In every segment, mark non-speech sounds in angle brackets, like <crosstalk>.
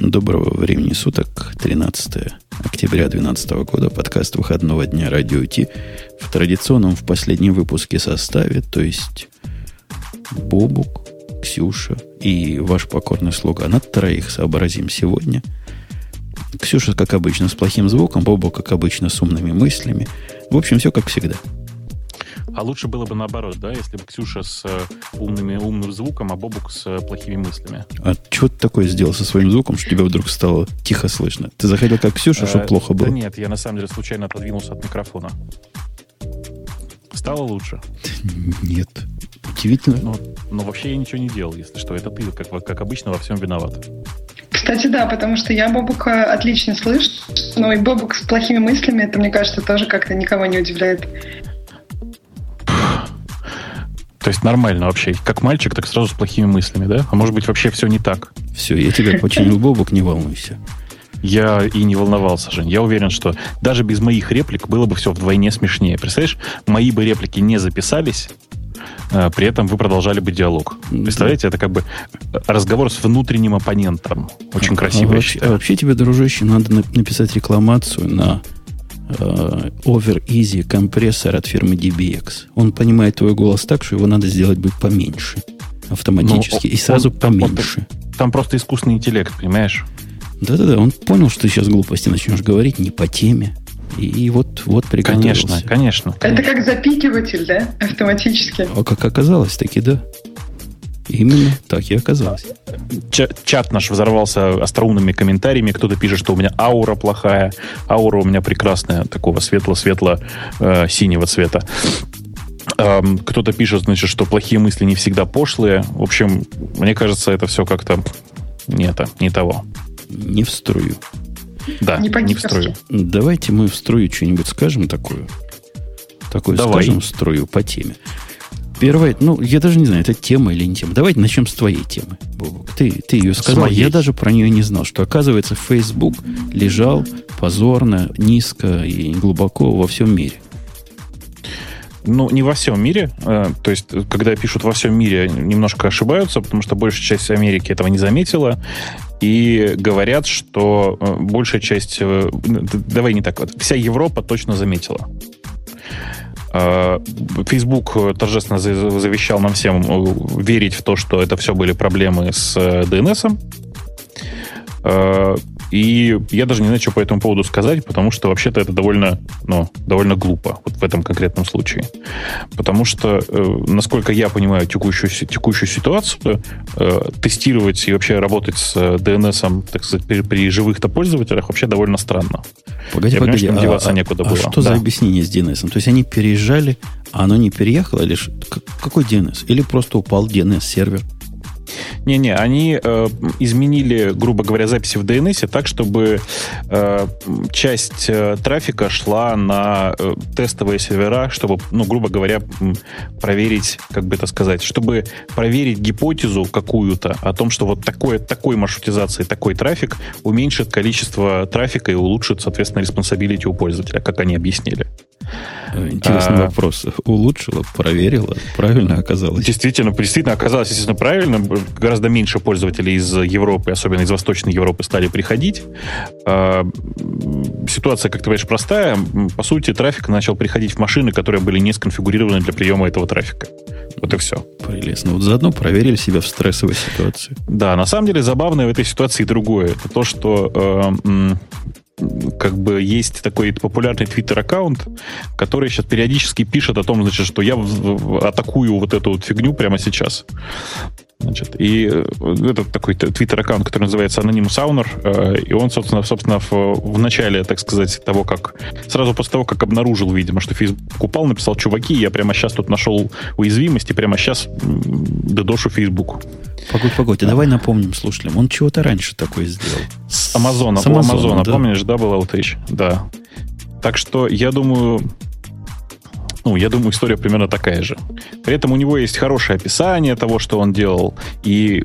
Доброго времени суток, 13 октября 2012 года, подкаст выходного дня Радио Ти в традиционном в последнем выпуске составе, то есть Бобук, Ксюша и ваш покорный слуга. На троих сообразим сегодня. Ксюша, как обычно, с плохим звуком, Бобук, как обычно, с умными мыслями. В общем, все как всегда. А лучше было бы наоборот, да, если бы Ксюша с э, умными, умным звуком, а Бобук с э, плохими мыслями. А что ты такое сделал со своим звуком, что тебя вдруг стало тихо слышно? Ты заходил как Ксюша, чтобы а, плохо было? Да нет, я на самом деле случайно отодвинулся от микрофона. Стало лучше? Нет. Удивительно. Но, но вообще я ничего не делал, если что. Это ты, как, как обычно, во всем виноват. Кстати, да, потому что я Бобука отлично слышу, но и Бобук с плохими мыслями, это, мне кажется, тоже как-то никого не удивляет. То есть нормально вообще. Как мальчик, так сразу с плохими мыслями, да? А может быть, вообще все не так? Все, я тебя починил, Бобок, не волнуйся. Я и не волновался, Жень. Я уверен, что даже без моих реплик было бы все вдвойне смешнее. Представляешь, мои бы реплики не записались, а при этом вы продолжали бы диалог. Представляете, да. это как бы разговор с внутренним оппонентом. Очень а, красиво. А вообще, а вообще тебе, дружище, надо написать рекламацию на Э, Over Easy компрессор от фирмы DBX. Он понимает твой голос так, что его надо сделать бы поменьше автоматически Но, ну, и сразу он, поменьше. Там, там просто искусственный интеллект, понимаешь? Да-да-да, он понял, что ты сейчас глупости начнешь говорить не по теме. И, и вот, вот приготовился. Конечно, конечно, конечно. Это как запикиватель, да? Автоматически. А как оказалось, таки да. Именно так и оказалось. Чат, чат наш взорвался остроумными комментариями. Кто-то пишет, что у меня аура плохая. Аура у меня прекрасная, такого светло-светло-синего э, цвета. Кто-то пишет, значит, что плохие мысли не всегда пошлые. В общем, мне кажется, это все как-то не это, не того. Не в струю. Да, не, не в струю. Давайте мы в струю что-нибудь скажем такое. Такое Давай. скажем в струю по теме. Первое, ну, я даже не знаю, это тема или не тема. Давайте начнем с твоей темы, Бобок. Ты, ты ее сказал, я даже про нее не знал, что, оказывается, Facebook лежал позорно, низко и глубоко во всем мире. Ну, не во всем мире. Э, то есть, когда пишут во всем мире, немножко ошибаются, потому что большая часть Америки этого не заметила. И говорят, что э, большая часть... Э, давай не так. Вся Европа точно заметила. Э, Facebook торжественно завещал нам всем э, верить в то, что это все были проблемы с DNS. Э, и я даже не знаю, что по этому поводу сказать, потому что вообще-то это довольно, ну, довольно глупо вот в этом конкретном случае. Потому что, э, насколько я понимаю текущую, текущую ситуацию, э, тестировать и вообще работать с DNS, так сказать, при, при живых-то пользователях вообще довольно странно. Погоди, я погоди, понимаю, что а, некуда а было. что да. за объяснение с DNS? То есть они переезжали, а оно не переехало? Или какой DNS? Или просто упал DNS-сервер? Не-не, они э, изменили, грубо говоря, записи в DNS так, чтобы э, часть э, трафика шла на э, тестовые сервера, чтобы, ну, грубо говоря, проверить, как бы это сказать, чтобы проверить гипотезу какую-то о том, что вот такое, такой маршрутизации, такой трафик уменьшит количество трафика и улучшит, соответственно, responsibility у пользователя, как они объяснили. Интересный а, вопрос. Улучшила, проверила, правильно оказалось? Действительно, действительно оказалось, естественно, правильно. Гораздо меньше пользователей из Европы, особенно из Восточной Европы, стали приходить. А, ситуация, как ты понимаешь, простая. По сути, трафик начал приходить в машины, которые были не сконфигурированы для приема этого трафика. Вот и все. Прелестно. Вот заодно проверили себя в стрессовой ситуации. Да, на самом деле забавное в этой ситуации другое. Это то, что э, как бы есть такой популярный твиттер-аккаунт, который сейчас периодически пишет о том, значит, что я атакую вот эту вот фигню прямо сейчас. Значит, и э, это такой твиттер-аккаунт, который называется Anonymous Owner, э, и он, собственно, собственно в, в начале, так сказать, того, как... Сразу после того, как обнаружил, видимо, что Facebook упал, написал, чуваки, я прямо сейчас тут нашел уязвимость, и прямо сейчас дедошу Facebook. Погодь, погодь, а давай напомним слушателям, он чего-то раньше такое сделал. С Амазона, с Амазона, Амазона да? помнишь, да, был outage? Да. Так что, я думаю, ну, я думаю, история примерно такая же. При этом у него есть хорошее описание того, что он делал, и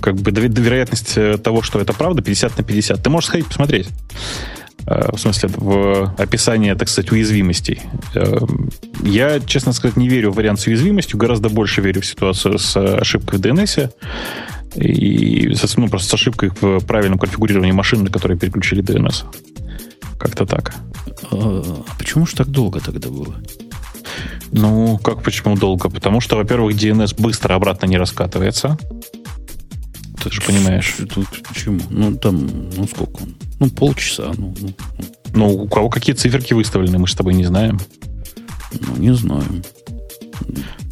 как бы вероятность э, того, что это правда, 50 на 50. Ты можешь сходить посмотреть. Э, в смысле, в описание, так сказать, уязвимостей. Э, я, честно сказать, не верю в вариант с уязвимостью, гораздо больше верю в ситуацию с ошибкой в DNS. И, ну, просто с ошибкой в правильном конфигурировании машины, на которые переключили DNS. Как-то так. А, а почему же так долго тогда было? Ну, как почему долго? Потому что, во-первых, DNS быстро обратно не раскатывается. Ты же понимаешь. Тут почему? Ну, там, ну, сколько? Ну, полчаса. Ну, ну, ну, у кого какие циферки выставлены, мы же с тобой не знаем. Ну, не знаем.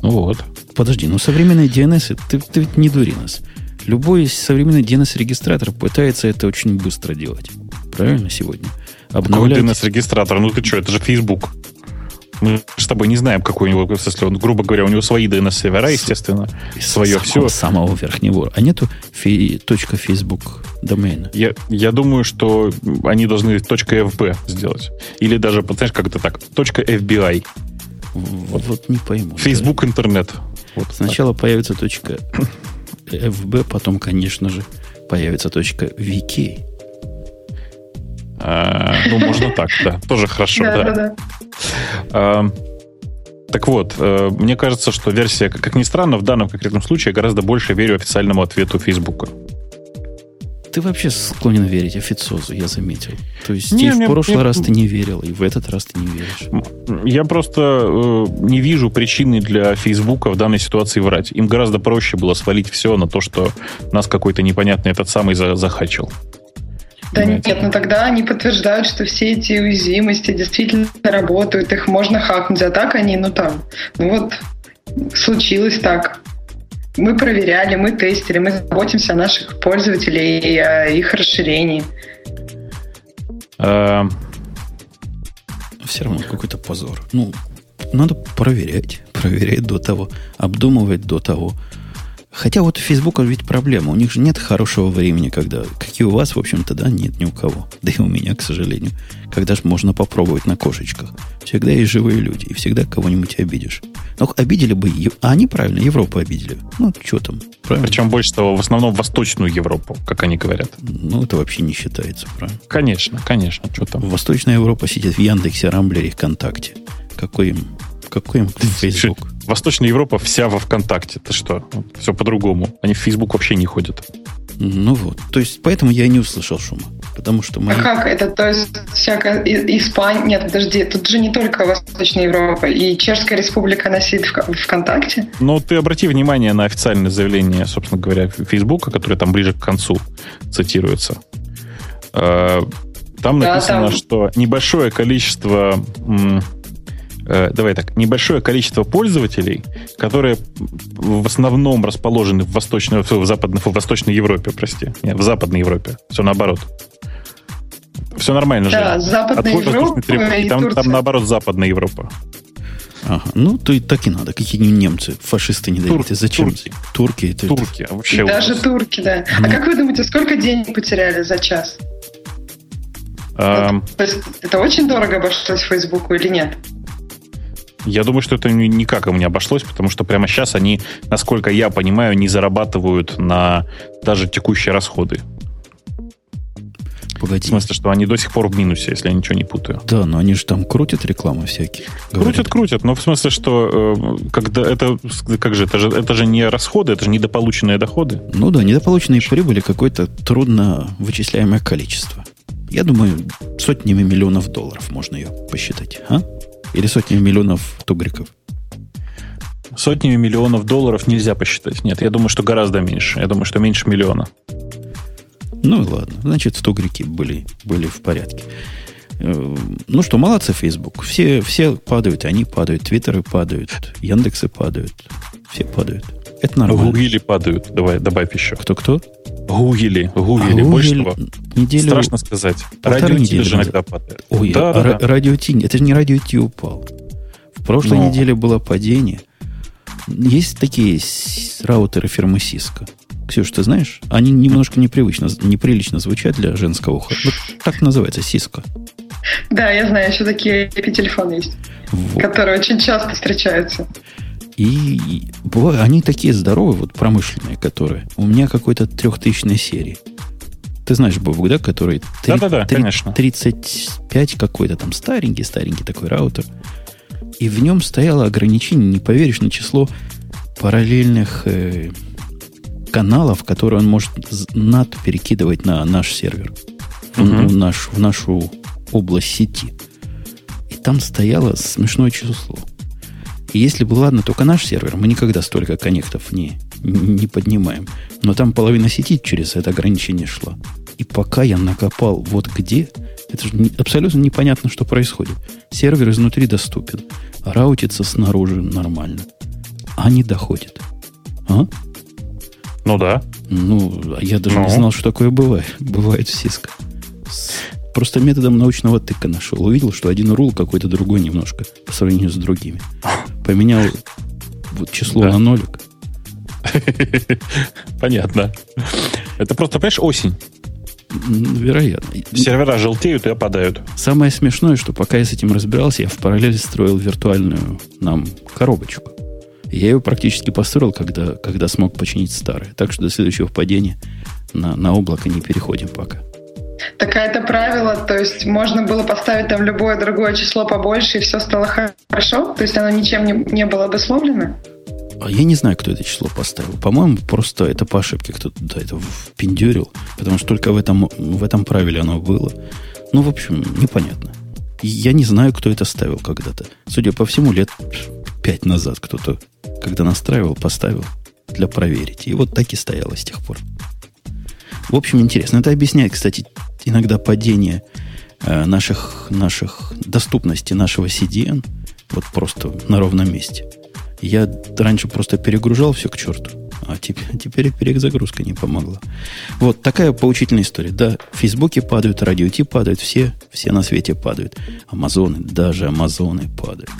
Ну вот. Подожди, ну современные DNS, ты, ты ведь не дури нас. Любой современный DNS-регистратор пытается это очень быстро делать. Правильно сегодня? Обновлять... Какой DNS-регистратор? Ну ты что, это же Facebook. Мы с тобой не знаем, какой у него, смысле, он, грубо говоря, у него свои DNS-сервера, естественно, с, свое самого, все. Самого верхнего. А нету фи, точка Facebook домена? Я, я думаю, что они должны точка .fb сделать. Или даже, знаешь, как это так, точка .fbi. Вот, вот не пойму. Facebook да. интернет. Вот Сначала так. появится точка FB, потом, конечно же, появится точка VK. А, ну, можно так, да. Тоже хорошо, да. А, так вот, э, мне кажется, что версия, как ни странно, в данном конкретном случае гораздо больше верю официальному ответу Фейсбука. Ты вообще склонен верить официозу, я заметил. То есть не, и в прошлый мне, раз ты не верил, и в этот раз ты не веришь. Я просто э, не вижу причины для Фейсбука в данной ситуации врать. Им гораздо проще было свалить все на то, что нас какой-то непонятный этот самый захачил. Да нет, но тогда они подтверждают, что все эти уязвимости действительно работают, их можно хакнуть, а так они, ну там, ну вот случилось так. Мы проверяли, мы тестили, мы заботимся о наших пользователях и о их расширении. А... Все равно какой-то позор. Ну, надо проверять. Проверять до того. Обдумывать до того. Хотя вот у Фейсбука ведь проблема. У них же нет хорошего времени, когда... Как и у вас, в общем-то, да, нет ни у кого. <laughs> Да и у меня, к сожалению. Когда же можно попробовать на кошечках. Всегда есть живые люди. И всегда кого-нибудь обидишь. Ну, обидели бы... А они правильно, Европу обидели. Ну, что там, правильно? Причем больше того, в основном Восточную Европу, как они говорят. Ну, это вообще не считается, правильно? Конечно, конечно. Что там? Восточная Европа сидит в Яндексе, Рамблере, ВКонтакте. Какой им какой им <laughs> Facebook? Восточная Европа вся во ВКонтакте. Ты что? Все по-другому. Они в Facebook вообще не ходят. Ну вот. То есть, поэтому я не услышал шума. Потому что мои... А как это? То есть, всякая Испания... Нет, подожди, тут же не только Восточная Европа. И Чешская Республика, в ВКонтакте. Ну, ты обрати внимание на официальное заявление, собственно говоря, Фейсбука, которое там ближе к концу цитируется. Э, там написано, да, там... что небольшое количество Э, давай так, небольшое количество пользователей, которые в основном расположены в восточной, в западной, в восточной Европе, прости, нет, в западной Европе. Все наоборот. Все нормально да, же. Западная Европа и там, там наоборот Западная Европа. Ага. Ну, то и так и надо. Какие-нибудь немцы, фашисты не Тур, Зачем? Турки. Турки. Это, турки. Это... Вообще Даже ужас. турки, да. Mm. А как вы думаете, сколько денег потеряли за час? Um, это, это очень дорого обошлось Фейсбуку или нет? Я думаю, что это никак им не обошлось, потому что прямо сейчас они, насколько я понимаю, не зарабатывают на даже текущие расходы. Погоди. В смысле, что они до сих пор в минусе, если я ничего не путаю. Да, но они же там крутят рекламу всякие. Крутят, крутят, но в смысле, что э, когда это, как же, это же, это же не расходы, это же недополученные доходы. Ну да, недополученные прибыли какое-то трудно вычисляемое количество. Я думаю, сотнями миллионов долларов можно ее посчитать. А? Или сотни миллионов тугриков? Сотнями миллионов долларов нельзя посчитать. Нет, я думаю, что гораздо меньше. Я думаю, что меньше миллиона. Ну и ладно. Значит, тугрики были, были в порядке. Э, ну что, молодцы, Facebook. Все, все падают, они падают, твиттеры падают, Яндексы падают. Все падают. Это нормально. Гугли падают. Давай, добавь еще. Кто-кто? Гугли. Гугли. А Больше того. Неделю, Страшно сказать. Радио Ти даже иногда падает. Ой, да, а, да, да. Радио Ти, это же не Радио Ти упал. В прошлой Но. неделе было падение. Есть такие раутеры фирмы Cisco. Ксюша, ты знаешь? Они немножко непривычно, неприлично звучат для женского уха. Вот так называется, Cisco. Да, я знаю, еще такие телефоны есть, вот. которые очень часто встречаются. И бывают, они такие здоровые, вот промышленные, которые. У меня какой-то трехтысячной серии. Ты знаешь, Бобук, да, который... Да-да-да, конечно. 35 какой-то там старенький, старенький такой раутер. И в нем стояло ограничение, не поверишь, на число параллельных э, каналов, которые он может над перекидывать на наш сервер, uh-huh. в, наш, в нашу область сети. И там стояло смешное число. И если бы, ладно, только наш сервер, мы никогда столько коннектов не, не поднимаем. Но там половина сети через это ограничение шла. И пока я накопал вот где, это же абсолютно непонятно, что происходит. Сервер изнутри доступен, раутится снаружи нормально, а не доходит. А? Ну да. Ну, я даже ну. не знал, что такое бывает. <laughs> Бывает в Cisco. Просто методом научного тыка нашел. Увидел, что один рул какой-то другой немножко по сравнению с другими. Поменял вот число да. на нолик. Понятно. Это просто, понимаешь, осень. Вероятно. Сервера желтеют и опадают. Самое смешное, что пока я с этим разбирался, я в параллели строил виртуальную нам коробочку. Я ее практически построил, когда, когда смог починить старое. Так что до следующего падения на, на облако не переходим пока. Так а это правило, то есть можно было поставить там любое другое число побольше, и все стало хорошо? То есть оно ничем не, не было обусловлено? А я не знаю, кто это число поставил. По-моему, просто это по ошибке кто-то да, это впендюрил, потому что только в этом, в этом правиле оно было. Ну, в общем, непонятно. Я не знаю, кто это ставил когда-то. Судя по всему, лет пять назад кто-то, когда настраивал, поставил для проверить. И вот так и стояло с тех пор. В общем, интересно. Это объясняет, кстати, иногда падение э, наших, наших доступности нашего CDN вот просто на ровном месте. Я раньше просто перегружал все к черту, а теперь, теперь перезагрузка не помогла. Вот такая поучительная история. Да, в Фейсбуке падают, радио Ти падают, все, все на свете падают. Амазоны, даже Амазоны падают.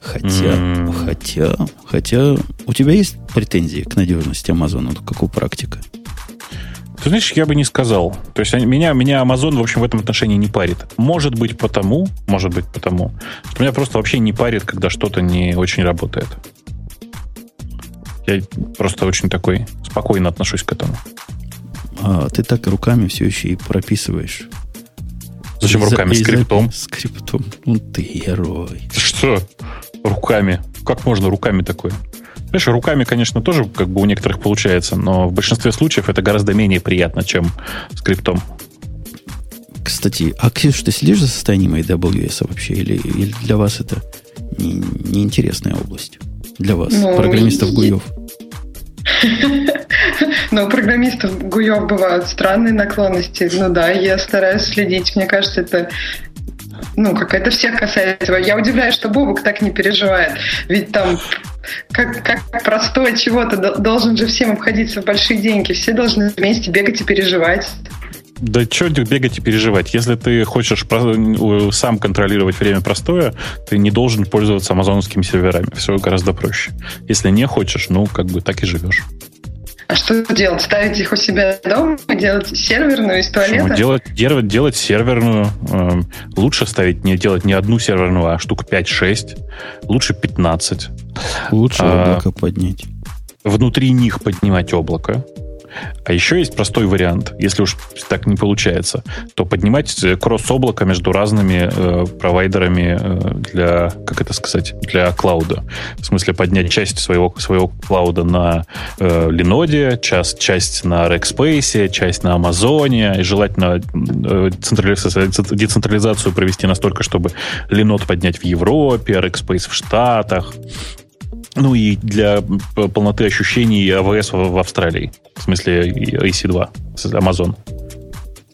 Хотя, mm. хотя, хотя, у тебя есть претензии к надежности Амазона, как у практика? Ты знаешь, я бы не сказал. То есть меня, меня Amazon, в общем, в этом отношении не парит. Может быть потому, может быть потому, что меня просто вообще не парит, когда что-то не очень работает. Я просто очень такой спокойно отношусь к этому. А ты так руками все еще и прописываешь. Зачем и руками? За, скриптом. Скриптом. Ну ты герой. Что? Руками. Как можно руками такое? Знаешь, руками, конечно, тоже как бы у некоторых получается, но в большинстве случаев это гораздо менее приятно, чем скриптом. Кстати, а Ксюш, ты следишь за состоянием AWS вообще? Или, или для вас это неинтересная не, не область? Для вас, ну, программистов Гуев? <laughs> Ну, у программистов Гуев бывают странные наклонности. Ну да, я стараюсь следить. Мне кажется, это ну, как это всех касается. Я удивляюсь, что Бобок так не переживает. Ведь там как, как простое чего-то должен же всем обходиться в большие деньги. Все должны вместе бегать и переживать. Да что бегать и переживать? Если ты хочешь сам контролировать время простое, ты не должен пользоваться амазоновскими серверами. Все гораздо проще. Если не хочешь, ну, как бы так и живешь. А что делать? Ставить их у себя дома? Делать серверную из туалета? Почему? Делать, делать, делать серверную. Э, лучше ставить, не делать не одну серверную, а штук 5-6. Лучше 15. Лучше а, облако поднять. Внутри них поднимать облако. А еще есть простой вариант. Если уж так не получается, то поднимать кросс-облако между разными э, провайдерами э, для, как это сказать, для клауда. В смысле, поднять часть своего, своего клауда на э, Linode, часть, часть на Rackspace, часть на Амазоне, и желательно э, децентрализацию провести настолько, чтобы Linode поднять в Европе, Rackspace в Штатах. Ну и для полноты ощущений АВС в, Австралии. В смысле AC2, Amazon.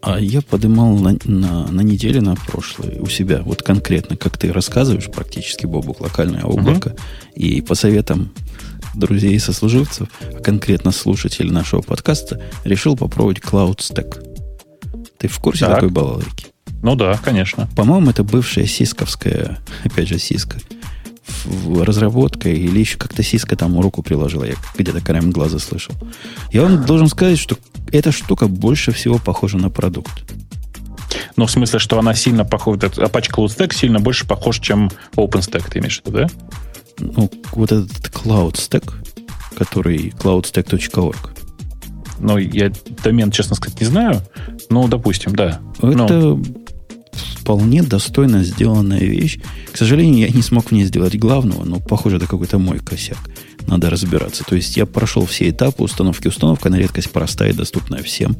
А я подымал на, на, на неделе на прошлой у себя, вот конкретно, как ты рассказываешь, практически, Бобук, локальное облако, угу. и по советам друзей и сослуживцев, а конкретно слушателей нашего подкаста, решил попробовать Cloud Stack. Ты в курсе так. такой балалайки? Ну да, конечно. По-моему, это бывшая сисковская, опять же, сиска, разработка или еще как-то Сиска там руку приложила. Я где-то краем глаза слышал. Я вам должен сказать, что эта штука больше всего похожа на продукт. Ну, в смысле, что она сильно похожа... Apache Cloud Stack сильно больше похож, чем OpenStack, ты имеешь в виду, да? Ну, вот этот Cloud Stack, который cloudstack.org. Ну, я домен, честно сказать, не знаю. Ну, допустим, да. Это ну вполне достойно сделанная вещь. К сожалению, я не смог в ней сделать главного, но, похоже, это какой-то мой косяк. надо разбираться. То есть я прошел все этапы установки. Установка на редкость простая и доступная всем.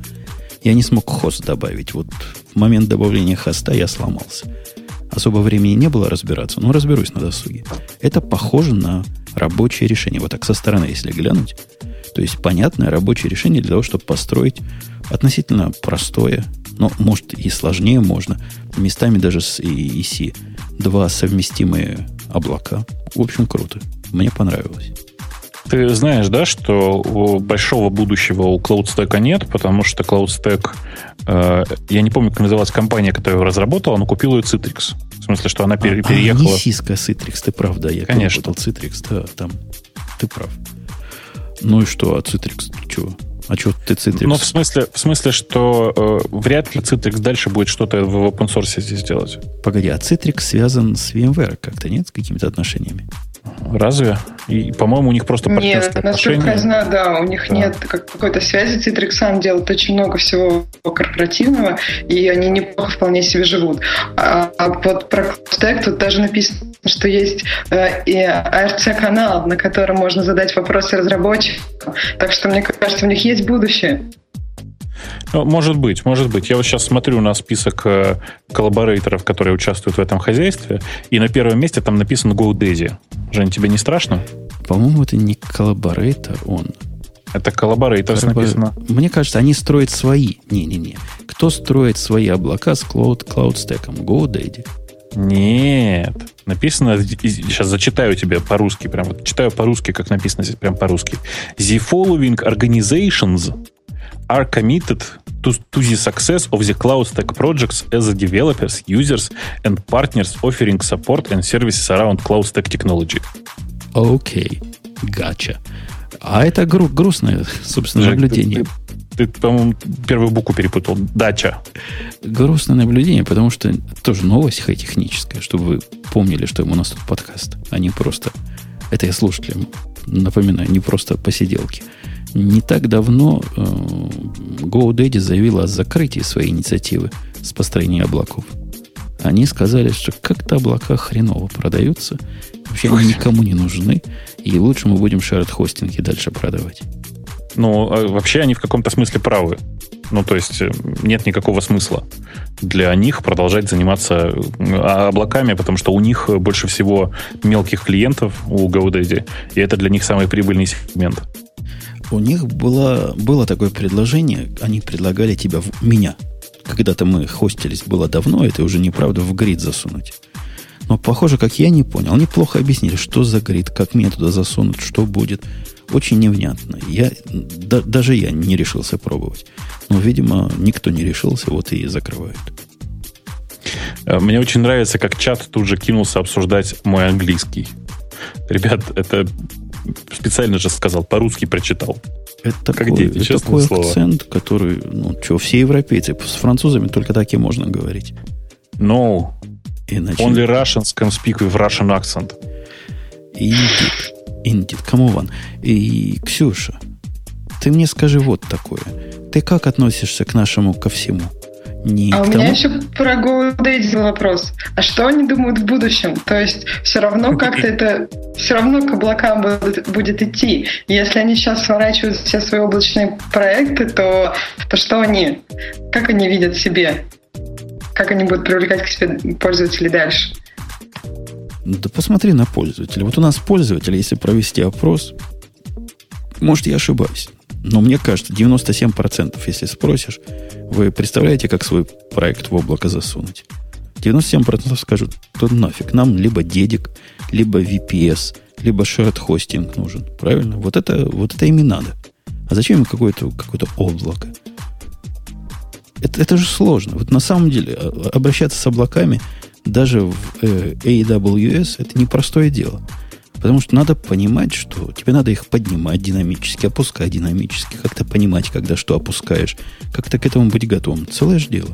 Я не смог хост добавить. Вот в момент добавления хоста я сломался. Особо времени не было разбираться, но разберусь на досуге. Это похоже на рабочее решение. Вот так со стороны, если глянуть. То есть понятное рабочее решение для того, чтобы построить относительно простое, но может и сложнее можно, местами даже с EC, два совместимые облака. В общем, круто. Мне понравилось. Ты знаешь, да, что большого будущего у CloudStack нет, потому что CloudStack, э, я не помню, как называлась компания, которая его разработала, но купила ее Citrix. В смысле, что она пере, а, переехала... А, не Cisco Citrix, ты прав, да. Я Конечно. Citrix, да, там. Ты прав. Ну и что, а Citrix, чего? А что ты Citrix? Ну, в смысле, в смысле что э, вряд ли Citrix дальше будет что-то в open source здесь делать. Погоди, а Citrix связан с VMware как-то, нет, с какими-то отношениями? Разве? И, по-моему, у них просто партнерские Нет, насколько я знаю, да, у них да. нет какой-то связи. Citrix делает очень много всего корпоративного, и они неплохо вполне себе живут. А, а вот про Stack тут даже написано, что есть э, и ARC-канал, на котором можно задать вопросы разработчикам. Так что, мне кажется, у них есть будущее. Ну, может быть, может быть. Я вот сейчас смотрю на список э, коллаборейторов, которые участвуют в этом хозяйстве, и на первом месте там написано GoDaddy. Жень, тебе не страшно? По-моему, это не collaborator, он. Это collaborator Collabor... написано. Мне кажется, они строят свои. Не-не-не. Кто строит свои облака с Cloud, CloudStack? GoDaddy. Нет. Написано, сейчас зачитаю тебе по-русски, прям вот читаю по-русски, как написано здесь, прям по-русски. The following organizations are committed to, to the success of the CloudStack projects as the developers, users, and partners offering support and services around cloud stack technology. Окей, okay. гача. А это гру- грустное, собственно, Жень, наблюдение. Ты, ты, ты по-моему, первую букву перепутал. Дача. Грустное наблюдение, потому что тоже новость хай техническая, чтобы вы помнили, что у нас тут подкаст, а не просто... Это я слушателям напоминаю, не просто посиделки. Не так давно э, GoDaddy заявила о закрытии своей инициативы с построением облаков. Они сказали, что как-то облака хреново продаются, вообще они никому не нужны, и лучше мы будем shared хостинги дальше продавать. Ну, а вообще они в каком-то смысле правы. Ну, то есть э, нет никакого смысла для них продолжать заниматься э, облаками, потому что у них больше всего мелких клиентов у GoDaddy, и это для них самый прибыльный сегмент. У них было, было такое предложение, они предлагали тебя, в меня. Когда-то мы хостились, было давно, это уже неправда в грид засунуть. Но, похоже, как я не понял, они плохо объяснили, что за грид, как мне туда засунуть, что будет. Очень невнятно. Я, да, даже я не решился пробовать. Но, видимо, никто не решился, вот и закрывают. Э, мне очень нравится, как чат тут же кинулся обсуждать мой английский. Ребят, это специально же сказал, по-русски прочитал. Это как такой, дети, это такой слово. акцент, который, ну, что, все европейцы, с французами только так и можно говорить. No. Иначе... Only Russians can speak with Russian accent. Indeed. Indeed. Кому ван? И, Ксюша, ты мне скажи вот такое. Ты как относишься к нашему ко всему? Не а у меня еще про GoDaddy вопрос. А что они думают в будущем? То есть все равно <laughs> как-то это все равно к облакам будет, будет идти. Если они сейчас сворачивают все свои облачные проекты, то, то что они? Как они видят себе? Как они будут привлекать к себе пользователей дальше? Да посмотри на пользователя. Вот у нас пользователи, если провести опрос, может, я ошибаюсь. Но мне кажется, 97%, если спросишь, вы представляете, как свой проект в облако засунуть? 97% скажут, то нафиг, нам либо дедик, либо VPS, либо shared хостинг нужен. Правильно? Вот это, вот это им и надо. А зачем им какое-то какое облако? Это, это же сложно. Вот на самом деле а, обращаться с облаками даже в э, AWS это непростое дело. Потому что надо понимать, что тебе надо их поднимать динамически, опускать динамически, как-то понимать, когда что опускаешь, как-то к этому быть готовым. Целое же дело.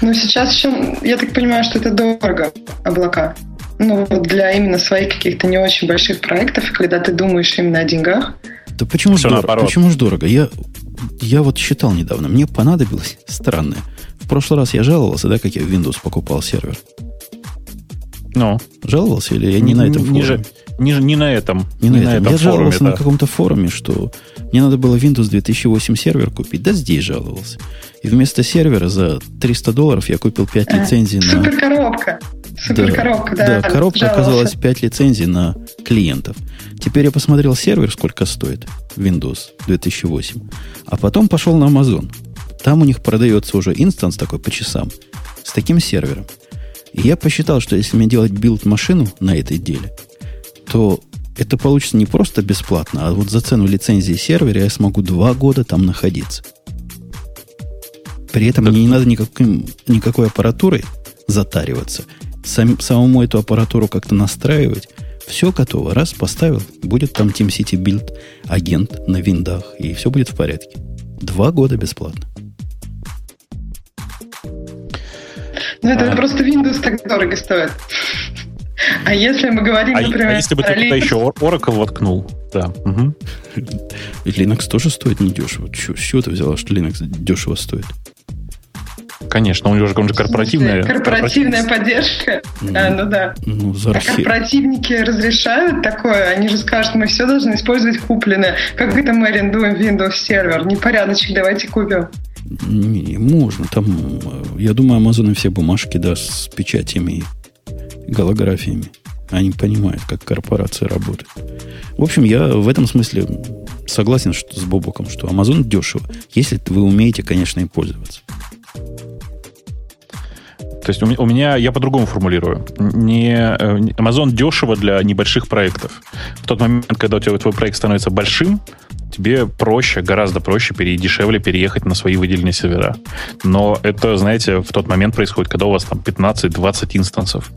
Ну, сейчас еще, я так понимаю, что это дорого, облака. Ну, для именно своих каких-то не очень больших проектов, когда ты думаешь именно о деньгах. Да почему же дорого? Почему же дорого? Я, я вот считал недавно, мне понадобилось странное. В прошлый раз я жаловался, да, как я в Windows покупал сервер. Ну. Жаловался или я не на этом не, Не, не на этом. Не, не на, этом. этом. Я форуме, жаловался да. на каком-то форуме, что мне надо было Windows 2008 сервер купить. Да здесь жаловался. И вместо сервера за 300 долларов я купил 5 а, лицензий на... Суперкоробка. Суперкоробка, да. Да, да коробка жаловался. оказалась 5 лицензий на клиентов. Теперь я посмотрел сервер, сколько стоит Windows 2008. А потом пошел на Amazon. Там у них продается уже инстанс такой по часам с таким сервером. И я посчитал, что если мне делать билд-машину на этой деле, то это получится не просто бесплатно, а вот за цену лицензии сервера я смогу два года там находиться. При этом так... мне не надо никаким, никакой аппаратурой затариваться. Сам, самому эту аппаратуру как-то настраивать. Все готово. Раз поставил, будет там TeamCity Build агент на виндах, и все будет в порядке. Два года бесплатно. Ну, это а... просто Windows так дорого стоит. А если мы говорим, а, например, а если бы ты Linux... туда еще Oracle воткнул, да. Угу. Linux тоже стоит недешево. С чего ты взяла, что Linux дешево стоит? Конечно, он же, он же корпоративная. Корпоративная поддержка. Ну, а, ну да. Ну, за а корпоративники разрешают такое? Они же скажут, мы все должны использовать купленное. Как это мы арендуем Windows сервер? Непорядочек, давайте купим. Не, можно. Там, э, я думаю, Amazon все бумажки, да, с печатями и голографиями. Они понимают, как корпорация работает. В общем, я в этом смысле согласен что, с Бобоком, что Amazon дешево, если вы умеете, конечно, им пользоваться. То есть у меня, я по-другому формулирую. Не, э, Amazon дешево для небольших проектов. В тот момент, когда у тебя твой проект становится большим, тебе проще, гораздо проще, пере, дешевле переехать на свои выделенные сервера. Но это, знаете, в тот момент происходит, когда у вас там 15-20 инстансов.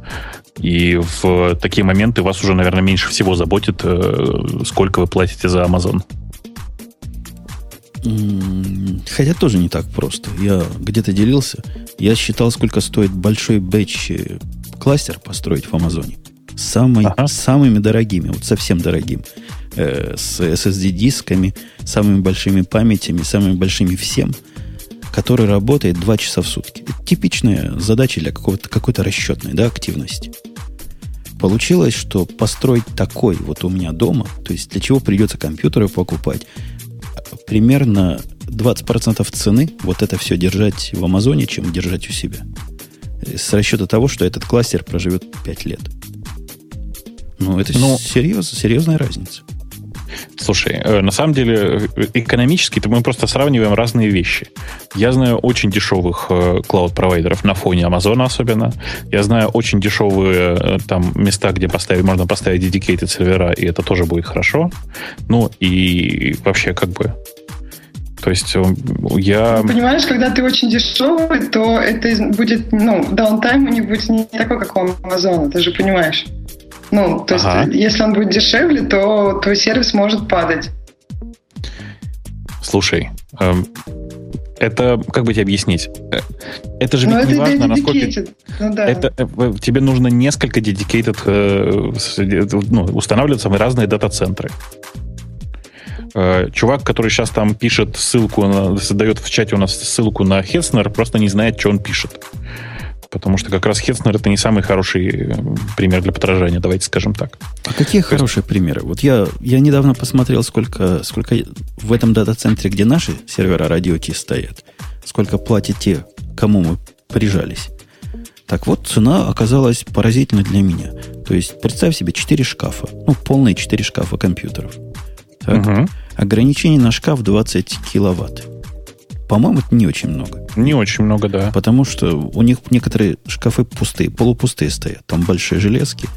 И в такие моменты вас уже, наверное, меньше всего заботит, э, сколько вы платите за Amazon. Хотя тоже не так просто. Я где-то делился. Я считал, сколько стоит большой бэч э, кластер построить в Амазоне. Самый, ага. Самыми дорогими, вот совсем дорогим. Э, с SSD-дисками, самыми большими памятями, самыми большими всем, который работает 2 часа в сутки. Это типичная задача для какого-то, какой-то расчетной да, активности. Получилось, что построить такой вот у меня дома, то есть для чего придется компьютеры покупать, примерно 20% цены вот это все держать в Амазоне, чем держать у себя. С расчета того, что этот кластер проживет 5 лет. Ну, это ну, серьез, серьезная разница. Слушай, э, на самом деле э, экономически мы просто сравниваем разные вещи. Я знаю очень дешевых э, клауд-провайдеров на фоне Амазона особенно. Я знаю очень дешевые там места, где поставить, можно поставить dedicated сервера, и это тоже будет хорошо. Ну и вообще как бы то есть я... Ну, понимаешь, когда ты очень дешевый, то это будет, ну, даунтайм них будет не такой, как у Амазона, ты же понимаешь. Ну, то ага. есть, если он будет дешевле, то твой сервис может падать. Слушай, эм, это, как бы тебе объяснить? Э, это же ведь не важно, насколько... Ну, да. это, э, тебе нужно несколько dedicated, э, ну, устанавливаться в разные дата-центры. Чувак, который сейчас там пишет ссылку, на, задает в чате у нас ссылку на Хеснер, просто не знает, что он пишет потому что как раз Хетцнер это не самый хороший э, пример для подражания, давайте скажем так. А какие То хорошие есть... примеры? Вот я, я недавно посмотрел, сколько, сколько в этом дата-центре, где наши сервера радио Ти стоят, сколько платят те, кому мы прижались. Так вот, цена оказалась поразительной для меня. То есть, представь себе 4 шкафа. Ну, полные 4 шкафа компьютеров. Так? Угу. Ограничение на шкаф 20 киловатт. По-моему, это не очень много. Не очень много, да. Потому что у них некоторые шкафы пустые, полупустые стоят. Там большие железки.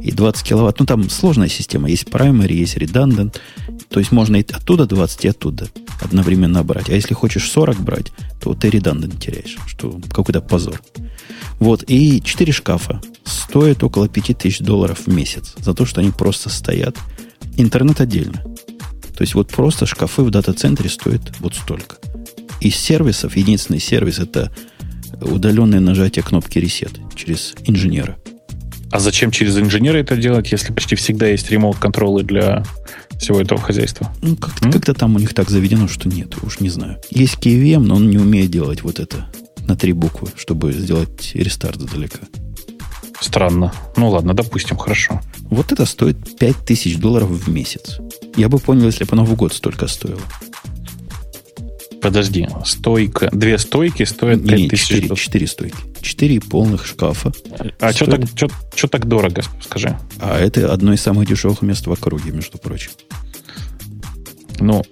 И 20 киловатт. Ну, там сложная система. Есть primary, есть redundant. То есть можно и оттуда 20, и оттуда одновременно брать. А если хочешь 40 брать, то ты redundant теряешь. Что какой-то позор. Вот. И 4 шкафа стоят около 5000 долларов в месяц. За то, что они просто стоят. Интернет отдельно. То есть вот просто шкафы в дата-центре стоят вот столько из сервисов единственный сервис это удаленное нажатие кнопки reset через инженера. А зачем через инженера это делать, если почти всегда есть ремоут-контролы для всего этого хозяйства? Ну, как-то, как-то там у них так заведено, что нет, уж не знаю. Есть KVM, но он не умеет делать вот это на три буквы, чтобы сделать рестарт издалека. Странно. Ну ладно, допустим, хорошо. Вот это стоит 5000 долларов в месяц. Я бы понял, если бы оно в год столько стоило. Подожди, стойка, две стойки стоят 5000 четыре, четыре стойки. Четыре полных шкафа. А что так, что, что так дорого, скажи? А это одно из самых дешевых мест в округе, между прочим. Ну,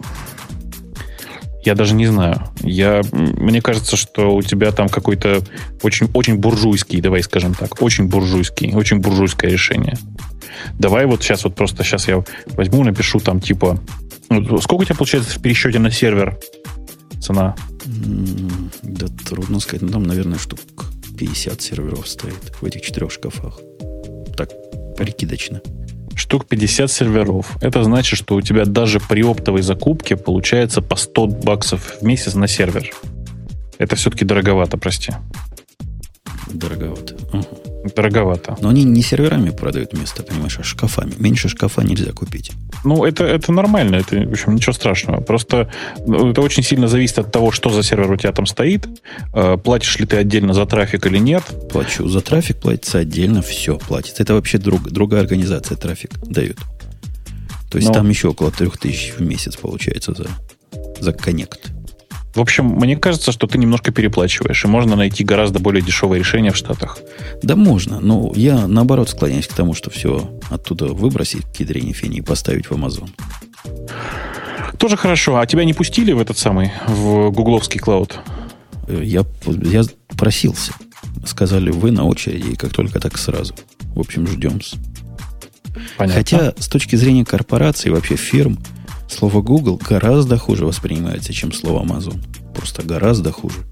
я даже не знаю. Я, мне кажется, что у тебя там какой-то очень, очень буржуйский, давай скажем так, очень буржуйский, очень буржуйское решение. Давай вот сейчас вот просто сейчас я возьму, напишу там типа... Ну, сколько у тебя получается в пересчете на сервер цена? Да трудно сказать. Ну, там, наверное, штук 50 серверов стоит в этих четырех шкафах. Так, прикидочно. Штук 50 серверов. Это значит, что у тебя даже при оптовой закупке получается по 100 баксов в месяц на сервер. Это все-таки дороговато, прости. Дороговато. Угу. Дороговато. Но они не серверами продают место, понимаешь, а шкафами. Меньше шкафа нельзя купить. Ну, это, это нормально, это, в общем, ничего страшного. Просто ну, это очень сильно зависит от того, что за сервер у тебя там стоит. Э, платишь ли ты отдельно за трафик или нет. Плачу. За трафик платится отдельно, все платится. Это вообще друг, другая организация трафик дает. То есть Но... там еще около 3000 в месяц получается за, за коннект. В общем, мне кажется, что ты немножко переплачиваешь, и можно найти гораздо более дешевое решение в Штатах. Да можно, но я наоборот склоняюсь к тому, что все оттуда выбросить к ядрене фени и поставить в Amazon. Тоже хорошо. А тебя не пустили в этот самый, в гугловский клауд? Э, я, я просился. Сказали, вы на очереди, и как только так сразу. В общем, ждем. Понятно. Хотя с точки зрения корпораций, вообще фирм, Слово Google гораздо хуже воспринимается, чем слово Amazon. Просто гораздо хуже.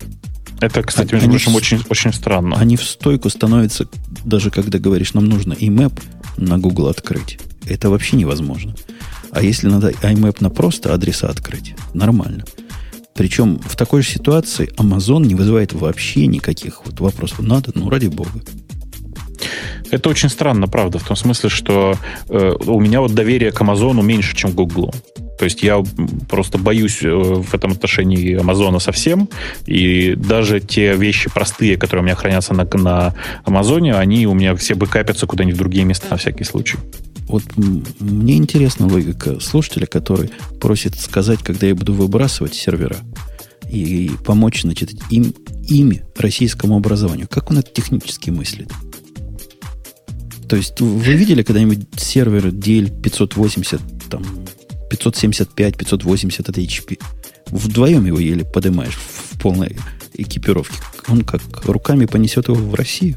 Это, кстати, между прочим, в... очень, очень странно. Они в стойку становятся, даже когда говоришь, нам нужно IMAP на Google открыть. Это вообще невозможно. А если надо IMAP на просто адреса открыть, нормально. Причем в такой же ситуации Amazon не вызывает вообще никаких вот вопросов. Надо, ну ради бога. Это очень странно, правда, в том смысле, что э, у меня вот доверие к Амазону меньше, чем к Гуглу. То есть я просто боюсь э, в этом отношении Амазона совсем, и даже те вещи простые, которые у меня хранятся на, на Амазоне, они у меня все бэкапятся куда-нибудь в другие места на всякий случай. Вот мне интересна логика слушателя, который просит сказать, когда я буду выбрасывать сервера и помочь, значит, им, ими российскому образованию. Как он это технически мыслит? То есть вы видели когда-нибудь сервер DL 580, там, 575, 580 от HP? Вдвоем его еле поднимаешь в полной экипировке. Он как руками понесет его в Россию.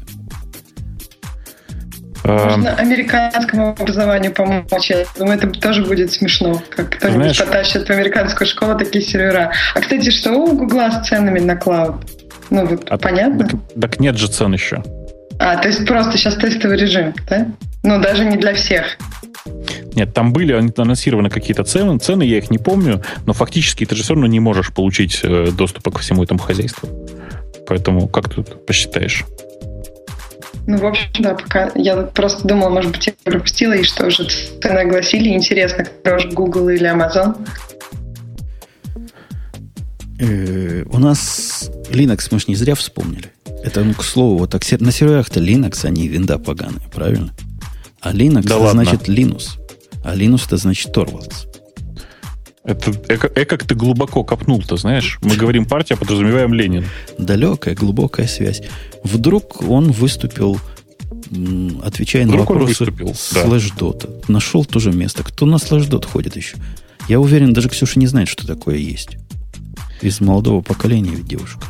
Можно американскому образованию помочь. Я думаю, это тоже будет смешно. Как кто-нибудь Знаешь, потащит в американскую школу такие сервера. А, кстати, что у Гугла с ценами на клауд? Ну, вот а, понятно? Так, так нет же цен еще. А, то есть просто сейчас тестовый режим, да? Ну, даже не для всех. Нет, там были анонсированы какие-то цены, цены, я их не помню, но фактически ты же все равно не можешь получить э, доступа ко всему этому хозяйству. Поэтому как тут посчитаешь? Ну, в общем, да, пока я просто думала, может быть, я пропустила, и что уже цены огласили. Интересно, кто же Google или Amazon? Э, у нас Linux мы же не зря вспомнили. Это, ну, к слову, вот так, на серверах-то Linux, а винда поганые, правильно? А Linux да это ладно. значит Linux. А Linux это значит Torvalds. Это эко, эко как ты глубоко копнул-то, знаешь? Мы говорим партия, подразумеваем Ленин. Далекая, глубокая связь. Вдруг он выступил, отвечая Вдруг на вопросы Slashdot а. Да. Нашел то же место. Кто на Slashdot ходит еще? Я уверен, даже Ксюша не знает, что такое есть. Из молодого поколения ведь девушка.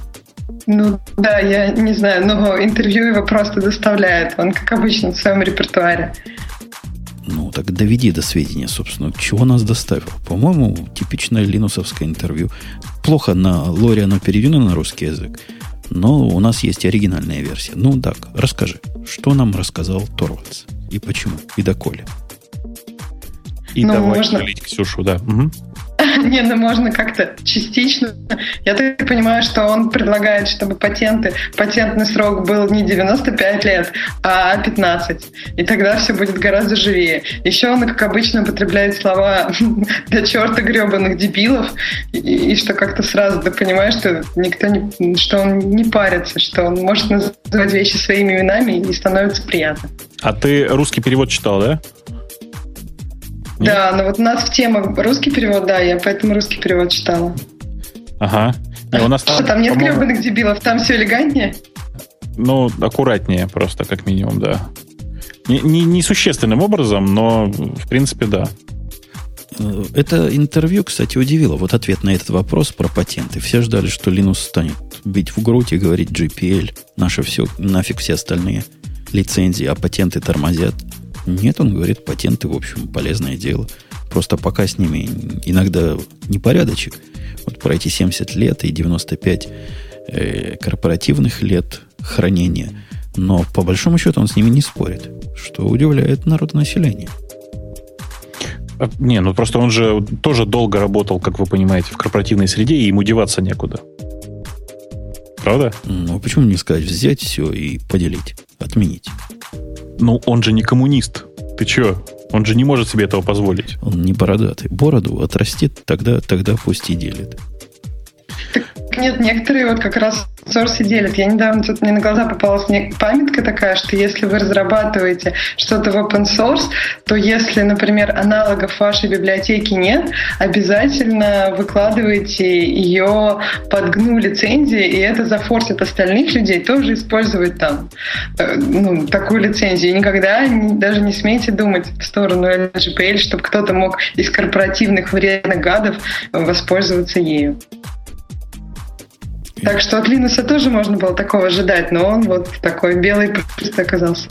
Ну да, я не знаю, но интервью его просто доставляет. Он, как обычно, в своем репертуаре. Ну, так доведи до сведения, собственно, чего нас доставил. По-моему, типичное линусовское интервью. Плохо на лоре оно переведено на русский язык, но у нас есть оригинальная версия. Ну, так, расскажи, что нам рассказал Торвальдс и почему, и доколе. И ну, давай можно... Ксюшу, да. Угу. <laughs> Не, ну можно как-то частично. Я так понимаю, что он предлагает, чтобы патенты, патентный срок был не 95 лет, а 15. И тогда все будет гораздо живее. Еще он, как обычно, употребляет слова <laughs> до черта гребаных дебилов, и, и что как-то сразу ты понимаешь, что никто не, что он не парится, что он может называть вещи своими именами и становится приятно. А ты русский перевод читал, да? Да, но вот у нас в тему русский перевод, да, я поэтому русский перевод читала. Ага. И у нас там, там нет гребаных дебилов, там все элегантнее? Ну, аккуратнее просто, как минимум, да. Не, не, не существенным образом, но в принципе, да. Э, это интервью, кстати, удивило. Вот ответ на этот вопрос про патенты. Все ждали, что Linux станет бить в грудь и говорить GPL, наше все, нафиг все остальные лицензии, а патенты тормозят. Нет, он говорит, патенты, в общем, полезное дело. Просто пока с ними иногда непорядочек. Вот пройти 70 лет и 95 э, корпоративных лет хранения. Но по большому счету он с ними не спорит, что удивляет народонаселение. А, не, ну просто он же тоже долго работал, как вы понимаете, в корпоративной среде, и ему деваться некуда. Правда? Ну, почему не сказать взять все и поделить, отменить? Ну, он же не коммунист. Ты че? Он же не может себе этого позволить. Он не бородатый. Бороду отрастит, тогда, тогда пусть и делит. Нет, некоторые вот как раз сорсы делят. Я недавно тут мне на глаза попалась памятка такая, что если вы разрабатываете что-то в open source, то если, например, аналогов в вашей библиотеке нет, обязательно выкладывайте ее под GNU лицензии, и это зафорсит остальных людей тоже использовать там э, ну, такую лицензию. И никогда даже не смейте думать в сторону LGPL, чтобы кто-то мог из корпоративных вредных гадов воспользоваться ею. Так что от Линуса тоже можно было такого ожидать, но он вот такой белый просто оказался.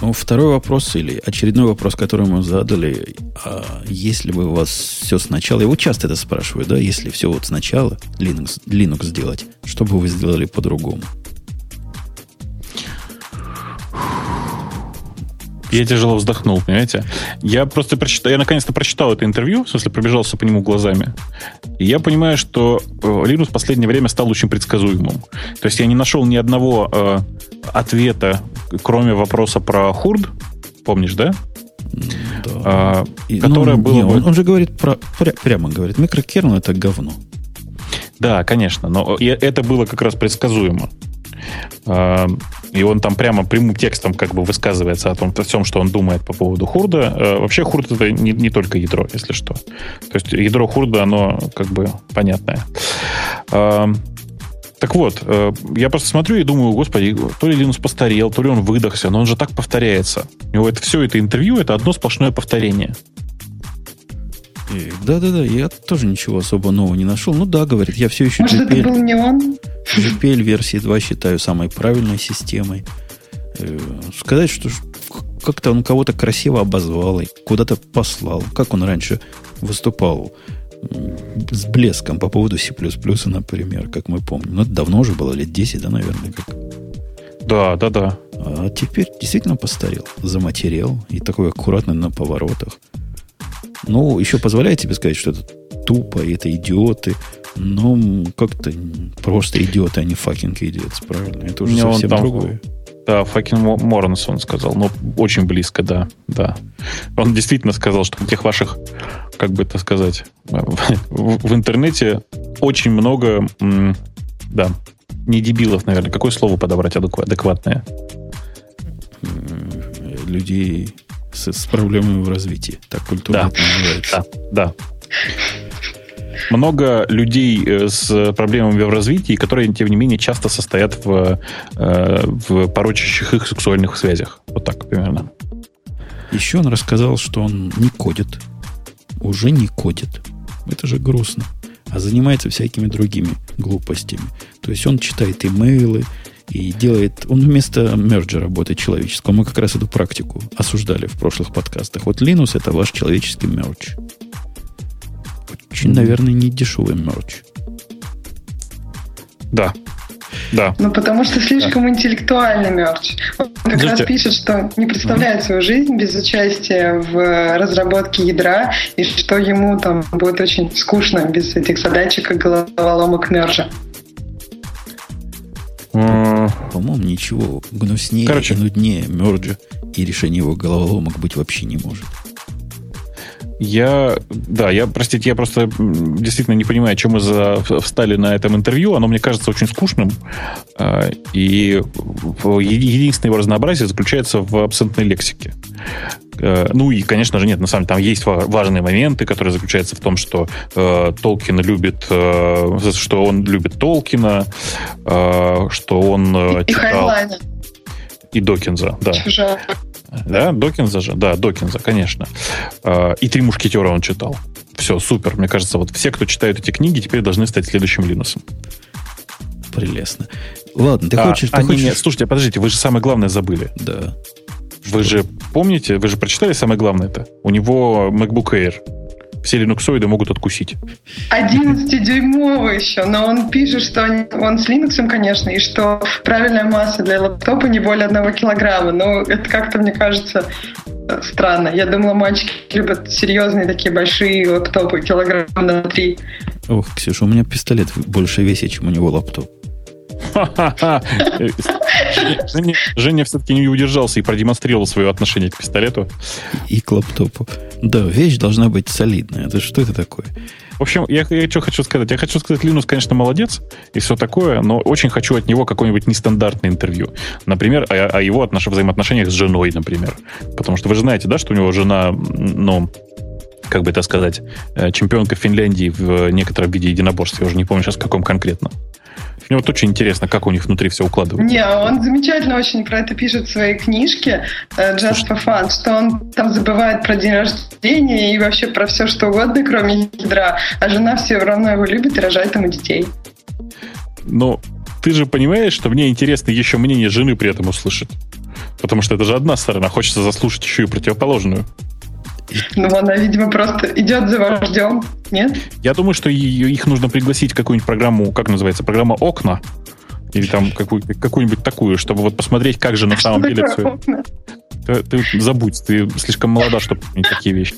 Ну, второй вопрос или очередной вопрос, который мы задали, а если бы у вас все сначала, его часто это спрашивают, да, если все вот сначала Linux, Linux сделать, что бы вы сделали по-другому? Я тяжело вздохнул, понимаете? Я просто прочитал, я наконец-то прочитал это интервью, в смысле пробежался по нему глазами. И я понимаю, что э, Linux в последнее время стал очень предсказуемым. То есть я не нашел ни одного э, ответа, кроме вопроса про хурд. Помнишь, да? Да. А, которое ну, было не, бы... он, он же говорит про, пря, прямо говорит, микрокернел это говно. Да, конечно, но это было как раз предсказуемо. А, и он там прямо прямым текстом как бы высказывается о том, о всем, что он думает по поводу хурда. Э, вообще хурд это не, не только ядро, если что. То есть ядро хурда, оно как бы понятное. А, так вот, э, я просто смотрю и думаю, господи, то ли Линус постарел, то ли он выдохся, но он же так повторяется. У него это все это интервью, это одно сплошное повторение. Да-да-да, я тоже ничего особо нового не нашел. Ну да, говорит, я все еще Может, GPL, это был не он? GPL версии 2 считаю самой правильной системой. Э, сказать, что как-то он кого-то красиво обозвал и куда-то послал. Как он раньше выступал с блеском по поводу C++, например, как мы помним. Ну, это давно уже было, лет 10, да, наверное, как. Да, да, да. А теперь действительно постарел, заматерел и такой аккуратный на поворотах. Ну, еще позволяет тебе сказать, что это тупо, и это идиоты. Но как-то просто идиоты, а не fucking идиоты, правильно? Это уже совсем там, другое. Да, fucking morons он сказал, но очень близко, да, да. Он действительно сказал, что тех ваших, как бы это сказать, в, в интернете очень много, да, не дебилов, наверное. Какое слово подобрать адекватное? Людей с, с проблемами в развитии. Так культура да. называется. Да, да. Много людей э, с проблемами в развитии, которые, тем не менее, часто состоят в, э, в порочащих их сексуальных связях. Вот так примерно. Еще он рассказал, что он не кодит. Уже не кодит. Это же грустно. А занимается всякими другими глупостями. То есть он читает имейлы, и делает... Он вместо мерджа работает человеческого. Мы как раз эту практику осуждали в прошлых подкастах. Вот Linux это ваш человеческий мердж. Очень, наверное, не дешевый мердж. Да. Да. Ну, потому что слишком да. интеллектуальный мерч. Он как Слушайте. раз пишет, что не представляет свою жизнь без участия в разработке ядра, и что ему там будет очень скучно без этих задачек и головоломок мержа. По-моему, ничего гнуснее Короче. и нуднее мерджа и решение его головоломок быть вообще не может. Я, да, я, простите, я просто действительно не понимаю, чем мы за, встали на этом интервью. Оно мне кажется очень скучным. А, и единственное его разнообразие заключается в абсентной лексике. А, ну и, конечно же, нет, на самом деле там есть важные моменты, которые заключаются в том, что э, Толкин любит, э, что он любит Толкина, э, что он э, и читал... И Докинза, да. Чужак. Да, Докинза же? Да, Докинза, конечно. А, и «Три мушкетера» он читал. Все, супер. Мне кажется, вот все, кто читают эти книги, теперь должны стать следующим Линусом. Прелестно. Ладно, ты а, хочешь... Ты а, хочешь... Не, не, слушайте, подождите, вы же самое главное забыли. Да. Вы Что? же помните, вы же прочитали самое главное это? У него MacBook Air все линуксоиды могут откусить. 11-дюймовый еще, но он пишет, что он с Linux, конечно, и что правильная масса для лаптопа не более одного килограмма. Но это как-то, мне кажется, странно. Я думала, мальчики любят серьезные такие большие лаптопы, килограмм на три. Ох, Ксюша, у меня пистолет больше весит, чем у него лаптоп. Женя, Женя все-таки не удержался и продемонстрировал свое отношение к пистолету. И к лаптопу. Да, вещь должна быть солидная. Это что это такое? В общем, я, я что хочу сказать. Я хочу сказать, Линус, конечно, молодец и все такое, но очень хочу от него какое-нибудь нестандартное интервью. Например, о, о его отнош... взаимоотношениях с женой, например. Потому что вы же знаете, да, что у него жена, ну, как бы это сказать, э, чемпионка Финляндии в некотором виде единоборства. Я уже не помню сейчас, в каком конкретно. Мне вот очень интересно, как у них внутри все укладывается. Не, он замечательно очень про это пишет в своей книжке э, Just for Fun, что он там забывает про день рождения и вообще про все, что угодно, кроме ядра, а жена все равно его любит и рожает ему детей. Но ты же понимаешь, что мне интересно еще мнение жены при этом услышать. Потому что это же одна сторона, хочется заслушать еще и противоположную. Ну, она, видимо, просто идет за вождем, нет? Я думаю, что их нужно пригласить в какую-нибудь программу, как называется, программа «Окна», или там какую, какую-нибудь такую, чтобы вот посмотреть, как же на самом деле все... Ты, ты забудь, ты слишком молода, чтобы помнить такие вещи.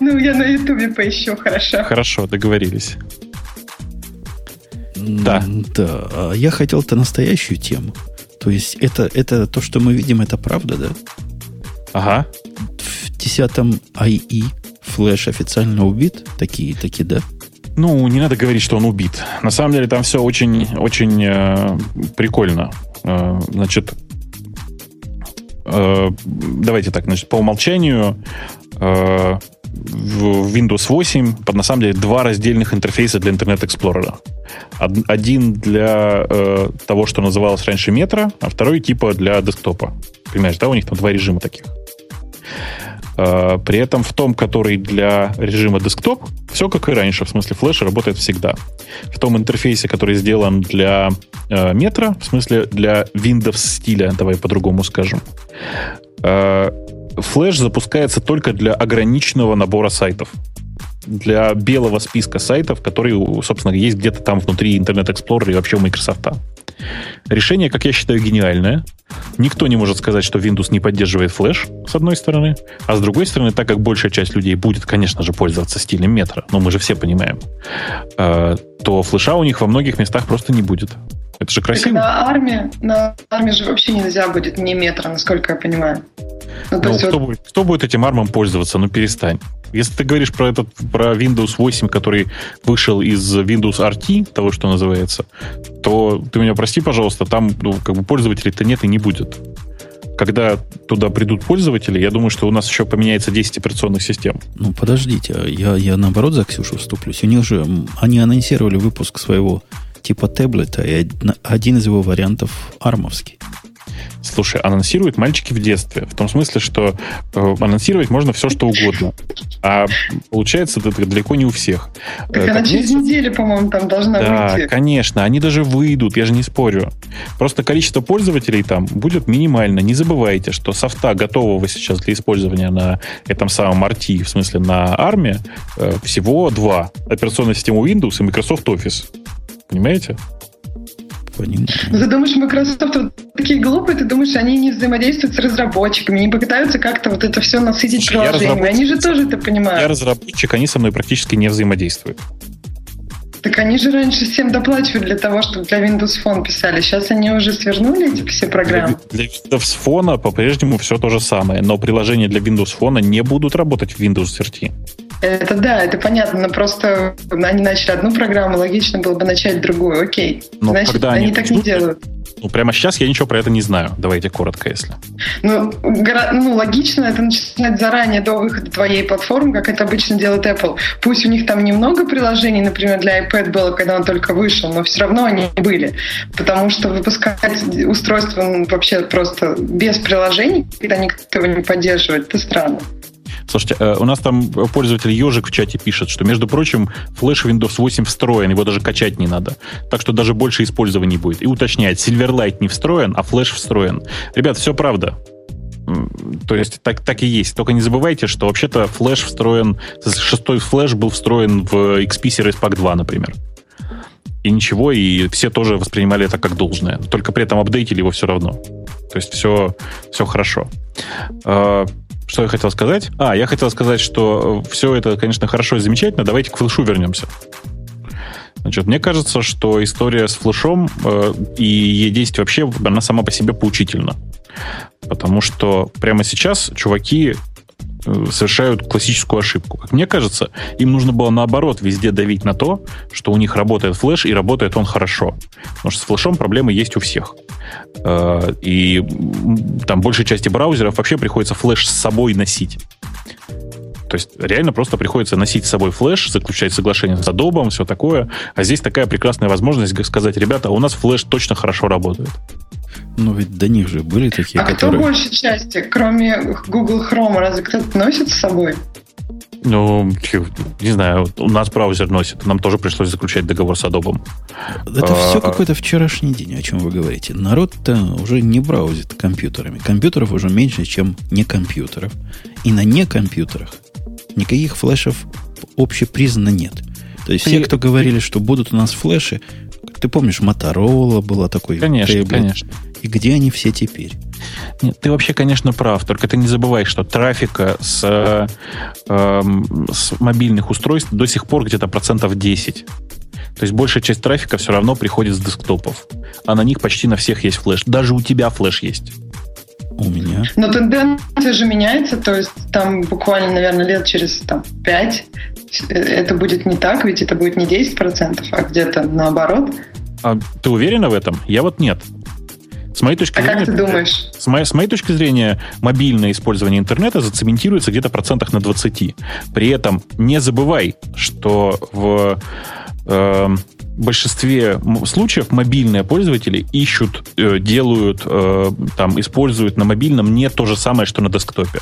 Ну, я на Ютубе поищу, хорошо. Хорошо, договорились. Да. Да. А я хотел-то настоящую тему. То есть это, это то, что мы видим, это правда, да? Ага. 10-м IE флеш официально убит? Такие, такие, да? Ну, не надо говорить, что он убит. На самом деле там все очень, очень э, прикольно. Э, значит, э, давайте так, значит, по умолчанию э, в Windows 8 под на самом деле два раздельных интерфейса для Internet Explorer. Один для э, того, что называлось раньше метро, а второй типа для десктопа. Понимаешь, да, у них там два режима таких. Э, при этом в том, который для режима десктоп, все как и раньше, в смысле флеш работает всегда. В том интерфейсе, который сделан для э, метро, в смысле для Windows стиля, давай по-другому скажем, э, флеш запускается только для ограниченного набора сайтов для белого списка сайтов, которые, собственно, есть где-то там внутри Internet Explorer и вообще у Microsoft. Решение, как я считаю, гениальное. Никто не может сказать, что Windows не поддерживает флеш, с одной стороны. А с другой стороны, так как большая часть людей будет, конечно же, пользоваться стилем метро, но мы же все понимаем, э, то флеша у них во многих местах просто не будет. Это же красиво. Так на армии, на армии же вообще нельзя будет не метро, насколько я понимаю. Ну, ну, кто, вот... будет, кто будет этим армом пользоваться? Ну, перестань. Если ты говоришь про этот, про Windows 8, который вышел из Windows RT, того, что называется, то ты меня прости, пожалуйста, там ну, как бы пользователей-то нет и не будет. Когда туда придут пользователи, я думаю, что у нас еще поменяется 10 операционных систем. Ну, подождите, я, я наоборот за Ксюшу вступлюсь. У них же, они анонсировали выпуск своего типа таблета, и один из его вариантов армовский. Слушай, анонсируют мальчики в детстве. В том смысле, что э, анонсировать можно все, что угодно. А получается это далеко не у всех. Так э, она через неделю, по-моему, там должна да, выйти. конечно. Они даже выйдут, я же не спорю. Просто количество пользователей там будет минимально. Не забывайте, что софта, готового сейчас для использования на этом самом RT, в смысле на армии, э, всего два. Операционная система Windows и Microsoft Office. Понимаете? Понимаю. Ты думаешь, Microsoft вот такие глупые, ты думаешь, они не взаимодействуют с разработчиками, не пытаются как-то вот это все насытить Слушай, приложением. Они же тоже это понимают. Я разработчик, они со мной практически не взаимодействуют. Так они же раньше всем доплачивали для того, чтобы для Windows Phone писали. Сейчас они уже свернули эти все программы. Для, для Windows Phone по-прежнему все то же самое, но приложения для Windows Phone не будут работать в Windows RT. Это да, это понятно, но просто они начали одну программу, логично было бы начать другую. Окей. Но Значит, когда они, они так не делают. Ну, прямо сейчас я ничего про это не знаю. Давайте коротко, если. Ну, гора- ну логично это начинать заранее до выхода твоей платформы, как это обычно делает Apple. Пусть у них там немного приложений, например, для iPad было, когда он только вышел, но все равно они были. Потому что выпускать устройство ну, вообще просто без приложений, когда никто его не поддерживает, это странно. Слушайте, э, у нас там пользователь Ежик в чате пишет, что, между прочим, флеш Windows 8 встроен, его даже качать не надо. Так что даже больше использований будет. И уточняет, Silverlight не встроен, а флеш встроен. Ребят, все правда. То есть так, так и есть. Только не забывайте, что вообще-то флеш встроен, шестой флеш был встроен в XP Series Pack 2, например. И ничего, и все тоже воспринимали это как должное. Только при этом апдейтили его все равно. То есть все, все хорошо. Что я хотел сказать? А, я хотел сказать, что э, все это, конечно, хорошо и замечательно. Давайте к флешу вернемся. Значит, мне кажется, что история с флешом э, и E10 вообще, она сама по себе поучительна. Потому что прямо сейчас чуваки совершают классическую ошибку. Как мне кажется, им нужно было наоборот везде давить на то, что у них работает флеш и работает он хорошо. Потому что с флешом проблемы есть у всех. Э, и там большей части браузеров вообще приходится флеш с собой носить. То есть реально просто приходится носить с собой флеш, заключать соглашение с Adobe, все такое. А здесь такая прекрасная возможность сказать, ребята, у нас флеш точно хорошо работает. Ну ведь до них же были такие, а которые... кто больше части, кроме Google Chrome, разве кто-то носит с собой? Ну, не знаю, у нас браузер носит. Нам тоже пришлось заключать договор с Adobe. Это а, все какой-то вчерашний день, о чем вы говорите. Народ-то уже не браузит компьютерами. Компьютеров уже меньше, чем не компьютеров. И на не компьютерах никаких флешев общепризнанно нет. То есть ты, все, кто говорили, что будут у нас флеши, ты помнишь, Моторола была такой. Конечно, таблет. конечно. И где они все теперь? Нет, ты вообще, конечно, прав. Только ты не забывай, что трафика с, э, с мобильных устройств до сих пор где-то процентов 10. То есть большая часть трафика все равно приходит с десктопов. А на них почти на всех есть флеш. Даже у тебя флеш есть. У меня. Но тенденция же меняется, то есть там буквально, наверное, лет через там, 5 это будет не так, ведь это будет не 10%, а где-то наоборот. А ты уверена в этом? Я вот нет. С моей точки а зрения, как ты думаешь? С моей, с моей точки зрения, мобильное использование интернета зацементируется где-то процентах на 20. При этом не забывай, что в э, большинстве случаев мобильные пользователи ищут, э, делают, э, там, используют на мобильном не то же самое, что на десктопе.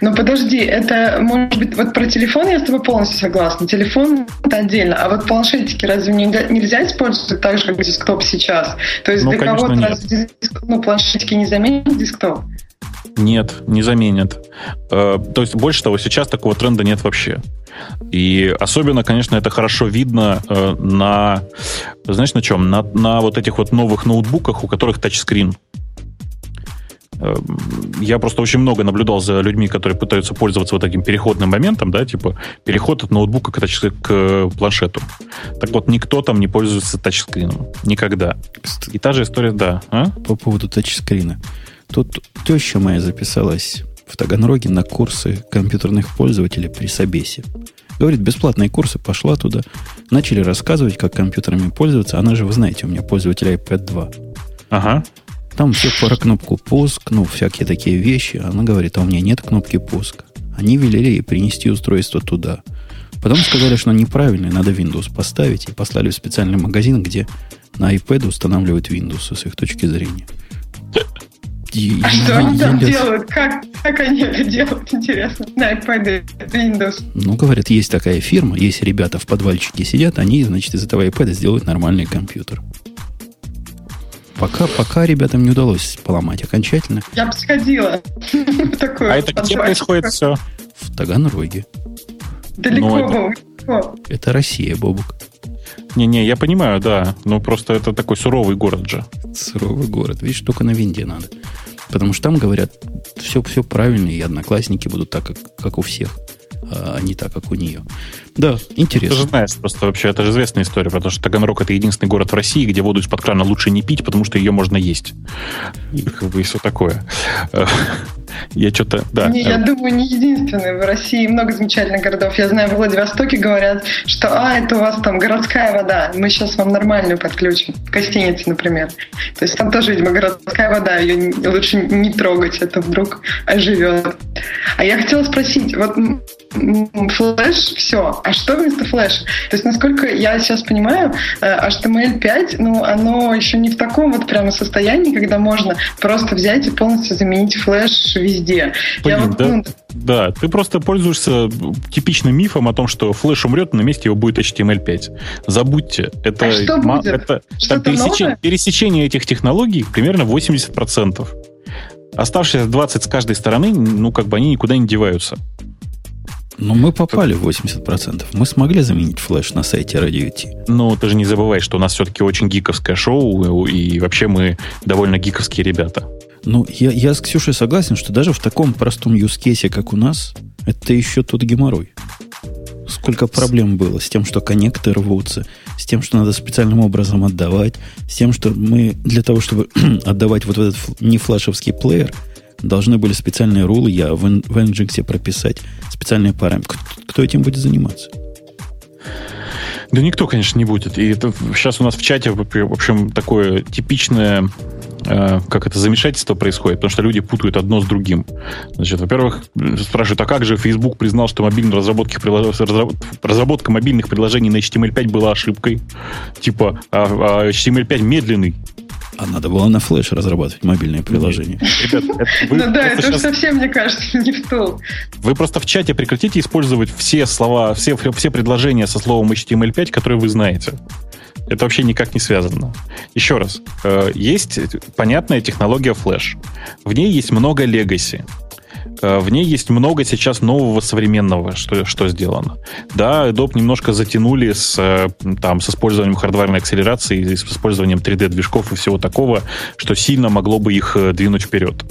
Ну подожди, это может быть вот про телефон я с тобой полностью согласна. Телефон это отдельно, а вот планшетики разве нельзя, нельзя использовать так же, как десктоп сейчас? То есть ну, для кого-то разве ну, планшетики не заменят десктоп? Нет, не заменят. Э, то есть, больше того, сейчас такого тренда нет вообще. И особенно, конечно, это хорошо видно э, на, знаешь, на чем? На, на вот этих вот новых ноутбуках, у которых тачскрин. Эм, я просто очень много наблюдал за людьми, которые пытаются пользоваться вот таким переходным моментом, да, типа переход от ноутбука к, тач, к планшету. Так вот, никто там не пользуется тачскрином. Никогда. И та же история, да. А? По поводу тачскрина. Тут теща моя записалась в Таганроге на курсы компьютерных пользователей при Собесе. Говорит, бесплатные курсы, пошла туда. Начали рассказывать, как компьютерами пользоваться. Она же, вы знаете, у меня пользователь iPad 2. Ага. Там все про кнопку пуск, ну, всякие такие вещи. Она говорит, а у меня нет кнопки пуск. Они велели ей принести устройство туда. Потом сказали, что неправильно, надо Windows поставить, и послали в специальный магазин, где на iPad устанавливают Windows с их точки зрения. И, а что они там делают? Как, как они это делают, интересно, на iPad Windows? Ну, говорят, есть такая фирма, есть ребята в подвальчике сидят, они, значит, из этого iPad сделают нормальный компьютер. Пока, пока ребятам не удалось поломать окончательно. Я бы сходила. А это где происходит все? В Таганроге. Далеко, Это Россия, Бобук. Не-не, я понимаю, да. Ну, просто это такой суровый город же. Суровый город. Видишь, только на винде надо. Потому что там говорят, все, все правильно, и одноклассники будут так, как, как у всех, а не так, как у нее. Да, интересно. Ты же знаешь, просто вообще это же известная история, потому что Таганрог это единственный город в России, где воду из-под крана лучше не пить, потому что ее можно есть. И как бы и все такое. Я что-то, да. Не, я думаю, не единственный. В России много замечательных городов. Я знаю, в Владивостоке говорят, что а, это у вас там городская вода, мы сейчас вам нормальную подключим. В гостинице, например. То есть там тоже, видимо, городская вода, ее лучше не трогать, это вдруг оживет. А я хотела спросить, вот флеш, все, а что вместо флеша? То есть, насколько я сейчас понимаю, э, HTML5, ну, оно еще не в таком вот прямо состоянии, когда можно просто взять и полностью заменить флеш везде. Блин, я вот, да, ну... да, ты просто пользуешься типичным мифом о том, что флеш умрет, на месте его будет HTML5. Забудьте. Это, а что будет? это, это пересечение, пересечение этих технологий примерно 80%. Оставшиеся 20 с каждой стороны, ну, как бы они никуда не деваются. Но мы попали в 80%. Мы смогли заменить флеш на сайте Radio T. Ну, ты же не забывай, что у нас все-таки очень гиковское шоу, и вообще мы довольно гиковские ребята. Ну, я, я с Ксюшей согласен, что даже в таком простом юзкейсе, как у нас, это еще тот геморрой. Сколько проблем было с тем, что коннекты рвутся, с тем, что надо специальным образом отдавать, с тем, что мы для того, чтобы <clears throat> отдавать вот этот не флешевский плеер, должны были специальные рулы, я в, в Nginx прописать специальные параметры. Кто этим будет заниматься? Да никто, конечно, не будет. И это сейчас у нас в чате, в общем, такое типичное э, как это замешательство происходит, потому что люди путают одно с другим. Значит, во-первых, спрашивают, а как же Facebook признал, что мобильная разработка, разработка мобильных приложений на HTML5 была ошибкой? Типа, а, а HTML5 медленный. А надо было на флеш разрабатывать мобильное приложение. Ребят, ну да, это совсем, мне кажется, <laughs> не в то. Вы просто в чате прекратите использовать все слова, все, все предложения со словом HTML5, которые вы знаете. Это вообще никак не связано. Еще раз, э, есть понятная технология Flash. В ней есть много легаси. Э, в ней есть много сейчас нового современного, что, что сделано. Да, Adobe немножко затянули с, э, там, с использованием хардварной акселерации, с использованием 3D-движков и всего такого, что сильно могло бы их э, двинуть вперед.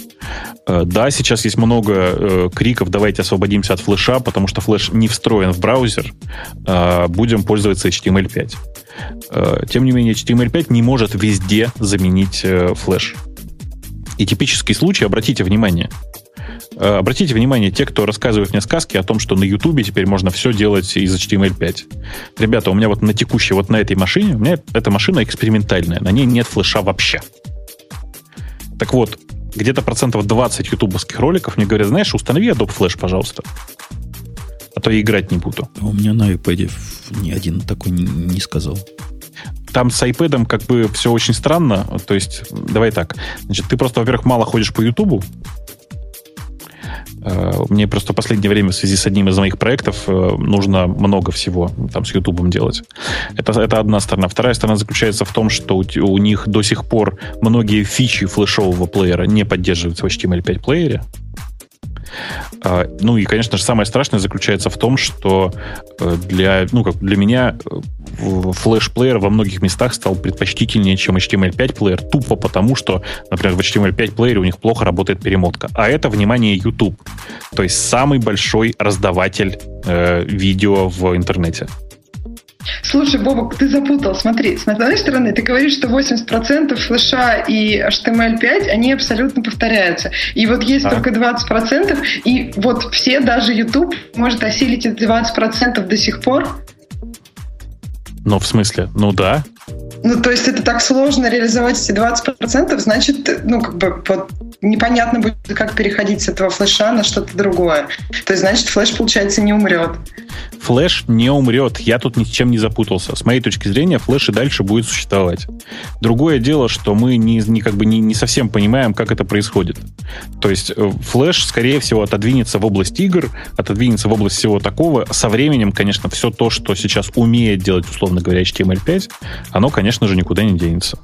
Да, сейчас есть много криков, давайте освободимся от флеша, потому что флеш не встроен в браузер, будем пользоваться HTML5. Тем не менее, HTML5 не может везде заменить флеш. И типический случай, обратите внимание – Э, обратите внимание, те, кто рассказывает мне сказки о том, что на Ютубе теперь можно все делать из HTML5. Ребята, у меня вот на текущей, вот на этой машине, у меня эта машина экспериментальная, на ней нет флеша вообще. Так вот, где-то процентов 20 ютубовских роликов мне говорят, знаешь, установи Adobe Flash, пожалуйста. А то я играть не буду. А у меня на iPad ни один такой не, не сказал. Там с iPad как бы все очень странно. То есть, давай так. Значит, ты просто, во-первых, мало ходишь по Ютубу, Э, мне просто в последнее время в связи с одним из моих проектов э, нужно много всего там с Ютубом делать. Это, это одна сторона. Вторая сторона заключается в том, что у, у них до сих пор многие фичи флешового плеера не поддерживаются в HTML5 плеере. А, ну и, конечно же, самое страшное заключается в том, что э, для, ну, как для меня э, флеш-плеер во многих местах стал предпочтительнее, чем HTML5 плеер, тупо потому, что, например, в HTML5 плеере у них плохо работает перемотка. А это, внимание, YouTube. То есть самый большой раздаватель э, видео в интернете. Слушай, Бобок, ты запутал. Смотри, с одной стороны, ты говоришь, что 80% флеша и HTML5, они абсолютно повторяются. И вот есть а? только 20%, и вот все, даже YouTube, может осилить эти 20% до сих пор. Ну, в смысле? Ну да. Ну, то есть это так сложно реализовать эти 20%, значит, ну, как бы вот непонятно будет, как переходить с этого флеша на что-то другое. То есть, значит, флеш, получается, не умрет. Флэш не умрет. Я тут ни с чем не запутался. С моей точки зрения, флэш и дальше будет существовать. Другое дело, что мы не, не, как бы не, не совсем понимаем, как это происходит. То есть э, флэш, скорее всего, отодвинется в область игр, отодвинется в область всего такого. Со временем, конечно, все то, что сейчас умеет делать, условно говоря, HTML5, оно, конечно же, никуда не денется.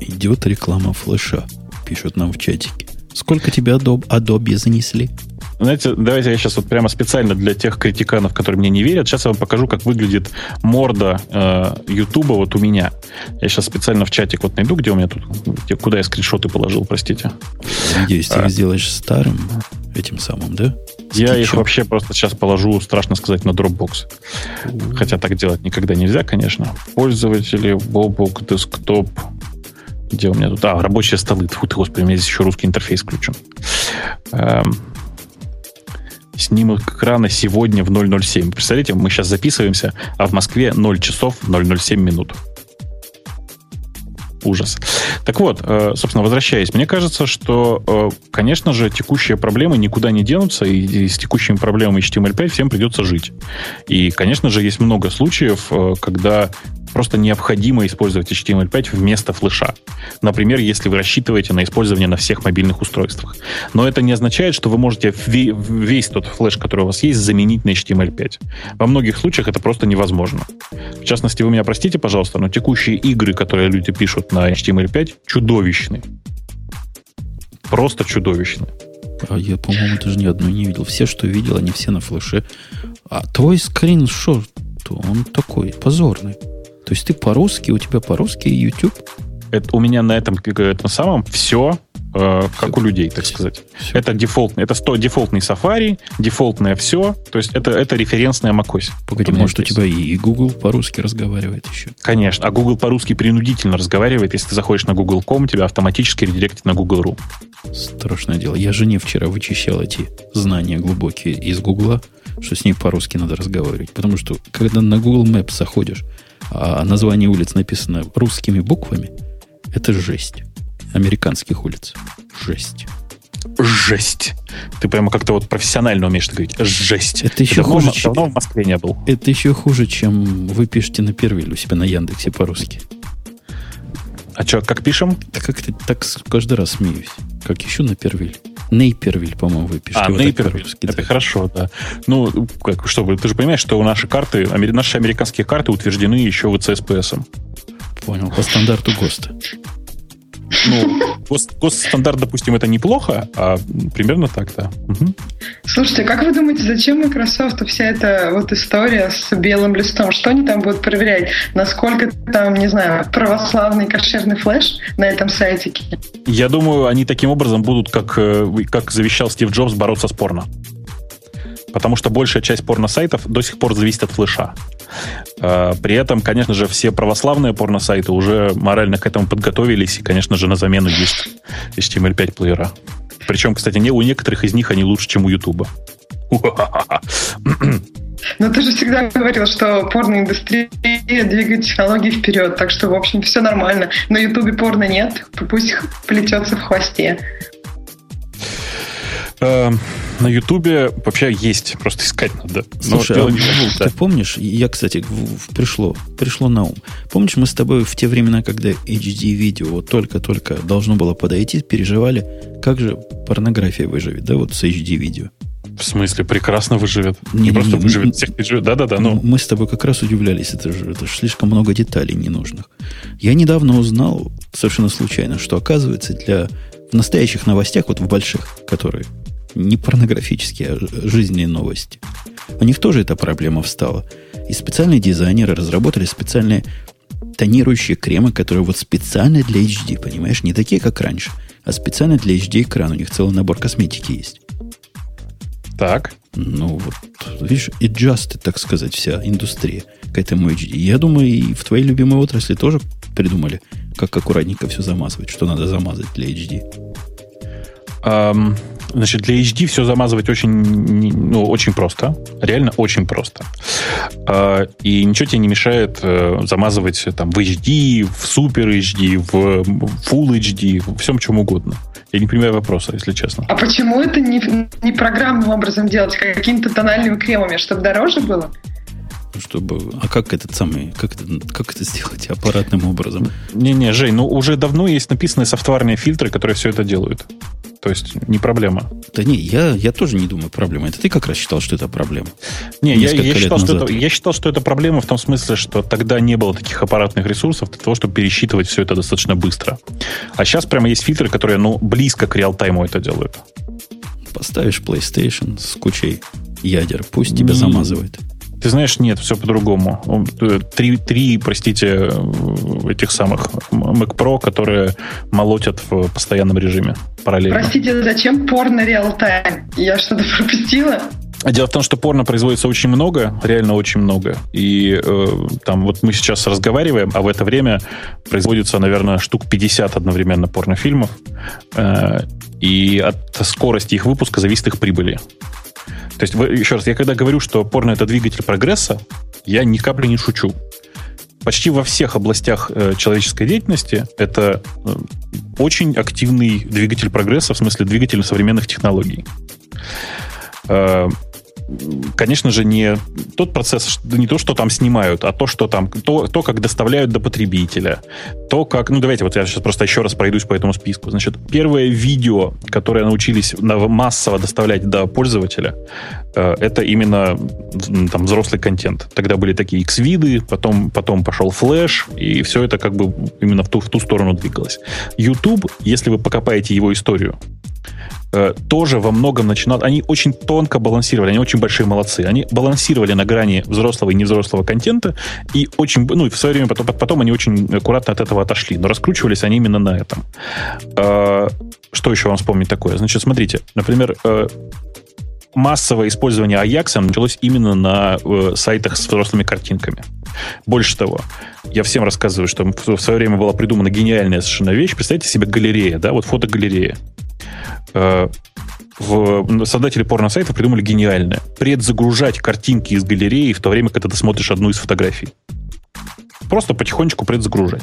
Идет реклама флеша, пишут нам в чатике. Сколько тебе Adobe, Adobe занесли? Знаете, давайте я сейчас вот прямо специально для тех критиканов, которые мне не верят, сейчас я вам покажу, как выглядит морда э, Ютуба вот у меня. Я сейчас специально в чатик вот найду, где у меня тут, где, куда я скриншоты положил, простите. Надеюсь, ты а. их сделаешь старым этим самым, да? Я их вообще просто сейчас положу, страшно сказать, на Dropbox. Хотя так делать никогда нельзя, конечно. Пользователи, Bobok, Desktop, где у меня тут? А, рабочие столы. Фу ты, господи, у меня здесь еще русский интерфейс включен. Эм, снимок экрана сегодня в 007. Представляете, мы сейчас записываемся, а в Москве 0 часов 007 минут. Ужас. Так вот, э, собственно, возвращаясь, мне кажется, что, э, конечно же, текущие проблемы никуда не денутся, и с текущими проблемами HTML5 всем придется жить. И, конечно же, есть много случаев, э, когда просто необходимо использовать HTML5 вместо флеша. Например, если вы рассчитываете на использование на всех мобильных устройствах. Но это не означает, что вы можете весь тот флеш, который у вас есть, заменить на HTML5. Во многих случаях это просто невозможно. В частности, вы меня простите, пожалуйста, но текущие игры, которые люди пишут на HTML5, чудовищны. Просто чудовищны. А я, по-моему, даже ни одной не видел. Все, что видел, они все на флеше. А твой скриншот, он такой позорный. То есть ты по-русски, у тебя по-русски YouTube? Это, у меня на этом, этом самом все как у людей, так сказать. Все. Это дефолтный, это 100 дефолтный Safari, дефолтное все, то есть это, это референсная macOS. Погоди, может, у тебя и Google по-русски разговаривает еще? Конечно, а Google по-русски принудительно разговаривает, если ты заходишь на Google.com, тебя автоматически редиректит на Google.ru. Страшное дело. Я жене вчера вычищал эти знания глубокие из Гугла, что с ней по-русски надо разговаривать. Потому что, когда на Google Maps заходишь, а название улиц написано русскими буквами, это жесть. Американских улиц. Жесть. Жесть. Ты прямо как-то вот профессионально умеешь говорить. Жесть. Это еще давно, хуже, чем... Давно в Москве не был. Это еще хуже, чем вы пишете на первиле у себя на Яндексе по-русски. А что, как пишем? Да как ты так каждый раз смеюсь. Как еще на первиле. Нейпервиль, по-моему, вы пишете. А, вот Нейпервиль. Это да. хорошо, да. Ну, как, чтобы, ты же понимаешь, что наши карты, наши американские карты утверждены еще в CSPS. Понял, по стандарту ГОСТа. Ну, госстандарт, допустим, это неплохо, а примерно так, да. Угу. Слушайте, как вы думаете, зачем Microsoft вся эта вот история с белым листом? Что они там будут проверять? Насколько там, не знаю, православный кошерный флеш на этом сайтике? Я думаю, они таким образом будут, как, э, как завещал Стив Джобс, бороться с порно. Потому что большая часть порно-сайтов до сих пор зависит от флеша. А, при этом, конечно же, все православные порно-сайты уже морально к этому подготовились, и, конечно же, на замену есть HTML5 плеера. Причем, кстати, не, у некоторых из них они лучше, чем у Ютуба. <laughs> Но ты же всегда говорил, что порноиндустрия двигает технологии вперед, так что, в общем, все нормально. На Ютубе порно нет, пусть плетется в хвосте. Эм, на Ютубе вообще есть, просто искать надо. Слушай, а, не ты помнишь, я, кстати, в, в, пришло, пришло на ум. Помнишь, мы с тобой в те времена, когда HD-видео вот только-только должно было подойти, переживали, как же порнография выживет, да, вот с HD-видео. В смысле, прекрасно выживет? Не, не просто не, выживет, всех переживет. Да-да-да. Ну. Мы с тобой как раз удивлялись. Это же, это же слишком много деталей ненужных. Я недавно узнал, совершенно случайно, что оказывается для в настоящих новостях, вот в больших, которые не порнографические, а жизненные новости. У них тоже эта проблема встала. И специальные дизайнеры разработали специальные тонирующие кремы, которые вот специально для HD, понимаешь? Не такие, как раньше, а специально для HD экран. У них целый набор косметики есть. Так. Ну, вот, видишь, adjusted, так сказать, вся индустрия к этому HD. Я думаю, и в твоей любимой отрасли тоже придумали, как аккуратненько все замазывать, что надо замазать для HD. Um, Значит, для HD все замазывать очень, ну, очень просто. Реально очень просто. А, и ничего тебе не мешает э, замазывать там в HD, в Super HD, в Full HD, в всем чем угодно. Я не понимаю вопроса, если честно. А почему это не, не программным образом делать, а какими-то тональными кремами, чтобы дороже было? Чтобы... А как этот самый... Как это, как это сделать аппаратным образом? Не-не, Жень, ну уже давно есть написанные софтварные фильтры, которые все это делают. То есть не проблема. Да не, я, я тоже не думаю проблема. Это ты как раз считал, что это проблема. Не, я, я, считал, что это, я считал, что это проблема в том смысле, что тогда не было таких аппаратных ресурсов для того, чтобы пересчитывать все это достаточно быстро. А сейчас прямо есть фильтры, которые ну, близко к реал-тайму это делают. Поставишь PlayStation с кучей ядер, пусть тебя замазывает. Ты знаешь, нет, все по-другому. Три, три, простите, этих самых Mac Pro, которые молотят в постоянном режиме параллельно. Простите, зачем порно реал-тайм? Я что-то пропустила? Дело в том, что порно производится очень много, реально очень много. И э, там вот мы сейчас разговариваем, а в это время производится, наверное, штук 50 одновременно порнофильмов. Э, и от скорости их выпуска зависит их прибыли. То есть, еще раз, я когда говорю, что порно это двигатель прогресса, я ни капли не шучу. Почти во всех областях э, человеческой деятельности это э, очень активный двигатель прогресса, в смысле двигатель современных технологий. Э, конечно же, не тот процесс, не то, что там снимают, а то, что там, то, то, как доставляют до потребителя, то, как, ну, давайте вот я сейчас просто еще раз пройдусь по этому списку. Значит, первое видео, которое научились массово доставлять до пользователя, э, это именно там взрослый контент. Тогда были такие X-виды, потом, потом пошел флеш, и все это как бы именно в ту, в ту сторону двигалось. YouTube, если вы покопаете его историю, Э, тоже во многом начинал... Они очень тонко балансировали, они очень большие молодцы. Они балансировали на грани взрослого и невзрослого контента, и очень... Ну, в свое время потом, потом они очень аккуратно от этого отошли, но раскручивались они именно на этом. Э, что еще вам вспомнить такое? Значит, смотрите, например, э, массовое использование Ajax началось именно на сайтах с взрослыми картинками. Больше того, я всем рассказываю, что в свое время была придумана гениальная совершенно вещь. Представьте себе галерея, да, вот фотогалерея. Э, в, создатели порно-сайтов придумали гениальное. Предзагружать картинки из галереи в то время, когда ты смотришь одну из фотографий. Просто потихонечку предзагружать.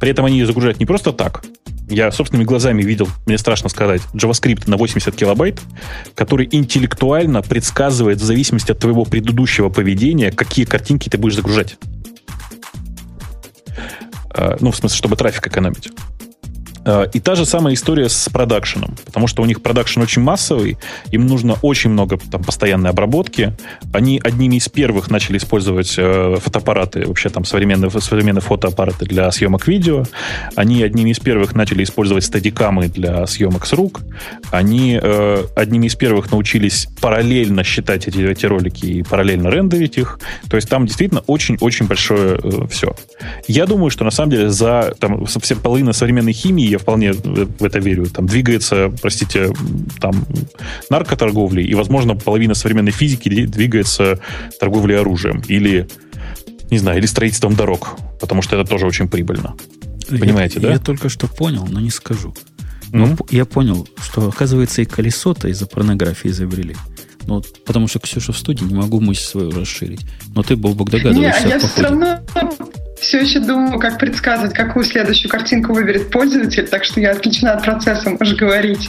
При этом они ее загружают не просто так. Я собственными глазами видел, мне страшно сказать, JavaScript на 80 килобайт, который интеллектуально предсказывает в зависимости от твоего предыдущего поведения, какие картинки ты будешь загружать. Э, ну, в смысле, чтобы трафик экономить. Э, и та же самая история с продакшеном, потому что у них продакшн очень массовый, им нужно очень много там, постоянной обработки. Они одними из первых начали использовать э, фотоаппараты, вообще там современные, современные фотоаппараты для съемок видео. Они одними из первых начали использовать стадикамы для съемок с рук. Они э, одними из первых научились параллельно считать эти, эти ролики и параллельно рендерить их. То есть там действительно очень-очень большое э, все. Я думаю, что на самом деле за там, все половина современной химии я вполне в это верю, там двигается, простите, там наркоторговлей, и, возможно, половина современной физики двигается торговлей оружием или, не знаю, или строительством дорог, потому что это тоже очень прибыльно. Понимаете, я, да? Я только что понял, но не скажу. Но mm-hmm. я понял, что, оказывается, и колесо-то из-за порнографии изобрели. Ну, потому что Ксюша в студии, не могу мысль свою расширить. Но ты, Бобок, догадываешься. Не, я все равно все еще думаю, как предсказывать, какую следующую картинку выберет пользователь, так что я отключена от процесса, можешь говорить.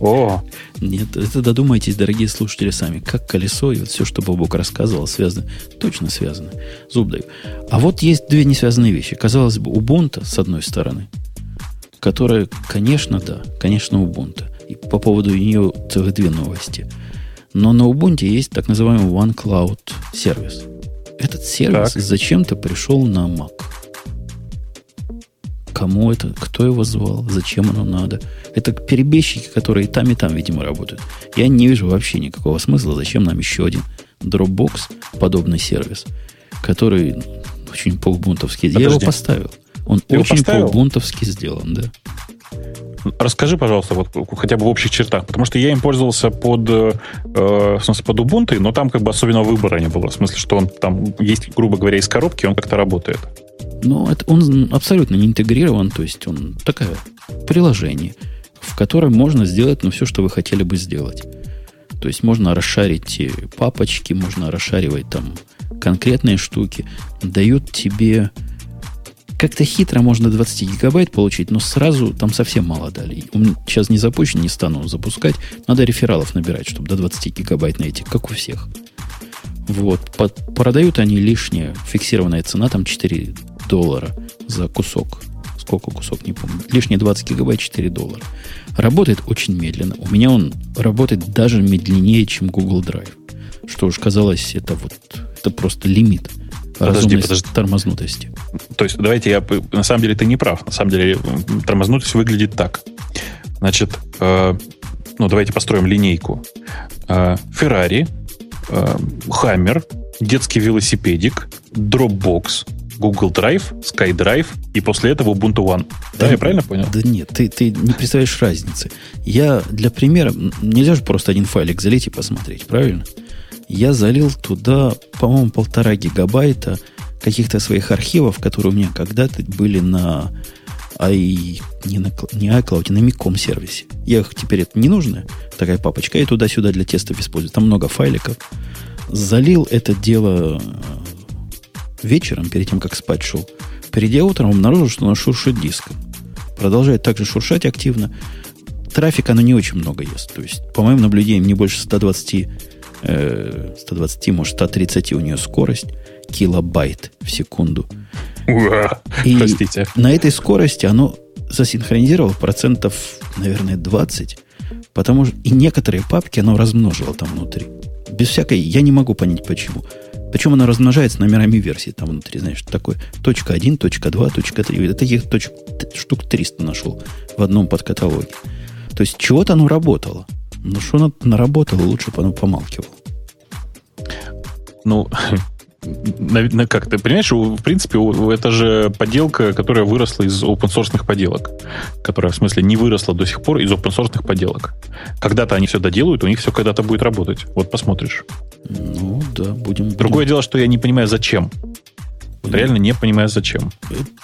О, нет, это додумайтесь, дорогие слушатели, сами. Как колесо и вот все, что Бобок рассказывал, связано. Точно связано. Зуб даю. А вот есть две несвязанные вещи. Казалось бы, Ubuntu, с одной стороны, которая, конечно, да, конечно, Ubuntu. И по поводу нее целых две новости. Но на Ubuntu есть так называемый OneCloud сервис – этот сервис так. зачем-то пришел на Mac. Кому это? Кто его звал? Зачем оно надо? Это перебежчики, которые и там, и там, видимо, работают. Я не вижу вообще никакого смысла, зачем нам еще один Dropbox, подобный сервис, который очень по-убунтовски. Я его поставил. Он Ты очень по-убунтовски сделан, да. Расскажи, пожалуйста, вот хотя бы в общих чертах, потому что я им пользовался под, э, в смысле, под Ubuntu, но там как бы особенного выбора не было. В смысле, что он там есть, грубо говоря, из коробки, он как-то работает. Ну, это, он абсолютно не интегрирован, то есть он такое приложение, в котором можно сделать ну, все, что вы хотели бы сделать. То есть можно расшарить папочки, можно расшаривать там конкретные штуки. Дают тебе как-то хитро можно 20 гигабайт получить, но сразу там совсем мало дали. Сейчас не запущен, не стану запускать. Надо рефералов набирать, чтобы до 20 гигабайт найти, как у всех. Вот. Под, продают они лишнее. Фиксированная цена там 4 доллара за кусок. Сколько кусок, не помню. Лишние 20 гигабайт 4 доллара. Работает очень медленно. У меня он работает даже медленнее, чем Google Drive. Что уж казалось, это вот это просто лимит подожди, подожди. тормознутости. То есть, давайте я... На самом деле ты не прав. На самом деле тормознутость выглядит так. Значит, э, ну, давайте построим линейку. Феррари, Хаммер, детский велосипедик, Dropbox, Google Drive, SkyDrive и после этого Ubuntu One. Да, да я правильно понял? Да нет, ты, ты не представляешь разницы. Я для примера, нельзя же просто один файлик залить и посмотреть, правильно? Я залил туда, по-моему, полтора гигабайта каких-то своих архивов, которые у меня когда-то были на i, не, на, не iCloud, а на Micom сервисе. Я их теперь это не нужно, такая папочка, и туда-сюда для тестов использую. Там много файликов. Залил это дело вечером, перед тем, как спать шел, придя утром, обнаружил, что оно шуршит диском. Продолжает также шуршать активно. Трафика оно не очень много ест. То есть, по моим наблюдениям, не больше 120, э, 120, может, 130 у нее скорость килобайт в секунду. Уа, и простите. на этой скорости оно засинхронизировало процентов, наверное, 20, потому что и некоторые папки оно размножило там внутри. Без всякой... Я не могу понять, почему. Причем она размножается номерами версий там внутри, знаешь, такое. Точка 1, точка 2, точка 3. Я таких точек штук 300 нашел в одном подкаталоге. То есть чего-то оно работало. Но что оно наработало, лучше бы оно помалкивало. Ну, <laughs> как ты понимаешь, в принципе, это же поделка, которая выросла из open source поделок. Которая, в смысле, не выросла до сих пор из open поделок. Когда-то они все доделают, у них все когда-то будет работать. Вот посмотришь. Ну, да, будем... Другое дело, что я не понимаю, зачем. Вот реально не понимаю, зачем.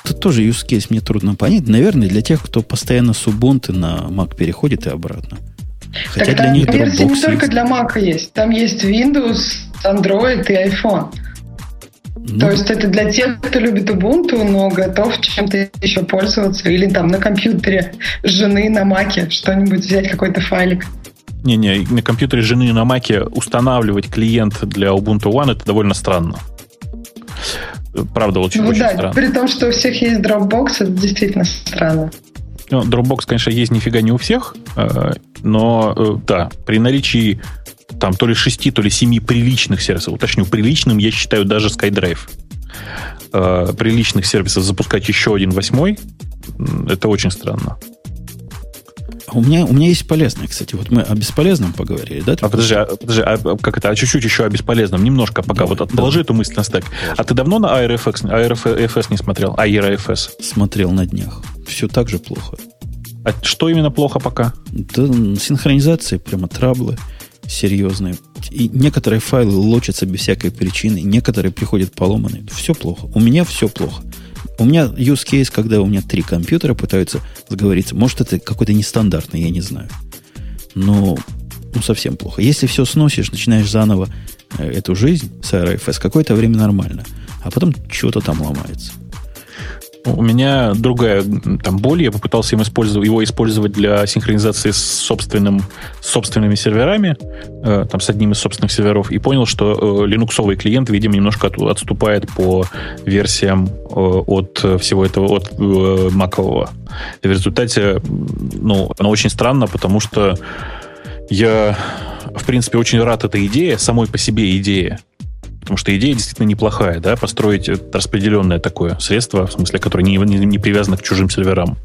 Это тоже use case мне трудно понять. Наверное, для тех, кто постоянно с Ubuntu на Mac переходит и обратно. Хотя так для них версии не только для Mac есть. Там есть Windows, Android и iPhone. Ну, То есть это для тех, кто любит Ubuntu, но готов чем-то еще пользоваться. Или там на компьютере жены на маке что-нибудь взять, какой-то файлик. Не-не, на компьютере жены на маке устанавливать клиент для Ubuntu One это довольно странно. Правда, очень, ну, очень да, странно. При том, что у всех есть Dropbox, это действительно странно. Ну, Dropbox, конечно, есть нифига не у всех, э, но э, да, при наличии там то ли шести, то ли семи приличных сервисов. Уточню, приличным я считаю даже SkyDrive. Э, приличных сервисов запускать еще один восьмой, это очень странно. У меня, у меня есть полезное, кстати. Вот мы о бесполезном поговорили, да? А подожди, а, подожди, а как это? А чуть-чуть еще о бесполезном. Немножко пока. Давай, вот отложи давай. эту мысль на стек. А ты давно на ARFX, ARFS не смотрел? ARFS? Смотрел на днях. Все так же плохо. А что именно плохо пока? Да, синхронизация, прямо траблы серьезные. И некоторые файлы лочатся без всякой причины, некоторые приходят поломанные. Все плохо. У меня все плохо. У меня use case, когда у меня три компьютера пытаются сговориться. Может, это какой-то нестандартный, я не знаю. Но ну, совсем плохо. Если все сносишь, начинаешь заново э, эту жизнь с RFS, какое-то время нормально. А потом что-то там ломается. У меня другая там боль. Я попытался им использовать, его использовать для синхронизации с, собственным, собственными серверами, э, там, с одним из собственных серверов, и понял, что э, линуксовый клиент, видимо, немножко от, отступает по версиям э, от всего этого, от э, макового. И в результате, ну, оно очень странно, потому что я, в принципе, очень рад этой идее, самой по себе идее. Потому что идея действительно неплохая, да, построить распределенное такое средство, в смысле, которое не, не, не привязано к чужим серверам.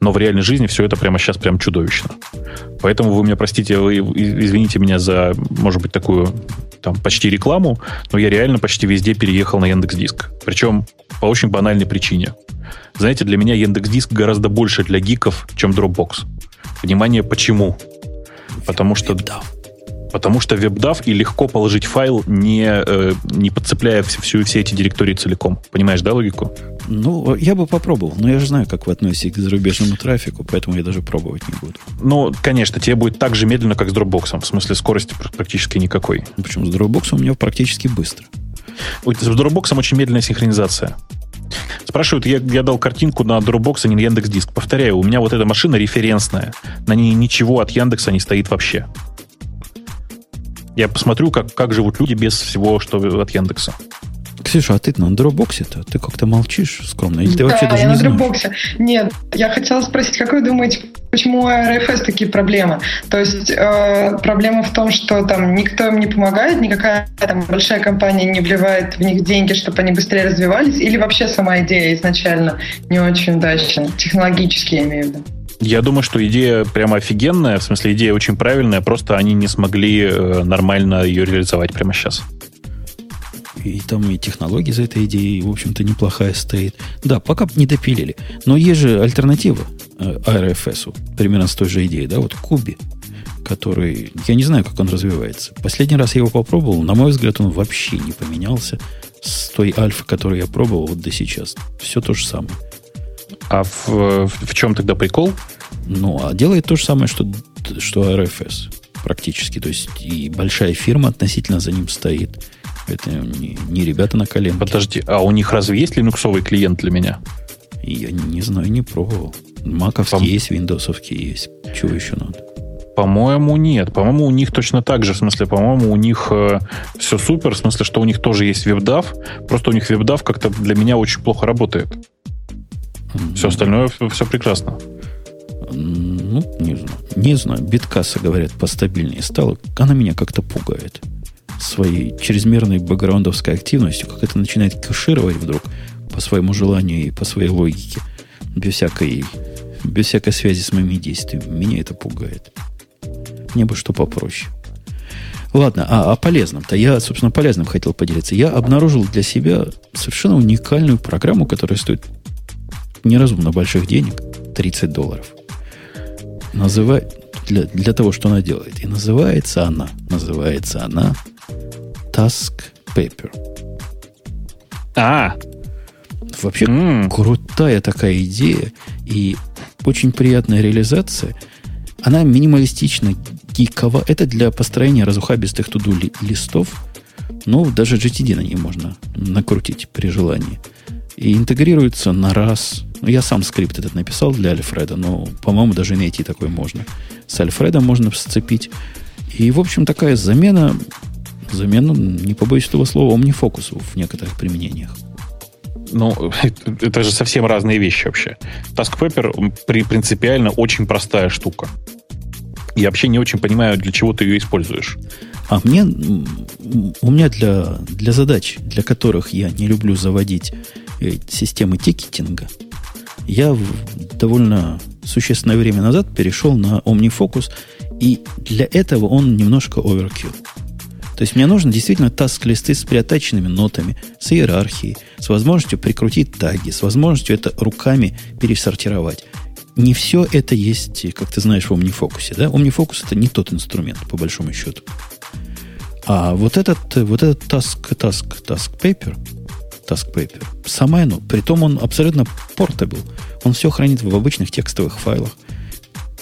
Но в реальной жизни все это прямо сейчас прям чудовищно. Поэтому вы меня простите, вы извините меня за, может быть, такую там почти рекламу, но я реально почти везде переехал на Яндекс Диск. Причем по очень банальной причине. Знаете, для меня Яндекс Диск гораздо больше для гиков, чем Dropbox. Внимание, почему? Потому что... Да Потому что WebDAV и легко положить файл, не, э, не подцепляя всю, все эти директории целиком. Понимаешь, да, логику? Ну, я бы попробовал, но я же знаю, как вы относитесь к зарубежному трафику, поэтому я даже пробовать не буду. Ну, конечно, тебе будет так же медленно, как с Dropbox. В смысле, скорости практически никакой. Ну, Причем с Dropbox у меня практически быстро. С Dropbox очень медленная синхронизация. Спрашивают, я, я дал картинку на Dropbox, а не на Яндекс Диск. Повторяю, у меня вот эта машина референсная. На ней ничего от Яндекса не стоит вообще. Я посмотрю, как, как живут люди без всего, что от Яндекса. Ксюша, а ты на Dropbox-то? Ты как-то молчишь скромно? Или ты да, вообще даже я не на Dropbox. Нет, я хотела спросить, как вы думаете, почему у RFS такие проблемы? То есть э, проблема в том, что там никто им не помогает, никакая там большая компания не вливает в них деньги, чтобы они быстрее развивались, или вообще сама идея изначально не очень удачна, технологически я имею в виду? Я думаю, что идея прямо офигенная, в смысле идея очень правильная, просто они не смогли э, нормально ее реализовать пряма сейчас. И там и технология за этой идеей, в общем-то, неплохая стоит. Да, пока не допилили. Но есть же альтернатива э, RFS, примерно с той же идеей, да, вот Куби, который, я не знаю, как он развивается. Последний раз я его попробовал, на мой взгляд, он вообще не поменялся с той альфы, которую я пробовал вот до сейчас. Все то же самое. А в, в, в чем тогда прикол? Ну, а делает то же самое, что, что RFS практически. То есть и большая фирма относительно за ним стоит. Это не, не ребята на коленке. Подожди, а у них разве есть линуксовый клиент для меня? Я не, не знаю, не пробовал. Маковский Пом... есть, виндосовский есть. Чего еще надо? По-моему, нет. По-моему, у них точно так же. В смысле, по-моему, у них э, все супер. В смысле, что у них тоже есть вебдав. Просто у них вебдав как-то для меня очень плохо работает. Все остальное все прекрасно. Ну, не знаю. Не знаю. Биткасса, говорят, постабильнее стало. Она меня как-то пугает своей чрезмерной бэкграундовской активностью, как это начинает кэшировать вдруг по своему желанию и по своей логике, без всякой, без всякой связи с моими действиями. Меня это пугает. Мне бы что попроще. Ладно, а о полезном-то. Я, собственно, полезным хотел поделиться. Я обнаружил для себя совершенно уникальную программу, которая стоит неразумно больших денег. 30 долларов. Называет для, для того, что она делает. И называется она, называется она Task Paper. А, Вообще mm. крутая такая идея и очень приятная реализация. Она минималистична, гикова. Это для построения разухабистых туду ли, листов. Ну, даже GTD на ней можно накрутить при желании. И интегрируется на раз. Я сам скрипт этот написал для Альфреда, но, по-моему, даже найти такой можно. С Альфредом можно сцепить. И, в общем, такая замена замену, не побоюсь этого слова, омнифокусу в некоторых применениях. Ну, <laughs> это же совсем разные вещи вообще. Task Paper при, принципиально очень простая штука. Я вообще не очень понимаю, для чего ты ее используешь. А мне, у меня для, для задач, для которых я не люблю заводить системы тикетинга, я довольно существенное время назад перешел на OmniFocus, и для этого он немножко overkill. То есть мне нужно действительно таск-листы с приотаченными нотами, с иерархией, с возможностью прикрутить таги, с возможностью это руками пересортировать. Не все это есть, как ты знаешь, в OmniFocus. Да? OmniFocus это не тот инструмент, по большому счету. А вот этот, вот этот task, task, task paper, task paper, самое оно, притом он абсолютно портабл. Он все хранит в обычных текстовых файлах.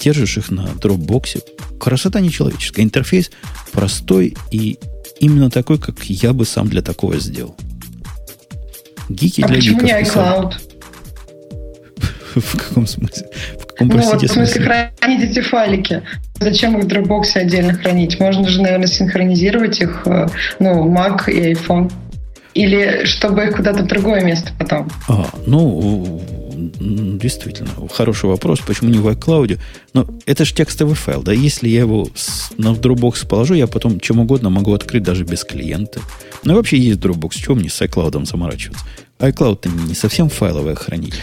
Держишь их на дропбоксе. Красота нечеловеческая. Интерфейс простой и именно такой, как я бы сам для такого сделал. Гики а для почему не iCloud? <laughs> В каком смысле? В каком, ну, вот, в смысле, хранить эти файлики. Зачем их в Dropbox отдельно хранить? Можно же, наверное, синхронизировать их, э, ну, Mac и iPhone. Или чтобы их куда-то в другое место потом? А, ну, действительно, хороший вопрос, почему не в iCloud? Но это же текстовый файл, да, если я его с, на Dropbox положу, я потом чем угодно могу открыть даже без клиента. Ну и вообще есть Dropbox, чего мне с iCloud заморачиваться? iCloud-то не совсем файловое хранилище.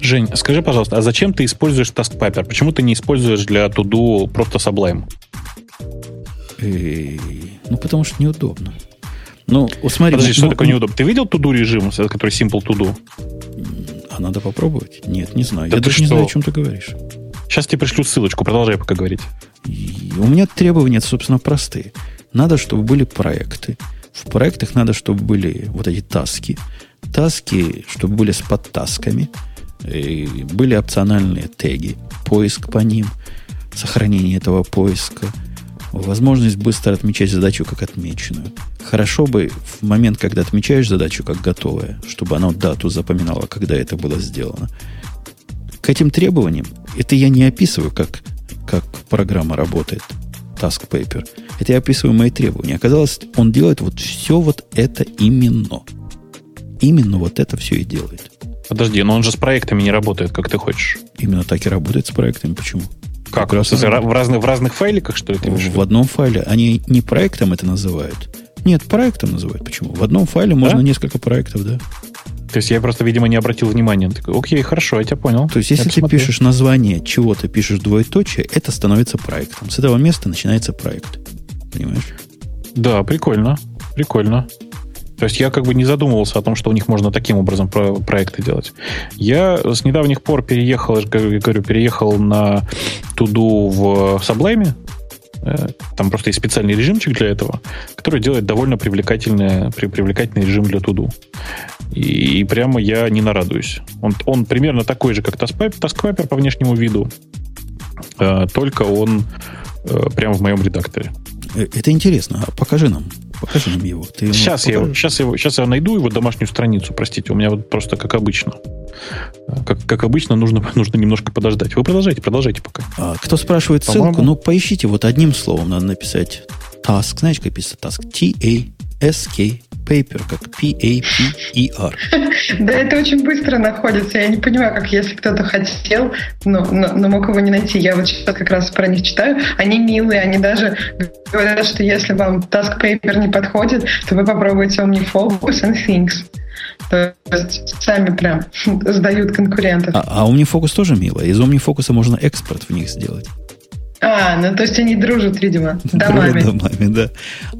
Жень, скажи, пожалуйста, а зачем ты используешь TaskPaper? Почему ты не используешь для Todo просто Sublime? ну, потому что неудобно. Ну, смотри. Подожди, что такое неудобно? Ты видел туду режим, который Simple Todo? А надо попробовать? Нет, не знаю. Да Я даже что? не знаю, о чем ты говоришь. Сейчас тебе пришлю ссылочку, продолжай пока говорить. И у меня требования, собственно, простые. Надо, чтобы были проекты. В проектах надо, чтобы были вот эти таски. Таски, чтобы были с подтасками. И были опциональные теги. Поиск по ним. Сохранение этого поиска – возможность быстро отмечать задачу как отмеченную. Хорошо бы в момент, когда отмечаешь задачу как готовая, чтобы она дату запоминала, когда это было сделано. К этим требованиям, это я не описываю, как, как программа работает, Task Paper. Это я описываю мои требования. Оказалось, он делает вот все вот это именно. Именно вот это все и делает. Подожди, но он же с проектами не работает, как ты хочешь. Именно так и работает с проектами. Почему? Как? Раз в, разных, в разных файликах, что ли, ты В одном файле. Они не проектом это называют. Нет, проектом называют. Почему? В одном файле можно да? несколько проектов, да. То есть я просто, видимо, не обратил внимания. Такой, окей, хорошо, я тебя понял. То есть, если ты пишешь название чего-то, пишешь двоеточие, это становится проектом. С этого места начинается проект. Понимаешь? Да, прикольно. Прикольно. То есть я как бы не задумывался о том, что у них можно таким образом про проекты делать. Я с недавних пор переехал, я говорю, переехал на Туду в Sublime. Э, там просто есть специальный режимчик для этого, который делает довольно привлекательный, привлекательный режим для Туду. И, и прямо я не нарадуюсь. Он, он примерно такой же, как Taskpaper по внешнему виду, э, только он э, прямо в моем редакторе. Это интересно. А покажи нам. Покажи нам его. Ты сейчас, я его, сейчас, его, сейчас я найду его домашнюю страницу, простите. У меня вот просто как обычно. Как, как обычно, нужно, <laughs> нужно немножко подождать. Вы продолжайте, продолжайте пока. А, кто спрашивает ссылку, ну, поищите. Вот одним словом надо написать task. Знаете, как пишется task? T-A-S-K paper, как P-A-P-E-R. <laughs> Да, это очень быстро находится. Я не понимаю, как если кто-то хотел, но, но, но мог его не найти. Я вот сейчас как раз про них читаю. Они милые, они даже говорят, что если вам task paper не подходит, то вы попробуйте OmniFocus and Things. То есть сами прям <laughs> сдают конкурентов. А, а OmniFocus тоже мило. Из OmniFocus можно экспорт в них сделать. А, ну то есть они дружат, видимо, <laughs> домами. Дружат домами, да.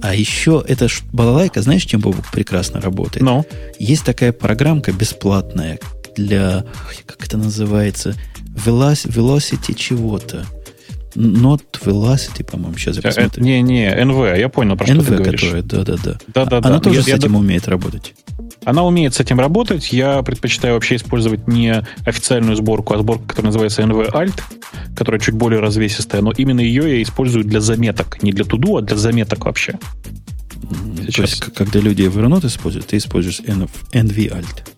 А еще эта балалайка, знаешь, чем Бобук прекрасно работает? Ну? Есть такая программка бесплатная для, как это называется, Velocity чего-то. Not Velocity, по-моему, сейчас я э, посмотрю. Не, не, NV, я понял, про что NV, ты говоришь. которая, да-да-да. Да-да-да. Она тоже я, с этим я, умеет работать. Она умеет с этим работать. Я предпочитаю вообще использовать не официальную сборку, а сборку, которая называется NV Alt, которая чуть более развесистая, но именно ее я использую для заметок. Не для туду, а для заметок вообще. Сейчас. То есть, когда люди Evernote используют, ты используешь NV Alt.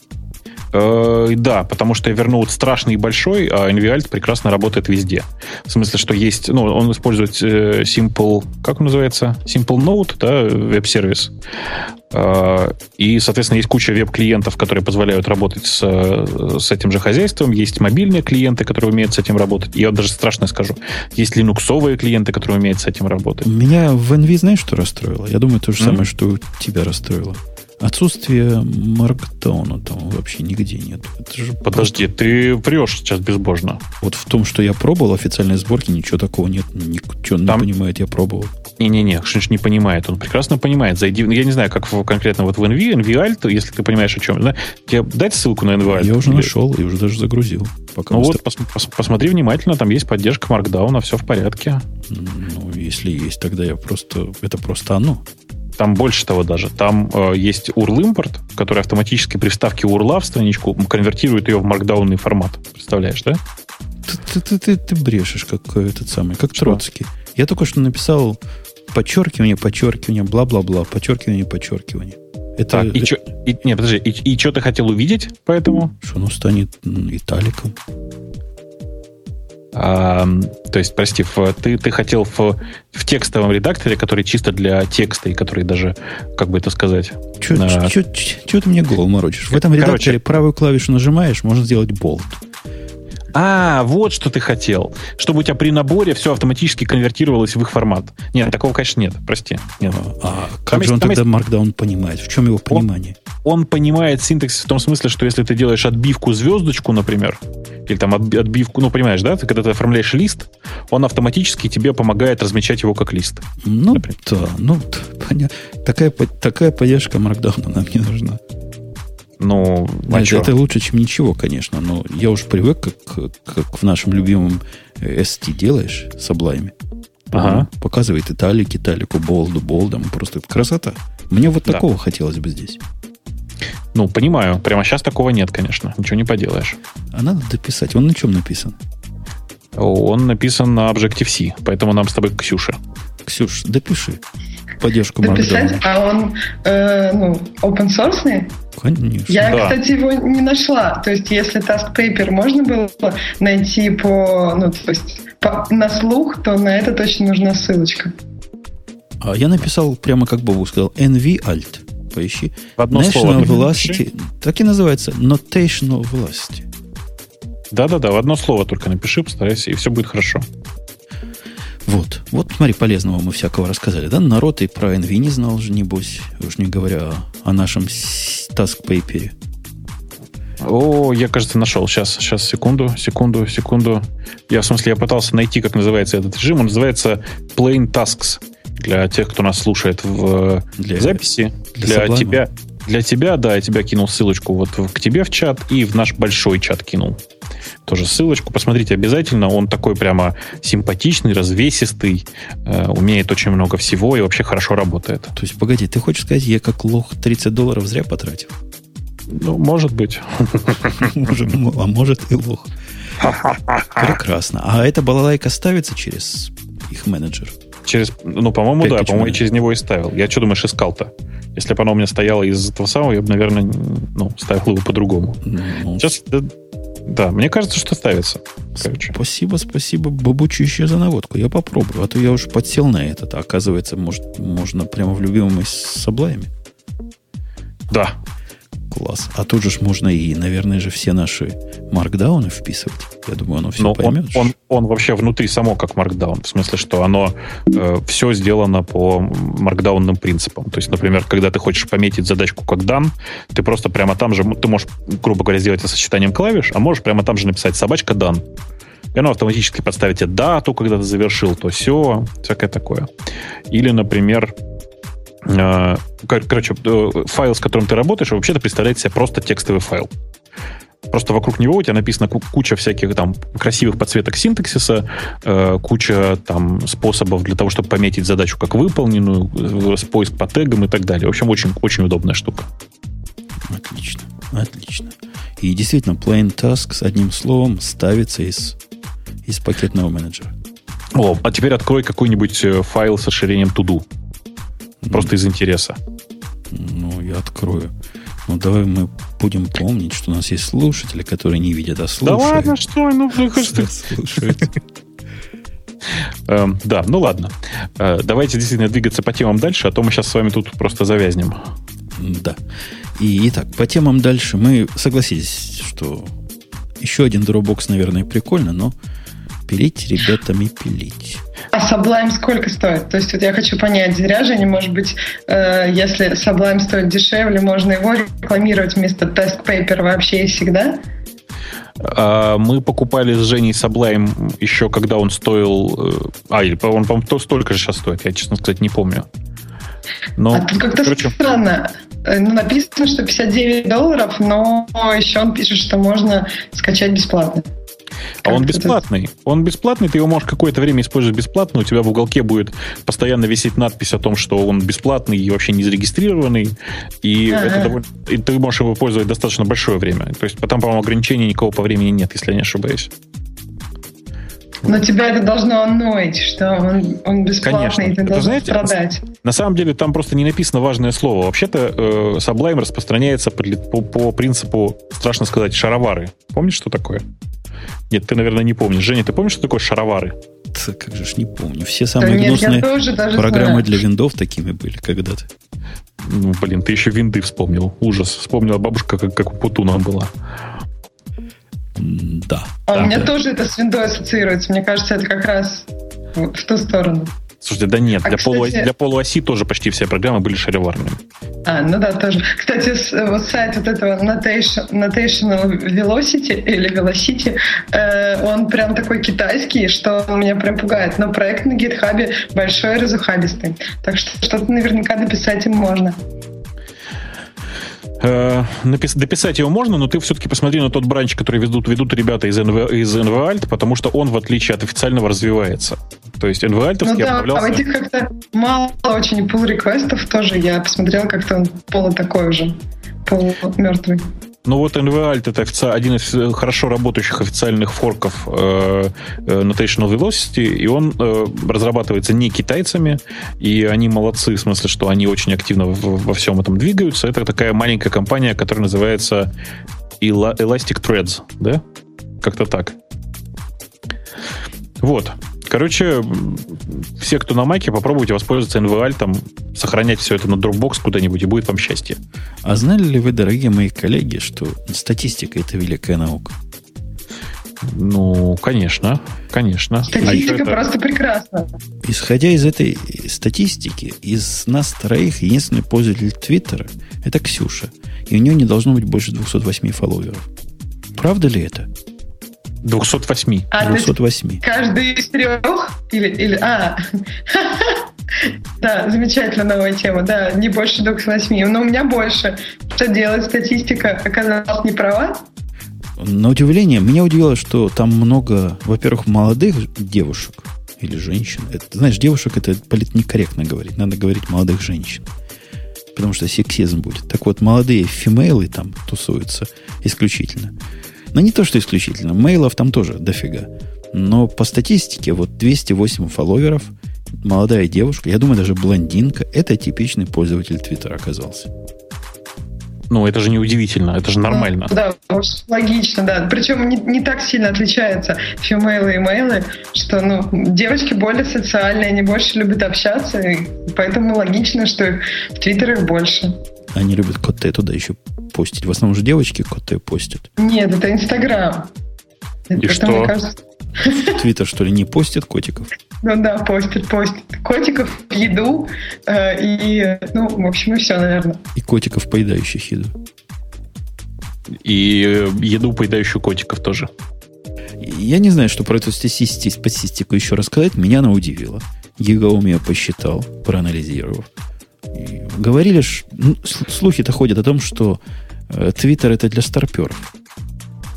Э, да, потому что Evernote страшный и большой, а NVAlt прекрасно работает везде. В смысле, что есть, ну, он использует э, Simple, как он называется? Simple Note, да, веб-сервис. Э, и, соответственно, есть куча веб-клиентов, которые позволяют работать с, с этим же хозяйством. Есть мобильные клиенты, которые умеют с этим работать. Я даже страшно скажу. Есть линуксовые клиенты, которые умеют с этим работать. Меня в NV знаешь, что расстроило? Я думаю, то же самое, mm-hmm. что тебя расстроило. Отсутствие маркдауна там вообще нигде нет. Подожди, просто... ты врешь сейчас безбожно. Вот в том, что я пробовал официальной сборки, ничего такого нет. Ничего там... не понимает, я пробовал. Не-не-не, Шинш не понимает. Он прекрасно понимает. Зайди, я не знаю, как в, конкретно вот в NV, NVAlt, если ты понимаешь, о чем. Да? Тебе дать ссылку на NVAlt? Я уже или... нашел и уже даже загрузил. Пока ну вот, пос, пос, посмотри внимательно, там есть поддержка маркдауна, все в порядке. Ну, если есть, тогда я просто... Это просто оно. Там больше того даже. Там э, есть URL импорт, который автоматически при вставке URL в страничку конвертирует ее в маркдаунный формат. Представляешь, да? Ты, ты, ты, ты брешешь, как этот самый, как что? Троцкий. Я только что написал подчеркивание, подчеркивание, бла-бла-бла, подчеркивание, подчеркивание. Это, так, и, чё, и, не, подожди, и, и что ты хотел увидеть поэтому? Что оно станет италиком. А, то есть, прости, в, ты, ты хотел в, в текстовом редакторе, который чисто для текста и который даже, как бы это сказать... Чего а, ты мне голову морочишь? В этом редакторе короче, правую клавишу нажимаешь, можно сделать болт. А, вот что ты хотел. Чтобы у тебя при наборе все автоматически конвертировалось в их формат. Нет, такого, конечно, нет. Прости. Нет. А, а как там же он тогда есть... Markdown понимает? В чем его понимание? Он, он понимает синтаксис в том смысле, что если ты делаешь отбивку звездочку, например, или там отбивку, ну, понимаешь, да, ты когда ты оформляешь лист, он автоматически тебе помогает размечать его как лист. Ну, например. да, ну, понятно. Такая, такая поддержка Markdown нам не нужна. Ну, а это, это лучше, чем ничего, конечно. Но я уже привык, как, как в нашем любимом ST делаешь, Sublime. Ага. Показывает италик, италику, болду, болдом. Просто красота. Мне вот да. такого хотелось бы здесь. Ну, понимаю. Прямо сейчас такого нет, конечно. Ничего не поделаешь. А надо дописать. Он на чем написан? Он написан на Objective-C, поэтому нам с тобой Ксюша. Ксюш, допиши поддержку Написать, Markdown. а он э, ну, open source? Конечно. Я, да. кстати, его не нашла. То есть, если Task Paper можно было найти по, ну, то есть, по, на слух, то на это точно нужна ссылочка. А я написал прямо как Бобу сказал, NV Alt. Поищи. В одно National слово Velocity. Так и называется. Notational Velocity. Да-да-да, в одно слово только напиши, постарайся, и все будет хорошо. Вот. Вот, смотри, полезного мы всякого рассказали. Да, народ и про NV не знал же, небось. Уж не говоря о, о нашем task paper. О, я, кажется, нашел. Сейчас, сейчас, секунду, секунду, секунду. Я, в смысле, я пытался найти, как называется этот режим. Он называется Plain Tasks. Для тех, кто нас слушает в для, записи. Для, для тебя. Для тебя, да, я тебя кинул ссылочку вот к тебе в чат и в наш большой чат кинул. Тоже ссылочку. Посмотрите обязательно. Он такой прямо симпатичный, развесистый, э, умеет очень много всего и вообще хорошо работает. То есть, погоди, ты хочешь сказать, я как лох 30 долларов зря потратил? Ну, может быть. <laughs> А может и лох. Прекрасно. А эта балалайка ставится через их менеджер? Через, ну, по-моему, да, по-моему, я через него и ставил. Я что думаешь, искал-то? Если бы оно у меня стояло из этого самого, я бы, наверное, ну, ставил его по-другому. Ну, Сейчас, да, да, мне кажется, что ставится. Короче. Спасибо, спасибо, бабучище за наводку. Я попробую, а то я уже подсел на это. А оказывается, может, можно прямо в любимом с облаями. Да, Класс. А тут же можно и, наверное же, все наши маркдауны вписывать. Я думаю, оно все Но поймет. Он, он, он вообще внутри само как маркдаун. В смысле, что оно э, все сделано по маркдаунным принципам. То есть, например, когда ты хочешь пометить задачку как дан, ты просто прямо там же, ты можешь, грубо говоря, сделать это сочетанием клавиш, а можешь прямо там же написать собачка дан. И оно автоматически подставит тебе дату, когда ты завершил, то все, всякое такое. Или, например, короче, э, файл, с которым ты работаешь, вообще-то представляет себе просто текстовый файл. Просто вокруг него у тебя написано куча всяких там красивых подсветок синтаксиса, э, куча там способов для того, чтобы пометить задачу как выполненную, с поиск по тегам и так далее. В общем, очень, очень удобная штука. Отлично, отлично. И действительно, plain task с одним словом ставится из, из пакетного менеджера. О, а теперь открой какой-нибудь файл с расширением to-do. Просто из интереса. Ну, я открою. Ну, давай мы будем помнить, что у нас есть слушатели, которые не видят, а слушают. Да ладно, что? Ну, слушают. <laughs> Эм, да, ну ладно. Э, давайте действительно двигаться по темам дальше, а то мы сейчас с вами тут просто завязнем. Да. И итак, по темам дальше мы согласились, что еще один Dropbox, наверное, прикольно, но пилить ребятами пилить. А Sublime сколько стоит? То есть вот я хочу понять, зря же не может быть, э, если Sublime стоит дешевле, можно его рекламировать вместо тест paper вообще и всегда? А, мы покупали с Женей Sublime еще когда он стоил... Э, а, или он, по-моему, то столько же сейчас стоит, я, честно сказать, не помню. Но, а тут как-то короче... странно. Э, ну, написано, что 59 долларов, но еще он пишет, что можно скачать бесплатно. А он бесплатный. Он бесплатный, ты его можешь какое-то время использовать бесплатно, у тебя в уголке будет постоянно висеть надпись о том, что он бесплатный и вообще не зарегистрированный, и, а это довольно, и ты можешь его пользовать достаточно большое время. То есть там, по-моему, ограничений никакого по времени нет, если я не ошибаюсь. Но тебя это должно ноить, что он, он бесплатный, Конечно. и ты это, должен знаете, страдать. На самом деле там просто не написано важное слово. Вообще-то э, Sublime распространяется по, по, по принципу, страшно сказать, шаровары. Помнишь, что такое? Нет, ты, наверное, не помнишь. Женя, ты помнишь, что такое шаровары? Да, как же ж не помню. Все самые да гнусные программы знаю. для виндов такими были когда-то. Ну, блин, ты еще винды вспомнил. Ужас. Вспомнила бабушка, как, как у Путуна была. Да. А да, у меня да. тоже это с виндой ассоциируется. Мне кажется, это как раз в ту сторону. Слушайте, да нет, а, для, кстати... полуоси, для полуоси тоже почти все программы были шароварными. А, ну да, тоже. Кстати, вот сайт вот этого Notation, Notational Velocity или Velocity, э, он прям такой китайский, что меня прям пугает. Но проект на гитхабе большой, разухабистый. Так что что-то наверняка дописать им можно. Э, напис, дописать его можно, но ты все-таки посмотри на тот бранч, который ведут, ведут ребята из, NV, из NVALT, потому что он, в отличие от официального, развивается. То есть NVALT ну, да, обновлялся... а этих как-то мало очень pull реквестов тоже. Я посмотрела, как-то он полу такой уже, полумертвый. Ну вот NVALT это один из э, хорошо работающих официальных форков э, э, Notational Velocity, и он э, разрабатывается не китайцами, и они молодцы, в смысле, что они очень активно в, во всем этом двигаются. Это такая маленькая компания, которая называется Elastic Threads, да? Как-то так. Вот. Короче, все, кто на Маке, попробуйте воспользоваться NVAL, там, сохранять все это на Dropbox куда-нибудь, и будет вам счастье. А знали ли вы, дорогие мои коллеги, что статистика – это великая наука? Ну, конечно, конечно. Статистика а это... просто прекрасна. Исходя из этой статистики, из нас троих единственный пользователь Твиттера – это Ксюша. И у нее не должно быть больше 208 фолловеров. Правда ли это? 208. А 208. Каждый из трех? Или, или, а, <laughs> да, замечательная новая тема. Да, не больше 208. Но у меня больше. Что делать? Статистика оказалась не права? На удивление, меня удивило, что там много, во-первых, молодых девушек или женщин. Это, знаешь, девушек это политнекорректно говорить. Надо говорить молодых женщин. Потому что сексизм будет. Так вот, молодые фимейлы там тусуются исключительно. Но не то, что исключительно. Мейлов там тоже дофига. Но по статистике, вот 208 фолловеров, молодая девушка, я думаю, даже блондинка, это типичный пользователь Твиттера оказался. Ну, это же не удивительно, это же нормально. Да, логично, да. Причем не, не так сильно отличаются фимейлы и мейлы, что ну, девочки более социальные, они больше любят общаться, и поэтому логично, что в Твиттерах больше. Они любят коте туда еще постить. В основном же девочки коте постят. Нет, это Инстаграм. И это, что? кажется... <laughs> Твиттер, что ли, не постит котиков? Ну да, постит, постит. Котиков, еду э, и, ну, в общем, и все, наверное. И котиков, поедающих еду. И э, еду, поедающую котиков тоже. Я не знаю, что про эту статистику еще рассказать. Меня она удивила. Гигаум я посчитал, проанализировав. И говорили, ну, слухи-то ходят о том, что Твиттер это для старперов.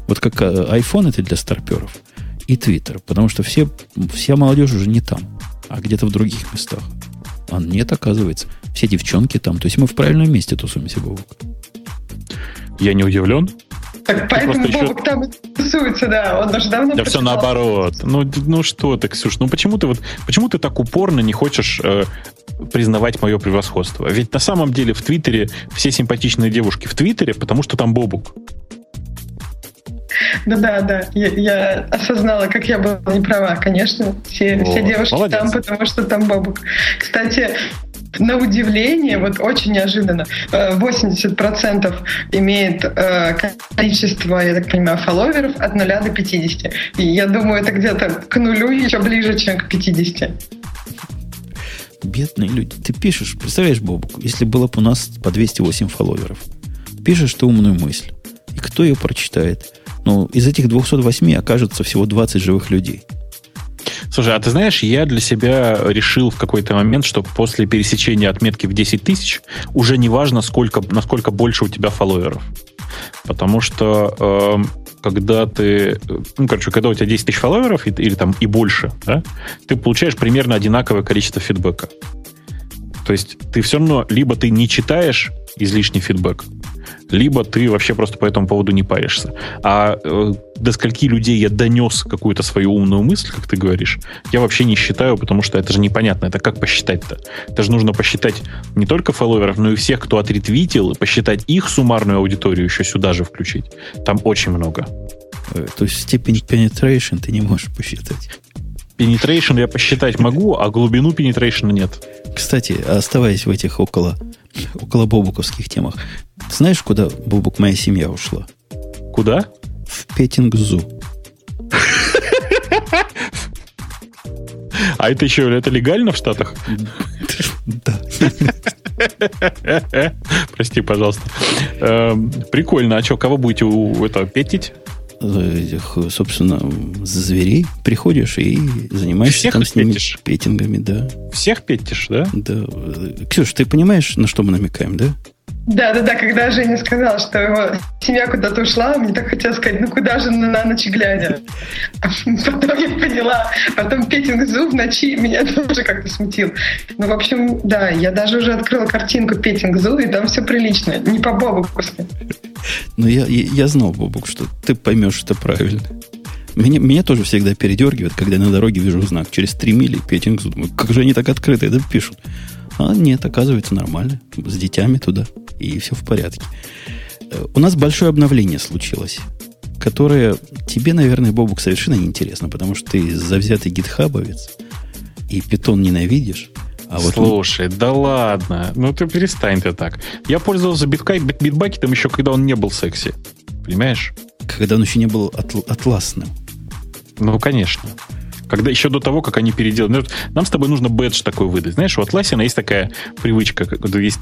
Вот как э, iPhone это для старперов и Твиттер, потому что все, вся молодежь уже не там, а где-то в других местах. А нет, оказывается. Все девчонки там. То есть мы в правильном месте тусуемся, Бобок. Я не удивлен. Так поэтому Бобок еще... там тусуется, да. Он даже давно Да все наоборот. Ну, ну что ты, Ксюш, ну почему ты вот почему ты так упорно не хочешь э, признавать мое превосходство? Ведь на самом деле в Твиттере все симпатичные девушки в Твиттере, потому что там Бобук. Да, да, да. Я, я осознала, как я была не права. Конечно, все, О, все девушки молодец. там, потому что там бабук. Кстати, на удивление, вот очень неожиданно, 80% э, имеет э, количество, я так понимаю, фолловеров от 0 до 50. И я думаю, это где-то к нулю еще ближе, чем к 50. Бедные люди. Ты пишешь, представляешь, Бобук, если было бы у нас по 208 фолловеров, пишешь ты умную мысль, и кто ее прочитает? Ну, из этих 208 окажется всего 20 живых людей. Слушай, а ты знаешь, я для себя решил в какой-то момент, что после пересечения отметки в 10 тысяч уже не важно, сколько, насколько больше у тебя фолловеров. Потому что э, когда ты, ну, короче, когда у тебя 10 тысяч фолловеров или, или там и больше, да, ты получаешь примерно одинаковое количество фидбэка. То есть ты все равно, либо ты не читаешь излишний фидбэк, либо ты вообще просто по этому поводу не паришься. А э, до скольки людей я донес какую-то свою умную мысль, как ты говоришь, я вообще не считаю, потому что это же непонятно. Это как посчитать-то? Это же нужно посчитать не только фолловеров, но и всех, кто отретвитил, и посчитать их суммарную аудиторию еще сюда же включить. Там очень много. Э, то есть степень penetration ты не можешь посчитать. Penetration я посчитать могу, а глубину penetration нет. Кстати, оставаясь в этих около, около бобуковских темах, знаешь, куда бобук моя семья ушла? Куда? В Петингзу. А это еще это легально в Штатах? Да. Прости, пожалуйста. Эм, прикольно. А что, кого будете у этого петить? Этих, собственно, зверей приходишь и занимаешься Всех там с ними петишь? петингами, да. Всех петишь, да? Да. Ксюш, ты понимаешь, на что мы намекаем, да? Да, да, да, когда Женя сказал, что его семья куда-то ушла, мне так хотелось сказать, ну куда же на, ночь глядя? Потом я поняла, потом Петинг Зу в ночи меня тоже как-то смутил. Ну, в общем, да, я даже уже открыла картинку Петинг Зу, и там все прилично, не по Бобу после. Ну, я, я, знал, Бобук, что ты поймешь, что правильно. Меня, меня тоже всегда передергивает, когда на дороге вижу знак через 3 мили Петинг Зу. Думаю, как же они так открыто это пишут? А нет, оказывается, нормально. С детьми туда. И все в порядке. Э, у нас большое обновление случилось, которое тебе, наверное, Бобук, совершенно неинтересно, потому что ты завзятый гитхабовец и питон ненавидишь. А вот Слушай, мы... да ладно. Ну ты перестань ты так. Я пользовался биткай, битбакетом еще когда он не был секси. Понимаешь? Когда он еще не был от, атласным. Ну, конечно когда еще до того, как они переделали. Нам с тобой нужно бэдж такой выдать. Знаешь, у Atlassian есть такая привычка, есть,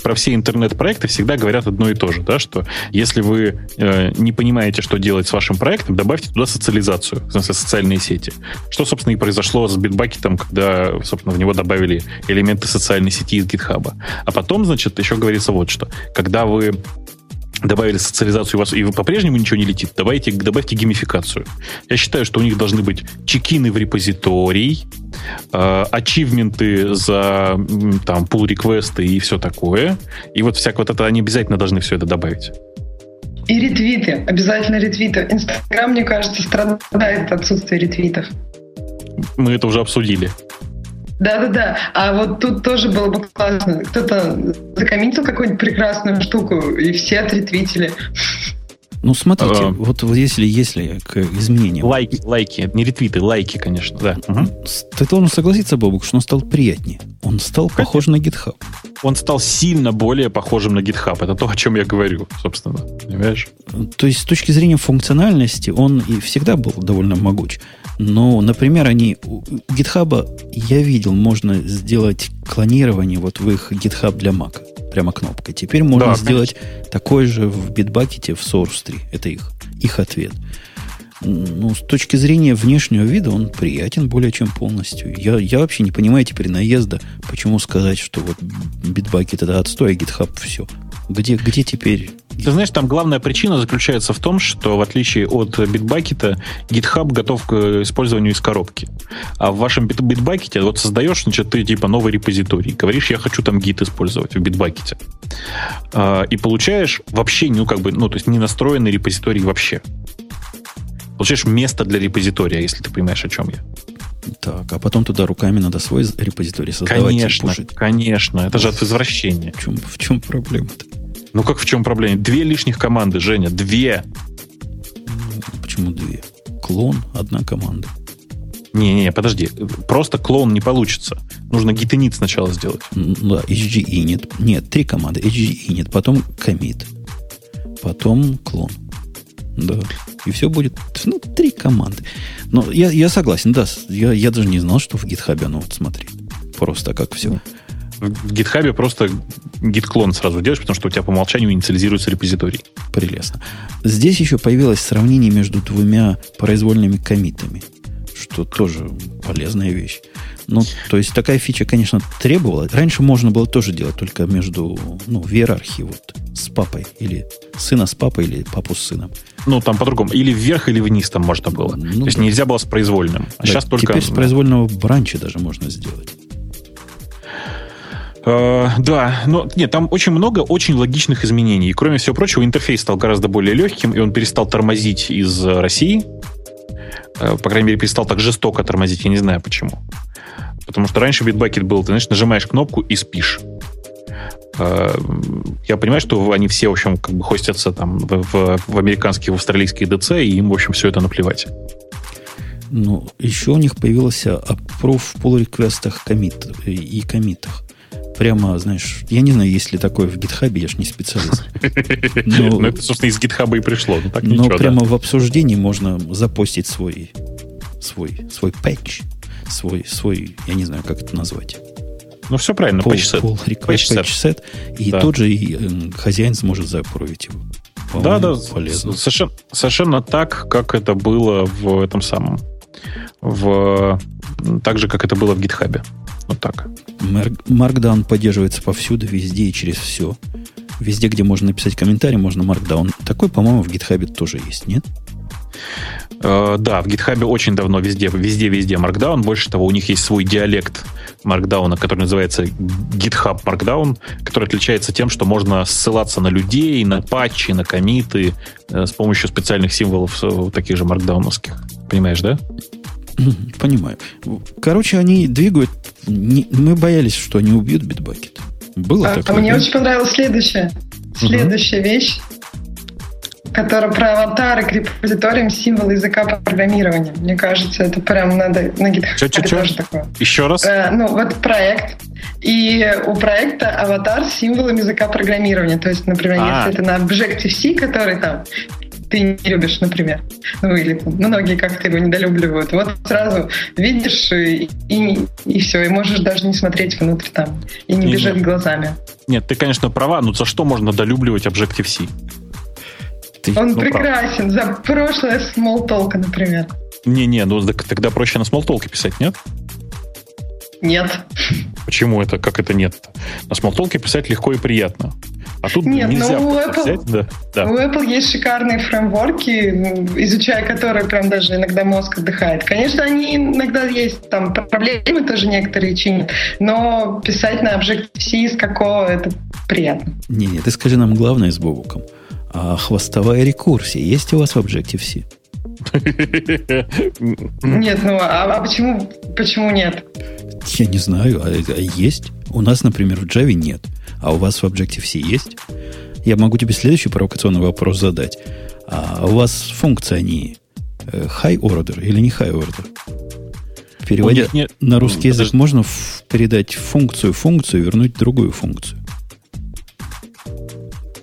про все интернет-проекты всегда говорят одно и то же, да, что если вы э, не понимаете, что делать с вашим проектом, добавьте туда социализацию, в смысле социальные сети. Что, собственно, и произошло с Bitbucket, когда, собственно, в него добавили элементы социальной сети из GitHub. А потом, значит, еще говорится вот что. Когда вы добавили социализацию, у вас, и вы по-прежнему ничего не летит, давайте, добавьте геймификацию. Я считаю, что у них должны быть чекины в репозиторий, э, ачивменты за там pull реквесты и все такое. И вот всякое вот это они обязательно должны все это добавить. И ретвиты, обязательно ретвиты. Инстаграм, мне кажется, страдает от отсутствия ретвитов. Мы это уже обсудили. Да-да-да. А вот тут тоже было бы классно. Кто-то закомментил какую-нибудь прекрасную штуку, и все отретвитили. Ну, смотрите, а, вот, вот если, если к изменениям... Лайки, лайки, не ретвиты, лайки, конечно, да. Угу. Ты должен согласиться, Бобук, что он стал приятнее. Он стал как? похож на GitHub. Он стал сильно более похожим на GitHub. Это то, о чем я говорю, собственно. Понимаешь? То есть, с точки зрения функциональности, он и всегда был довольно могуч. Но, например, они у GitHub, я видел, можно сделать клонирование вот в их GitHub для Mac. Прямо кнопкой. Теперь можно да, сделать конечно. такое же в Bitbucket в Source 3. Это их, их ответ. Ну, с точки зрения внешнего вида он приятен более чем полностью. Я, я вообще не понимаю теперь наезда, почему сказать, что вот Bitbucket это отстой, а GitHub все. Где, где теперь ты знаешь, там главная причина заключается в том, что в отличие от Bitbucket, GitHub готов к использованию из коробки. А в вашем Bitbucket вот создаешь, значит, ты типа новый репозиторий. Говоришь, я хочу там гид использовать в. А, и получаешь вообще, ну, как бы, ну, то есть не настроенный репозиторий вообще. Получаешь место для репозитория, если ты понимаешь, о чем я. Так, а потом туда руками надо свой репозиторий создавать конечно. Конечно, это же от извращения. В чем, в чем проблема-то? Ну как в чем проблема? Две лишних команды, Женя, две. Почему две? Клон, одна команда. Не-не, подожди. Просто клон не получится. Нужно гитенит сначала сделать. Да, HG init. Нет, три команды. HG init, потом commit. Потом клон. Да. И все будет, ну, три команды. Но я, я согласен, да. Я, я даже не знал, что в GitHub оно, вот смотри, просто как все в GitHub просто git-клон сразу делаешь, потому что у тебя по умолчанию инициализируется репозиторий. Прелестно. Здесь еще появилось сравнение между двумя произвольными комитами, что тоже полезная вещь. Ну, то есть такая фича, конечно, требовала. Раньше можно было тоже делать только между, ну, в иерархии вот с папой или сына с папой или папу с сыном. Ну, там по-другому. Или вверх, или вниз там можно было. Ну, То есть да. нельзя было с произвольным. А да, сейчас только... Теперь с произвольного бранча даже можно сделать. Э, да, но нет, там очень много очень логичных изменений. И, кроме всего прочего, интерфейс стал гораздо более легким, и он перестал тормозить из России. Э, по крайней мере, перестал так жестоко тормозить, я не знаю почему. Потому что раньше Bitbucket был, ты знаешь, нажимаешь кнопку и спишь. Э, я понимаю, что они все, в общем, как бы хостятся там в, в, американские, в австралийские DC, и им, в общем, все это наплевать. Ну, еще у них появился approve в pull реквестах комит и комитах прямо, знаешь, я не знаю, есть ли такое в гитхабе, я же не специалист. <laughs> Но, ну, это, собственно, из гитхаба и пришло. Ну, так но ничего, прямо да. в обсуждении можно запостить свой, свой, свой патч, свой, свой, я не знаю, как это назвать. Ну, все правильно, pull, patch set. Pull request, patch set, и да. тот же и, э, хозяин сможет за approve ить его. Да, да, полезно. Совершенно, совершенно так, как это было в этом самом. В, так же, как это было в GitHub е. Вот так. Markdown поддерживается повсюду, везде и через все. Везде, где можно написать комментарий, можно Markdown. Такой, по-моему, в GitHub тоже есть, нет? Uh, да, в GitHub очень давно везде, везде, везде Markdown. Больше того, у них есть свой диалект Markdown, который называется GitHub Markdown, который отличается тем, что можно ссылаться на людей, на патчи, на комиты э, с помощью специальных символов э, таких же маркдауновских. Понимаешь, да? Понимаю. Короче, они двигают... Не, мы боялись, что они убьют битбакет. Было а, такое. А мне очень понравилась следующая. Следующая угу. вещь которая про аватары к репозиториям символы языка программирования. Мне кажется, это прям надо на GitHub тоже такое. Еще раз? Э, ну, вот проект. И у проекта аватар с символом языка программирования. То есть, например, А-а-а. если это на Objective-C, который там ты не любишь, например. Ну, или многие как-то его недолюбливают. Вот сразу видишь и, и, и все, и можешь даже не смотреть внутрь там, и не, не бежать нет. глазами. Нет, ты, конечно, права, но за что можно долюбливать Objective-C? Ты, Он ну, прекрасен. Прав. За прошлое Smalltalk, например. Не-не, ну тогда проще на Smalltalk писать, нет? Нет. Почему это? Как это нет? На Smalltalk писать легко и приятно. А тут Нет, нельзя ну, у Apple, взять, да, да. У Apple есть шикарные фреймворки, изучая которые прям даже иногда мозг отдыхает. Конечно, они иногда есть там проблемы тоже некоторые чинят, но писать на Objective-C из какого это приятно. Не-не, ты скажи нам главное с Бобуком. А хвостовая рекурсия есть у вас в Objective-C? Нет, ну а, а почему, почему нет? Я не знаю, а, а есть. У нас, например, в Java нет. А у вас в Objective-C есть? Я могу тебе следующий провокационный вопрос задать. А у вас функции, они э, high order или не high order? Переводя нет, на русский язык, подожди. можно передать функцию функцию и вернуть другую функцию.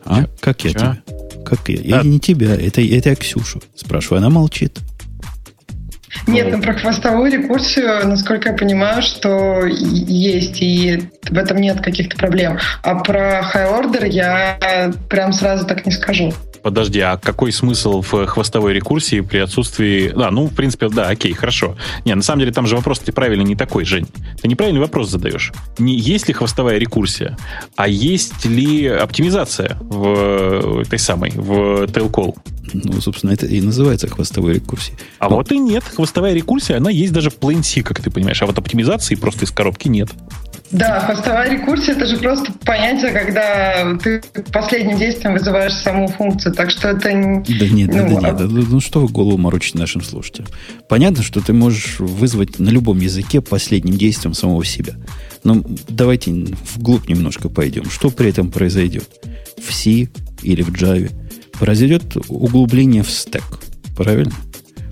А? Как я тебя? Как я? Я не тебя, это, это я Ксюшу спрашиваю. Она молчит. Нет, ну про хвостовую рекурсию, насколько я понимаю, что есть, и в этом нет каких-то проблем. А про high order я прям сразу так не скажу. Подожди, а какой смысл в хвостовой рекурсии при отсутствии... Да, ну, в принципе, да, окей, хорошо. Не, на самом деле там же вопрос ты правильно не такой, Жень. Ты неправильный вопрос задаешь. Не есть ли хвостовая рекурсия, а есть ли оптимизация в этой самой, в tail call? Ну, собственно, это и называется хвостовой рекурсией. А Но... вот и нет. Хвостовая рекурсия, она есть даже в Plain C, как ты понимаешь. А вот оптимизации просто из коробки нет. Да, хвостовая рекурсия это же просто понятие, когда ты последним действием вызываешь саму функцию. Так что это... Да нет, ну, да, нет. А... Ну что вы голову морочите нашим слушателям? Понятно, что ты можешь вызвать на любом языке последним действием самого себя. Но давайте вглубь немножко пойдем. Что при этом произойдет? В C или в Java? Произойдет углубление в стек. Правильно?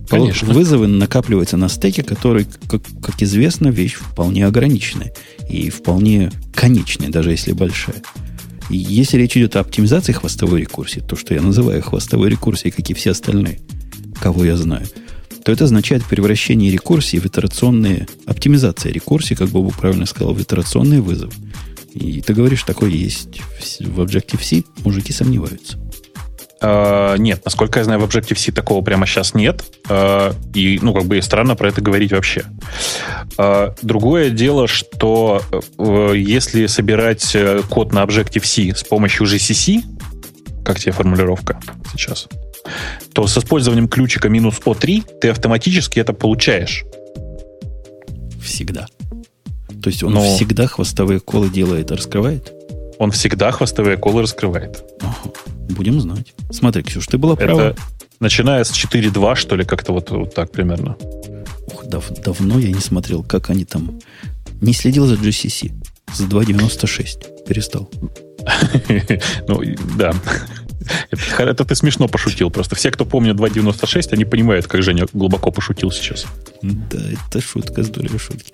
Конечно. Вызовы накапливаются на стеке, который, как, как известно, вещь вполне ограниченная и вполне конечная, даже если большая. И если речь идет о оптимизации хвостовой рекурсии, то, что я называю хвостовой рекурсией, как и все остальные, кого я знаю, то это означает превращение рекурсии в итерационные, оптимизация рекурсии, как Бобу правильно сказал, в итерационные вызовы. И ты говоришь, такое есть в Objective-C, мужики сомневаются. Uh, нет, насколько я знаю, в Objective-C такого прямо сейчас нет. Uh, и, ну, как бы странно про это говорить вообще. Uh, другое дело, что если собирать э, код на Objective-C с помощью GCC, как тебе формулировка сейчас, то с использованием ключика минус O3 ты автоматически это получаешь. Всегда. То есть он Но... всегда хвостовые колы делает и раскрывает? Он всегда хвостовые колы раскрывает. Ага. Будем знать. Смотри, Ксюш, ты была права. Это начиная с 4.2, что ли, как-то вот, вот так примерно. Ух, дав, давно я не смотрел, как они там... Не следил за GCC. За 2.96. Перестал. <laughs> Ну, да. Это, это ты смешно пошутил. Просто все, кто помнит 2.96, они понимают, как Женя глубоко пошутил сейчас. Да, это шутка, здорово шутки.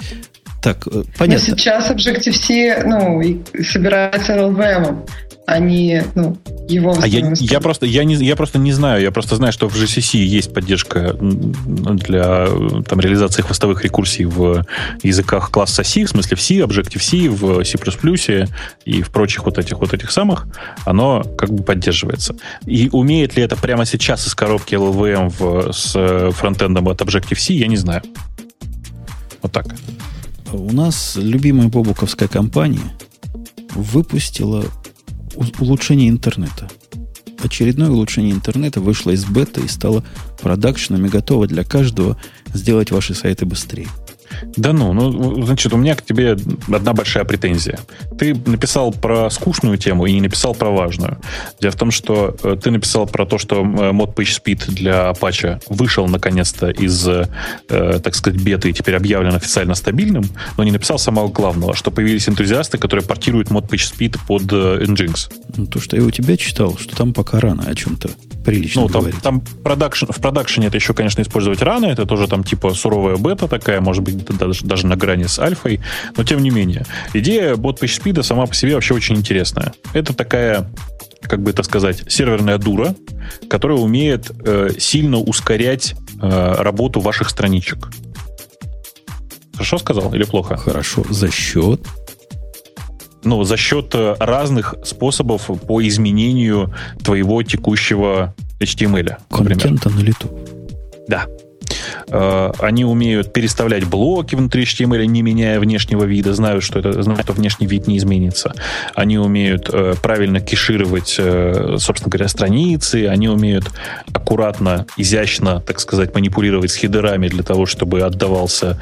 Так, э, понятно. Но сейчас Objective-C ну, собирается LVM они, ну, его а я, я просто я не я просто не знаю я просто знаю что в GCC есть поддержка для там реализации хвостовых рекурсий в языках класса C в смысле в C Objective C в C++ и в прочих вот этих вот этих самых. Оно как бы поддерживается. И умеет ли это прямо сейчас из коробки LLVM в, с фронтендом от Objective C я не знаю. Вот так у нас любимая бобуковская компания выпустила улучшение интернета. Очередное улучшение интернета вышло из бета и стало продакшеном и готово для каждого сделать ваши сайты быстрее. Да ну, ну, значит, у меня к тебе одна большая претензия. Ты написал про скучную тему и не написал про важную. Дело в том, что э, ты написал про то, что э, мод PageSpeed для Apache вышел наконец-то из, э, так сказать, беты и теперь объявлен официально стабильным, но не написал самого главного, что появились энтузиасты, которые портируют мод PageSpeed под Nginx. Ну, то, что я у тебя читал, что там пока рано о чем-то прилично ну, там, говорить. там продакшн, в продакшене это еще, конечно, использовать рано, это тоже там типа суровая бета такая, может быть, даже, даже на грани с альфой, но тем не менее. Идея бот PageSpeed сама по себе вообще очень интересная. Это такая как бы это сказать, серверная дура, которая умеет э, сильно ускорять э, работу ваших страничек. Хорошо сказал или плохо? Хорошо. За счет? Ну, за счет э, разных способов по изменению твоего текущего HTML. Контента например. на лету. Да. Э, они умеют переставлять блоки внутри HTML, не меняя внешнего вида, знают, что это, знают, что внешний вид не изменится. Они умеют э, правильно кешировать, э, собственно говоря, страницы, они умеют аккуратно, изящно, так сказать, манипулировать с хедерами для того, чтобы отдавался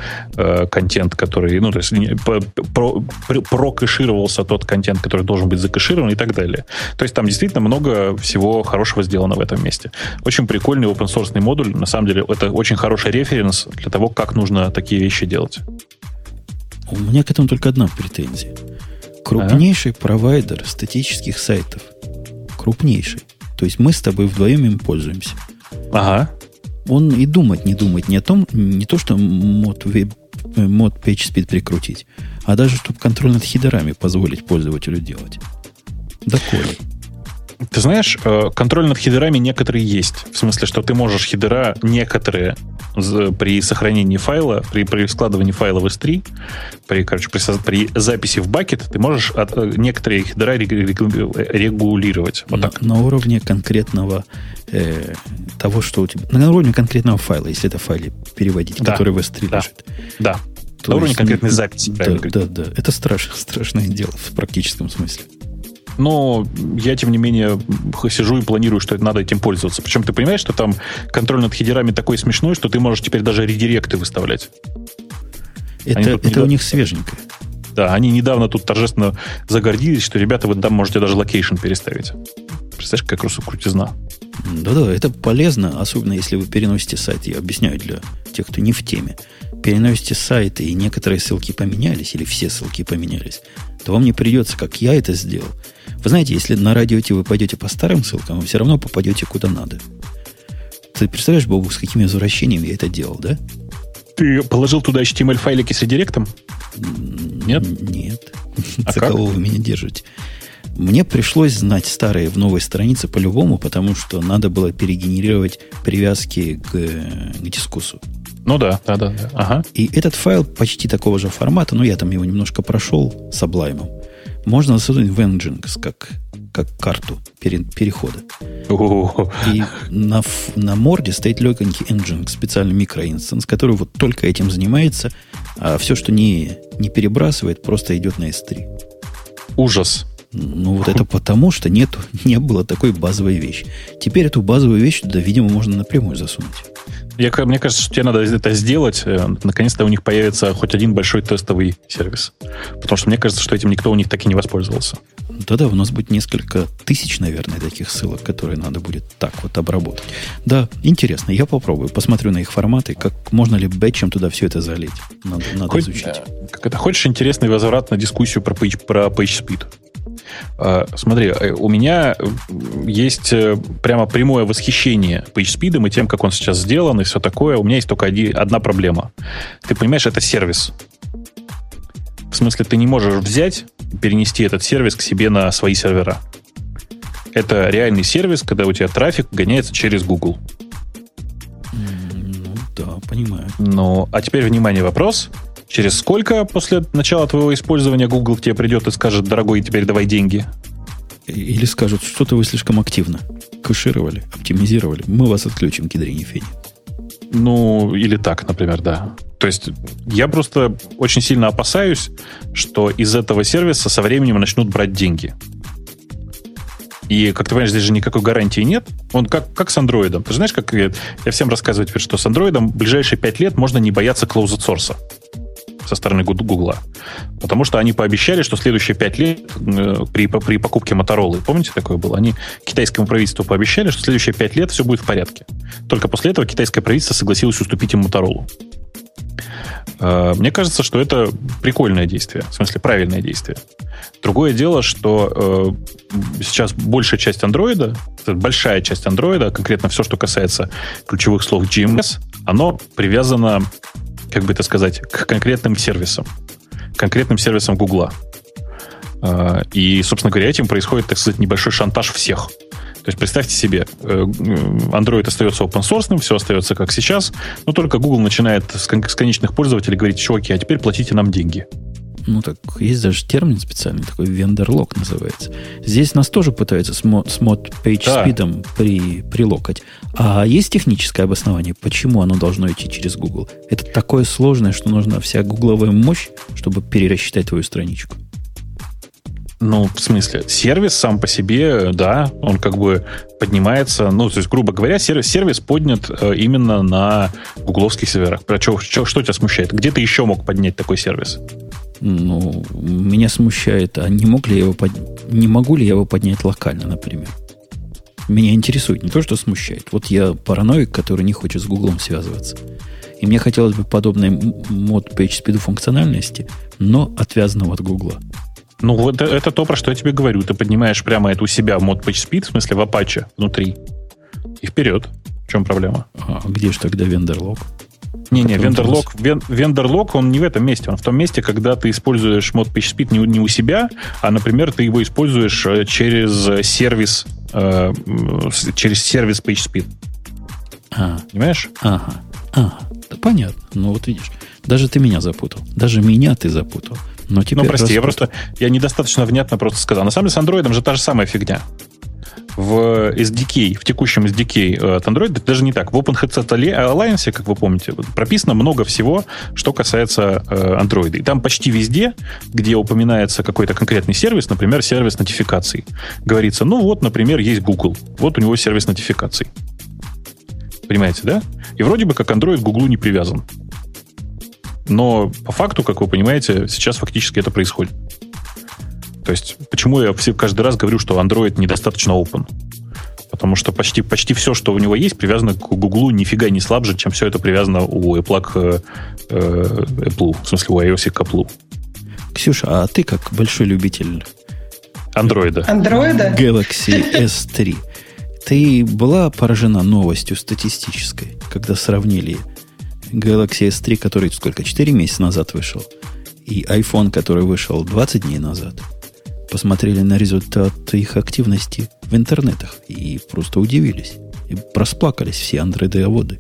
контент, который, ну, то есть про, прокэшировался тот контент, который должен быть закэширован и так далее. То есть там действительно много всего хорошего сделано в этом месте. Очень прикольный open source модуль. На самом деле, это очень хороший референс для того, как нужно такие вещи делать. У меня к этому только одна претензия. Крупнейший а? провайдер статических сайтов. Крупнейший. То есть мы с тобой вдвоем им пользуемся. Ага. Он и думать не думает не о том, не то, что мод, веб, мод PageSpeed прикрутить, а даже, чтобы контроль над хидерами позволить пользователю делать. Доколе. Ты знаешь, э, контроль над хидерами некоторые есть. В смысле, что ты можешь хидера некоторые при сохранении файла, при, при складывании файла в S3, при, короче, при, при записи в бакет, ты можешь от, э, некоторые хидера регулировать. Вот на, так. на уровне конкретного э, того, что у тебя... На уровне конкретного файла, если это файле переводить, да. который в S3 да. лежит. Да. То на уровне конкретной записи. Да, да, да. Это страшно, <laughs> страшное дело в практическом смысле. Но я, тем не менее, сижу и планирую, что надо этим пользоваться. Причем ты понимаешь, что там контроль над хедерами такой смешной, что ты можешь теперь даже редиректы выставлять. Это, это недавно... у них свеженькое. Да, они недавно тут торжественно загордились, что, ребята, вы там можете даже location переставить. Представляешь, как крутизна. Да-да, это полезно, особенно если вы переносите сайт. Я объясняю для тех, кто не в теме. Переносите сайты, и некоторые ссылки поменялись, или все ссылки поменялись, то вам не придется, как я это сделал, вы знаете, если на радио вы пойдете по старым ссылкам, вы все равно попадете куда надо. Ты представляешь, Бобу, с какими возвращениями я это делал, да? Ты положил туда HTML-файлики с редиректом? Нет? Нет. А За кого вы меня держите? Мне пришлось знать старые в новой странице по-любому, потому что надо было перегенерировать привязки к, к дискусу. Ну да, да, да, да. Ага. И этот файл почти такого же формата, но я там его немножко прошел с облаймом можно засунуть в Nginx как, как карту пере, перехода. И на, на морде стоит легонький Nginx, специальный микроинстанс, который вот только этим занимается, а все, что не, не перебрасывает, просто идет на S3. Ужас. Ну, вот это потому, что нету, <laughs> не было такой базовой вещи. Теперь эту базовую вещь туда, видимо, можно напрямую засунуть. Я, мне кажется, что тебе надо это сделать. Э, наконец-то у них появится хоть один большой тестовый сервис. Потому что мне кажется, что этим никто у них так и не воспользовался. Да-да, у нас будет несколько тысяч, наверное, таких ссылок, которые надо будет так вот обработать. Да, интересно, я попробую, посмотрю на их форматы, как можно ли бэтчем туда все это залить. Надо, надо Хоть, изучить. Э, как это, хочешь интересный возврат на дискуссию про, page, про PageSpeed? А, смотри, э, у меня есть э, прямо прямое восхищение PageSpeed и тем, как он сейчас сделан и все такое. У меня есть только одна проблема. Ты понимаешь, это сервис. В смысле, ты не можешь взять, перенести этот сервис к себе на свои сервера. Это реальный сервис, когда у тебя трафик гоняется через Google. Ну да, понимаю. Ну, а теперь, внимание, вопрос. Через сколько после начала твоего использования Google к тебе придет и скажет, дорогой, теперь давай деньги? Или скажут, что-то вы слишком активно кэшировали, оптимизировали. Мы вас отключим, кедрини фени. Ну, или так, например, да. То есть я просто очень сильно опасаюсь, что из этого сервиса со временем начнут брать деньги. И, как ты понимаешь, здесь же никакой гарантии нет. Он как, как с андроидом. Ты знаешь, как я, я всем рассказываю теперь, что с андроидом в ближайшие пять лет можно не бояться source со стороны Гугла. Потому что они пообещали, что следующие пять лет э, при, при покупке Моторолы, помните, такое было? Они китайскому правительству пообещали, что следующие пять лет все будет в порядке. Только после этого китайское правительство согласилось уступить им Моторолу. Э, мне кажется, что это прикольное действие, в смысле правильное действие. Другое дело, что э, сейчас большая часть андроида, большая часть андроида, конкретно все, что касается ключевых слов GMS, оно привязано как бы это сказать, к конкретным сервисам, конкретным сервисам Гугла. А, и, собственно говоря, этим происходит, так сказать, небольшой шантаж всех. То есть представьте себе, э, Android остается open source, все остается как сейчас, но только Google начинает с конечных пользователей говорить, чуваки, а теперь платите нам деньги. Ну, так есть даже термин специальный, такой вендор-лок называется. Здесь нас тоже пытаются с mod, с mod page да. speed при, прилокать. А есть техническое обоснование, почему оно должно идти через Google? Это такое сложное, что нужна вся гугловая мощь, чтобы перерасчитать твою страничку. Ну, в смысле, сервис сам по себе, да, он как бы поднимается, ну, то есть, грубо говоря, сервис, сервис поднят э, именно на гугловских серверах. Про что, что, что тебя смущает? Где ты еще мог поднять такой сервис? Ну, меня смущает, а не мог ли я его под... не могу ли я его поднять локально, например? Меня интересует не то, что смущает. Вот я параноик, который не хочет с Гуглом связываться. И мне хотелось бы подобной мод PageSpeed функциональности, но отвязанного от Гугла. Ну, вот это, это то, про что я тебе говорю. Ты поднимаешь прямо это у себя в мод PageSpeed, в смысле в Apache внутри. И вперед. В чем проблема? А где же тогда вендерлог? Не-не, вендерлог, вендерлог, он не в этом месте. Он в том месте, когда ты используешь мод PageSpeed не, не у себя, а, например, ты его используешь э, через сервис, э, через сервис PageSpeed. А. Понимаешь? Ага. Ага. Да понятно. Ну вот видишь, даже ты меня запутал. Даже меня ты запутал. Ну, ну, прости, я просто я недостаточно внятно просто сказал. На самом деле с Android же та же самая фигня. В SDK, в текущем SDK э, от Android, даже не так. В Open Headset Alliance, как вы помните, прописано много всего, что касается э, Android. И там почти везде, где упоминается какой-то конкретный сервис, например, сервис нотификаций, говорится, ну вот, например, есть Google, вот у него сервис нотификаций. Понимаете, да? И вроде бы как Android к Google не привязан. Но по факту, как вы понимаете, сейчас фактически это происходит. То есть, почему я все, каждый раз говорю, что Android недостаточно open? Потому что почти, почти все, что у него есть, привязано к Google нифига не слабже, чем все это привязано у Apple, к, э, Apple в смысле у iOS к Apple. Ксюша, а ты как большой любитель Андроида. Андроида? Galaxy S3. Ты была поражена новостью статистической, когда сравнили Galaxy S3, который сколько, 4 месяца назад вышел, и iPhone, который вышел 20 дней назад, посмотрели на результат их активности в интернетах и просто удивились. И просплакались все андроидоводы.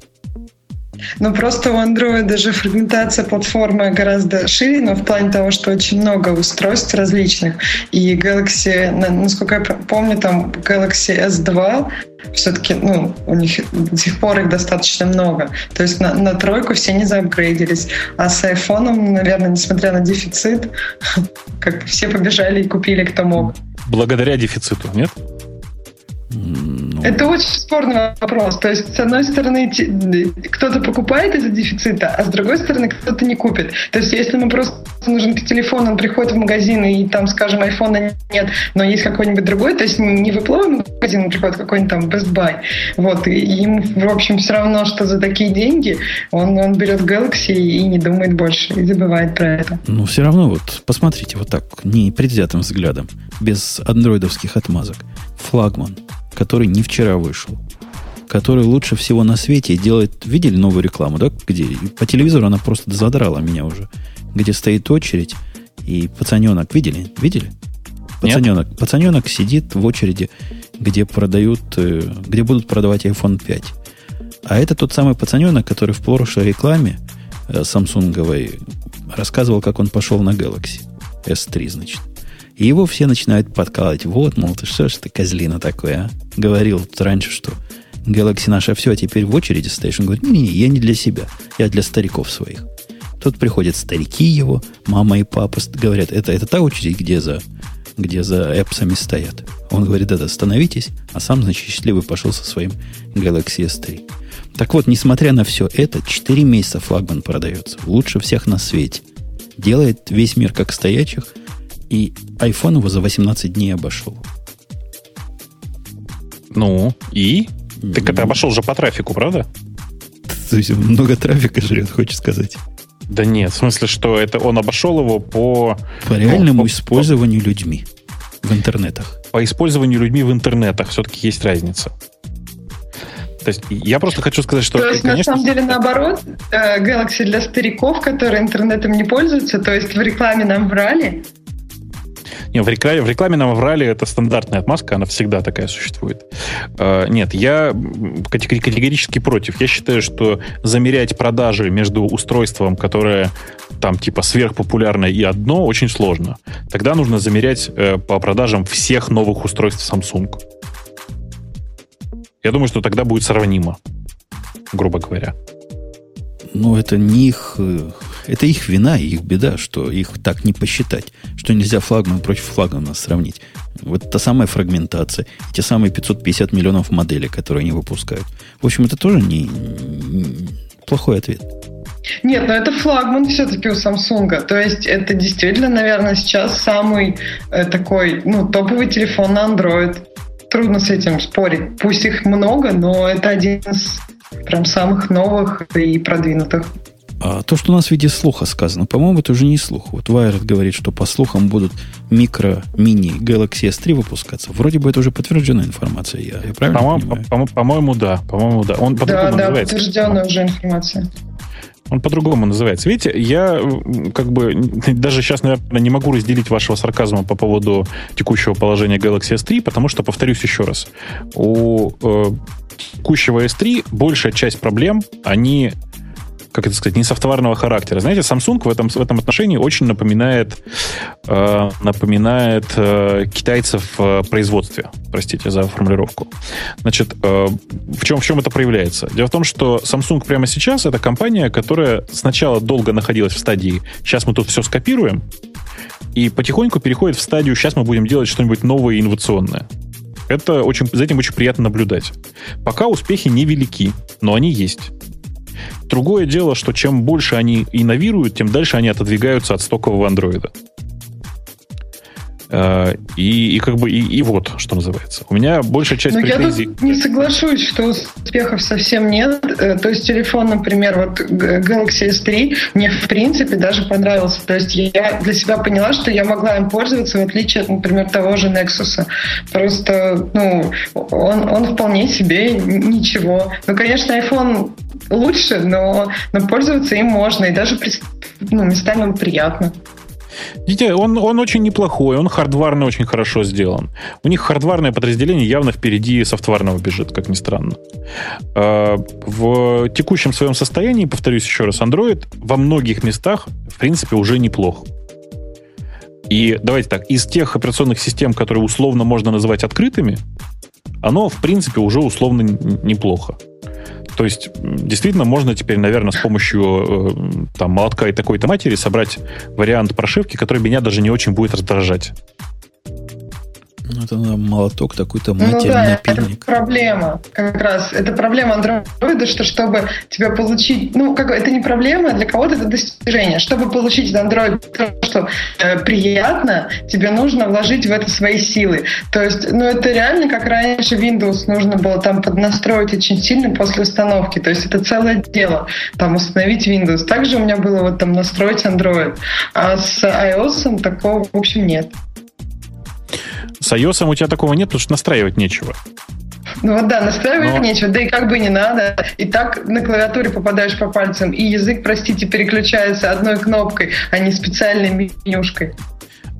Ну, просто у Android даже фрагментация платформы гораздо шире, но в плане того, что очень много устройств различных. И Galaxy, насколько я помню, там Galaxy S2 все-таки, ну, у них до сих пор их достаточно много. То есть на, на тройку все не заапгрейдились. А с айфоном, наверное, несмотря на дефицит, <laughs> как все побежали и купили, кто мог. Благодаря дефициту, нет? Это очень спорный вопрос. То есть, с одной стороны, кто-то покупает из-за дефицита, а с другой стороны, кто-то не купит. То есть, если ему просто нужен телефон, он приходит в магазин, и там, скажем, айфона нет, но есть какой-нибудь другой, то есть не в магазин, он приходит какой-нибудь там Best Buy. Вот, и ему, в общем, все равно, что за такие деньги он, он берет Galaxy и не думает больше, и забывает про это. Ну, все равно, вот, посмотрите вот так, не предвзятым взглядом, без андроидовских отмазок. Флагман который не вчера вышел, который лучше всего на свете делает... Видели новую рекламу, да? Где по телевизору она просто задрала меня уже. Где стоит очередь, и пацаненок... Видели? Видели? Пацаненок, Нет. пацаненок сидит в очереди, где продают, э, где будут продавать iPhone 5. А это тот самый пацаненок, который в прошлой рекламе э, самсунговой рассказывал, как он пошел на Galaxy S3, значит. И его все начинают подкалывать. Вот, мол, ты что ж ты козлина такой, а? Говорил тут раньше, что Galaxy наша все, а теперь в очереди стоишь. Он говорит, не-не, я не для себя, я для стариков своих. Тут приходят старики его, мама и папа говорят, это, это та очередь, где за, где за эпсами стоят. Он говорит, да-да, становитесь, а сам, значит, счастливый пошел со своим Galaxy S3. Так вот, несмотря на все это, 4 месяца флагман продается. Лучше всех на свете. Делает весь мир как стоячих – и iPhone его за 18 дней обошел. Ну, и? Mm-hmm. Так это обошел же по трафику, правда? То есть много трафика жрет, хочешь сказать? Да нет, в смысле, что это он обошел его по... По реальному по, использованию по, людьми в интернетах. По использованию людьми в интернетах все-таки есть разница. То есть я просто хочу сказать, что... То есть конечно, на самом деле наоборот, э, Galaxy для стариков, которые интернетом не пользуются, то есть в рекламе нам брали, Не, в, рекламе, в рекламе нам врали, это стандартная отмазка, она всегда такая существует. Э, нет, я категорически против. Я считаю, что замерять продажи между устройством, которое там типа сверхпопулярное и одно, очень сложно. Тогда нужно замерять э, по продажам всех новых устройств Samsung. Я думаю, что тогда будет сравнимо, грубо говоря. Ну, это не их... Это их вина и их беда, что их так не посчитать, что нельзя флагман против флагмана сравнить. Вот та самая фрагментация, те самые 550 миллионов моделей, которые они выпускают. В общем, это тоже не, не плохой ответ. Нет, но это флагман все-таки у Samsung. То есть это действительно, наверное, сейчас самый э, такой ну, топовый телефон на Android. Трудно с этим спорить. Пусть их много, но это один из прям самых новых и продвинутых. А то, что у нас в виде слуха сказано, по-моему, это уже не слух. Вот Wired говорит, что по слухам будут микро, мини Galaxy S3 выпускаться. Вроде бы это уже подтвержденная информация. Я, я правильно по-моему, понимаю? По- по-моему, да. По-моему, да. Он да, да, называется. подтвержденная уже информация. Он по-другому называется. Видите, я как бы даже сейчас, наверное, не могу разделить вашего сарказма по поводу текущего положения Galaxy S3, потому что, повторюсь еще раз, у э, текущего S3 большая часть проблем, они как это сказать, не софтварного характера. Знаете, Samsung в этом, в этом отношении очень напоминает, э, напоминает э, китайцев в производстве. Простите за формулировку. Значит, э, в, чем, в чем это проявляется? Дело в том, что Samsung прямо сейчас это компания, которая сначала долго находилась в стадии «сейчас мы тут все скопируем», и потихоньку переходит в стадию «сейчас мы будем делать что-нибудь новое и инновационное». Это очень, за этим очень приятно наблюдать. Пока успехи невелики, но они есть. Другое дело, что чем больше они инновируют, тем дальше они отодвигаются от стокового андроида. Э, и, и как бы и, и вот, что называется. У меня большая часть Но претензий... Я тут не соглашусь, что успехов совсем нет. Э, то есть телефон, например, вот Galaxy S3 мне в принципе даже понравился. То есть я для себя поняла, что я могла им пользоваться, в отличие от, например, того же Nexus. Просто, ну, он, он вполне себе ничего. Ну, конечно, iPhone лучше, но, но пользоваться им можно. И даже ну, местами приятно. Он, он очень неплохой, он хардварно очень хорошо сделан. У них хардварное подразделение явно впереди софтварного бежит, как ни странно. А, в текущем своем состоянии, повторюсь еще раз, Android во многих местах, в принципе, уже неплох. И давайте так, из тех операционных систем, которые условно можно называть открытыми, оно, в принципе, уже условно неплохо. То есть, действительно, можно теперь, наверное, с помощью э, там, молотка и такой-то матери собрать вариант прошивки, который меня даже не очень будет раздражать. Ну, это молоток такой-то матерный ну, да, напильник. Это проблема как раз. Это проблема андроида, что чтобы тебя получить... Ну, как это не проблема, для кого-то это достижение. Чтобы получить Android то, что э, приятно, тебе нужно вложить в это свои силы. То есть, ну, это реально, как раньше Windows нужно было там поднастроить очень сильно после установки. То есть, это целое дело, там, установить Windows. Также у меня было вот там настроить Android. А с iOS такого, в общем, нет. С iOS у тебя такого нет, потому что настраивать нечего. Ну вот да, настраивать Но... нечего, да и как бы не надо. И так на клавиатуре попадаешь по пальцам, и язык, простите, переключается одной кнопкой, а не специальной менюшкой.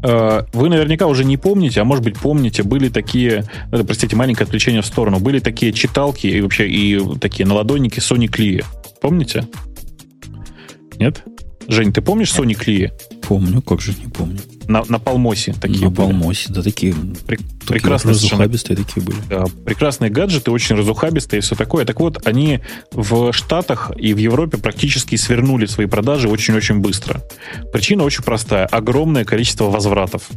Э, вы наверняка уже не помните, а может быть помните, были такие, это, простите, маленькое отвлечение в сторону, были такие читалки и вообще и такие наладонники Sony Clee. Помните? Нет? Жень, ты помнишь Sony Clee? Помню, как же не помню. На, на Палмосе такие На были. Палмосе, да, такие, Пре- прекрасные разухабистые такие были. Да, прекрасные гаджеты, очень разухабистые и все такое. Так вот, они в Штатах и в Европе практически свернули свои продажи очень-очень быстро. Причина очень простая. Огромное количество возвратов.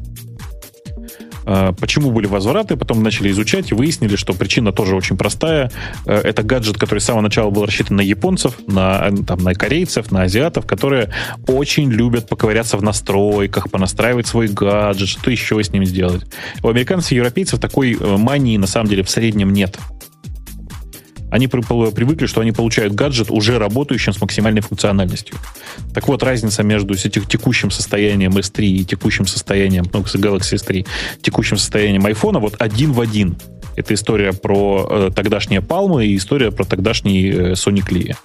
А, почему были возвраты, потом начали изучать и выяснили, что причина тоже очень простая. Э, это гаджет, который с самого начала был рассчитан на японцев, на, там, на корейцев, на азиатов, которые очень любят поковыряться в настройках, понастраивать свой гаджет, что еще с ним сделать. У американцев и европейцев такой э, мании на самом деле в среднем нет они привыкли, что они получают гаджет уже работающим с максимальной функциональностью. Так вот, разница между текущим состоянием S3 и текущим состоянием ну, Galaxy S3, текущим состоянием iPhone вот один в один. Это история про э, тогдашние палмы и история про тогдашний э, Sony Clee.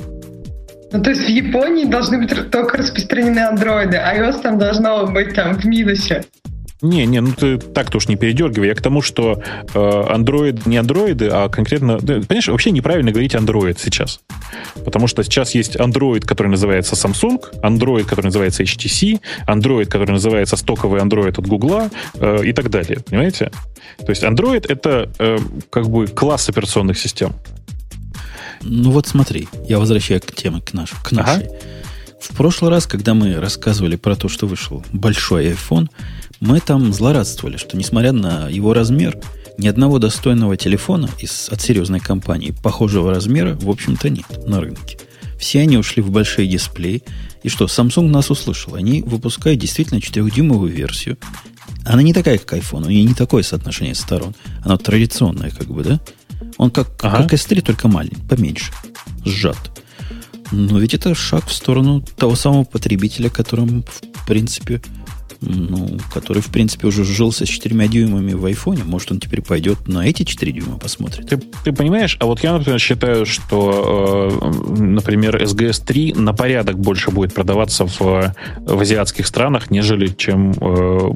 Ну, то есть в Японии должны быть только распространены андроиды, а iOS там должно быть там в минусе. Не, не, ну ты так-то уж не передергивай. Я к тому, что э, Android не андроиды, а конкретно... Ты, понимаешь, вообще неправильно говорить Android сейчас. Потому что сейчас есть Android, который называется Samsung, Android, который называется HTC, Android, который называется стоковый Android от Google э, и так далее. Понимаете? То есть Android это э, как бы класс операционных систем. Ну вот смотри, я возвращаюсь к теме, к, наш, к нашей. Ага. В прошлый раз, когда мы рассказывали про то, что вышел большой iPhone, мы там злорадствовали, что несмотря на его размер, ни одного достойного телефона из, от серьезной компании похожего размера, в общем-то, нет на рынке. Все они ушли в большие дисплеи. И что, Samsung нас услышал. Они выпускают действительно 4-дюймовую версию. Она не такая, как iPhone. У нее не такое соотношение сторон. Она традиционная, как бы, да? Он как, ага. как S3, только маленький, поменьше. Сжат. Но ведь это шаг в сторону того самого потребителя, которым, в принципе, ну, который, в принципе, уже жился с 4 дюймами в айфоне. Может, он теперь пойдет на эти 4 дюйма посмотрит. Ты, ты понимаешь, а вот я, например, считаю, что, э, например, SGS 3 на порядок больше будет продаваться в, в азиатских странах, нежели чем э,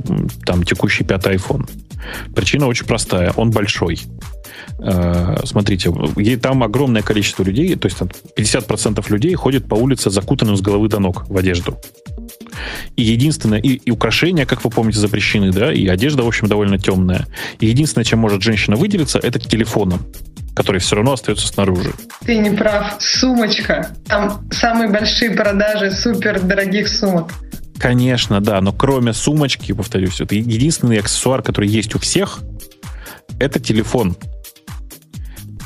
там текущий пятый iPhone. Причина очень простая. Он большой. Э, смотрите, там огромное количество людей, то есть 50% людей ходят по улице закутанным с головы до ног в одежду. И единственное, и, и украшения, как вы помните, запрещены, да, и одежда, в общем, довольно темная. И единственное, чем может женщина выделиться, это телефоном который все равно остается снаружи. Ты не прав. Сумочка. Там самые большие продажи супер дорогих сумок. Конечно, да, но кроме сумочки, повторюсь, это единственный аксессуар, который есть у всех, это телефон.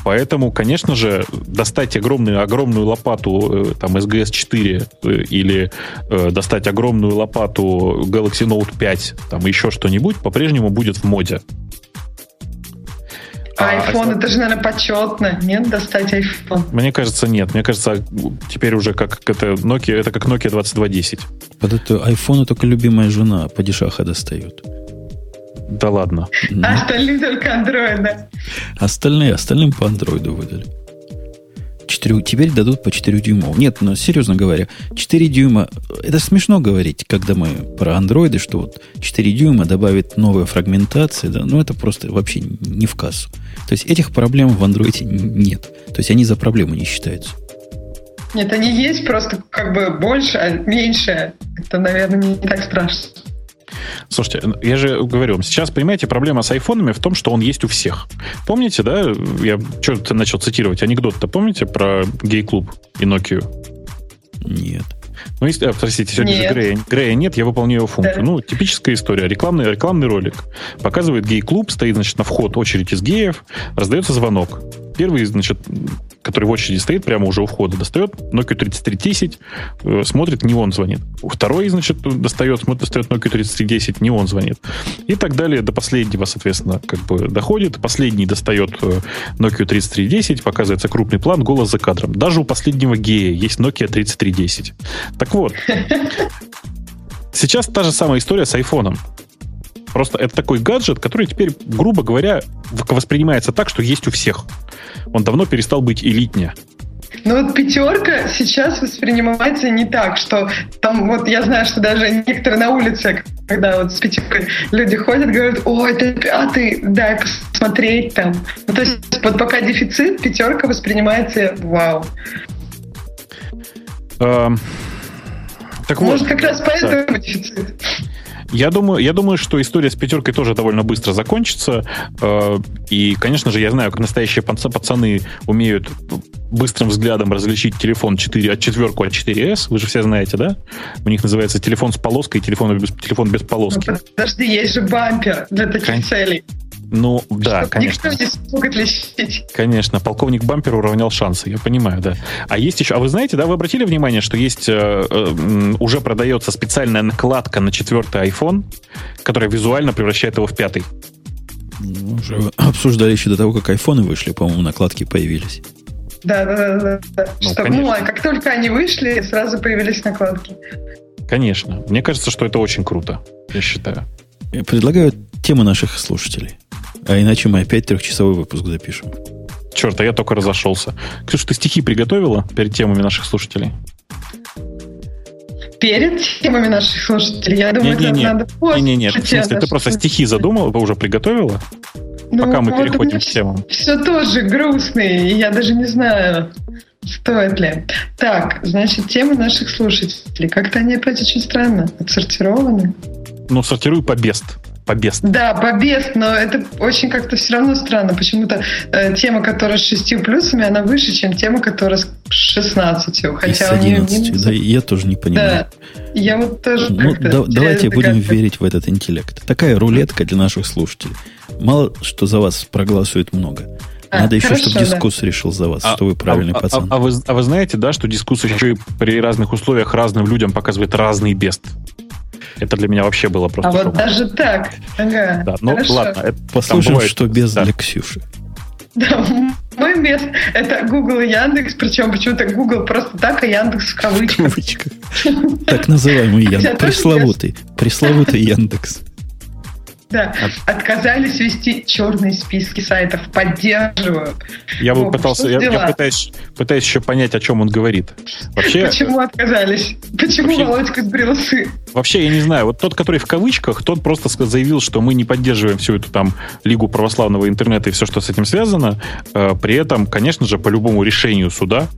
Поэтому, конечно же, достать огромную, огромную лопату э, там, SGS4 э, или э, достать огромную лопату Galaxy Note 5, там еще что-нибудь, по-прежнему будет в моде. А iPhone, а, это же, наверное, почетно, нет, достать iPhone? Мне кажется, нет. Мне кажется, теперь уже как это Nokia, это как Nokia 2210. Под это iPhone только любимая жена падишаха достает. Да ладно. А остальные только андроида. Остальные, остальным по андроиду выдали. 4, теперь дадут по 4 дюймов. Нет, но серьезно говоря, 4 дюйма, это смешно говорить, когда мы про андроиды, что вот 4 дюйма добавит новая фрагментация, да, ну это просто вообще не в кассу. То есть этих проблем в андроиде нет. То есть они за проблему не считаются. Нет, они есть, просто как бы больше, а меньше. Это, наверное, не так страшно. Слушайте, я же говорю, сейчас, понимаете, проблема с айфонами в том, что он есть у всех. Помните, да, я что-то начал цитировать анекдот-то, помните про гей-клуб и Nokia? Нет. Ну, если, а, простите, сегодня нет. же Грея, Грея нет, я выполняю его функцию. Да. Ну, типическая история. Рекламный, рекламный ролик. Показывает гей-клуб, стоит, значит, на вход очередь из геев, раздается звонок. Первый, значит, который в очереди стоит прямо уже у входа, достает Nokia 3310, э, смотрит, не он звонит. Второй, значит, достает, смотрит, достает Nokia 3310, не он звонит. И так далее до последнего, соответственно, как бы доходит. Последний достает э, Nokia 3310, показывается крупный план, голос за кадром. Даже у последнего гея есть Nokia 3310. Так вот, <laughs> сейчас та же самая история с айфоном. Просто это такой гаджет, который теперь, грубо говоря, воспринимается так, что есть у всех. Он давно перестал быть элитнее. Ну вот пятерка сейчас воспринимается не так, что там вот я знаю, что даже некоторые на улице, когда вот с пятеркой люди ходят, говорят, о, это пятый, дай посмотреть там. Ну, то есть вот пока дефицит, пятерка воспринимается вау. Эм, так Может, вот, как раз поэтому да. дефицит. Я думаю, я думаю, что история с пятеркой тоже довольно быстро закончится. Э, и, конечно же, я знаю, как настоящие пацаны умеют быстрым взглядом различить телефон 4, от четверку от 4S. Вы же все знаете, да? У них называется телефон с полоской и телефон без, телефон без полоски. Ну, подожди, есть же бампер для таких Кон... целей. Ну, да, Чтобы конечно. Никто не смог отличить. Конечно, полковник Бампер уравнял шансы, я понимаю, да. А есть еще, а вы знаете, да, вы обратили внимание, что есть, э, э, уже продается специальная накладка на четвертый iPhone, которая визуально превращает его в пятый. Мы уже обсуждали еще до того, как айфоны вышли, по-моему, накладки появились. Да, да, да, да. Ну, что, ну, а как только они вышли, сразу появились накладки. Конечно. Мне кажется, что это очень круто, я считаю. Предлагаю тему наших слушателей. А иначе мы опять трехчасовой выпуск запишем. Черт, а я только разошелся. Ксюша, ты стихи приготовила перед темами наших слушателей? перед темами наших слушателей. Я думаю, не, не, это не. надо после. Не, не, нет. В смысле, ты просто стихи задумала, уже приготовила? Ну, Пока мы вот переходим к темам. Все тоже грустные, и я даже не знаю, стоит ли. Так, значит, темы наших слушателей. Как-то они опять очень странно отсортированы. Ну, сортируй по бест. По бест. Да, по бест, но это очень как-то все равно странно. Почему-то э, тема, которая с шестью плюсами, она выше, чем тема, которая с 16. И Хотя с у нее 11. минусы. Да, я тоже не понимаю. Да. Я вот тоже Ну, как-то да- давайте будем догадку. верить в этот интеллект. Такая рулетка для наших слушателей. Мало что за вас проголосует много. А, Надо еще, хорошо, чтобы да. дискус решил за вас, что вы правильный а, а- пацан. А, вы, а вы знаете, да, что дискус еще и при разных условиях разным людям показывает разный бест? Это для меня вообще было просто А вот даже так. Ага. Да, ну Хорошо. ладно. это- Послушаем, бывает- что без да. для Ксюши. Да, мой мест это Google и Яндекс, причем почему-то Google просто так, а Яндекс в В кавычках. кавычках. Так называемый Яндекс. Пресловутый. Пресловутый Яндекс. Да, отказались вести черные списки сайтов, поддерживаю. Я бы Вова, пытался, я, я пытаюсь, пытаюсь еще понять, о чем он говорит. Вообще, Почему отказались? Почему Вообще- Володька сбрил усы? вообще, я не знаю, вот тот, который в кавычках, тот просто заявил, что мы не поддерживаем всю эту там Лигу православного интернета и все, что с этим связано. Э, При этом, конечно же, по любому решению суда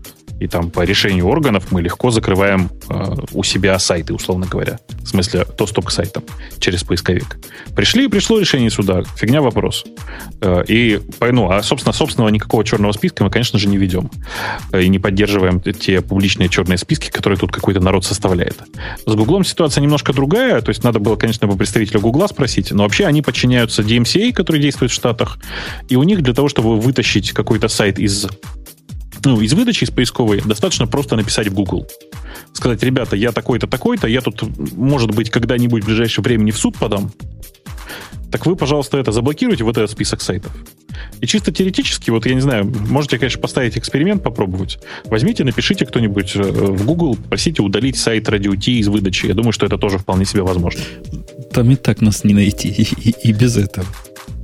и там по решению органов мы легко закрываем э, у себя сайты, условно говоря. В смысле, доступ к сайтам через поисковик. Пришли, пришло решение суда. Фигня вопрос. Э, и, ну, а, собственно, собственного никакого черного списка мы, конечно же, не ведем. Э, И не поддерживаем те публичные черные списки, которые тут какой-то народ составляет. С Гуглом ситуация немножко другая. То есть надо было, конечно, бы представителя Гугла спросить. Но вообще они подчиняются DMCA, который действует в Штатах. И у них для того, чтобы вытащить какой-то сайт из ну, из выдачи, из поисковой, достаточно просто написать в Google. Сказать, ребята, я такой-то, такой-то, я тут, может быть, когда-нибудь в ближайшее время не в суд подам. Так вы, пожалуйста, это заблокируйте, вот этот список сайтов. И чисто теоретически, вот я не знаю, можете, конечно, поставить эксперимент, попробовать. Возьмите, напишите кто-нибудь э, в Google, просите удалить сайт Radio T из выдачи. Я думаю, что это тоже вполне себе возможно. Там и так нас не найти, и, и- и без этого.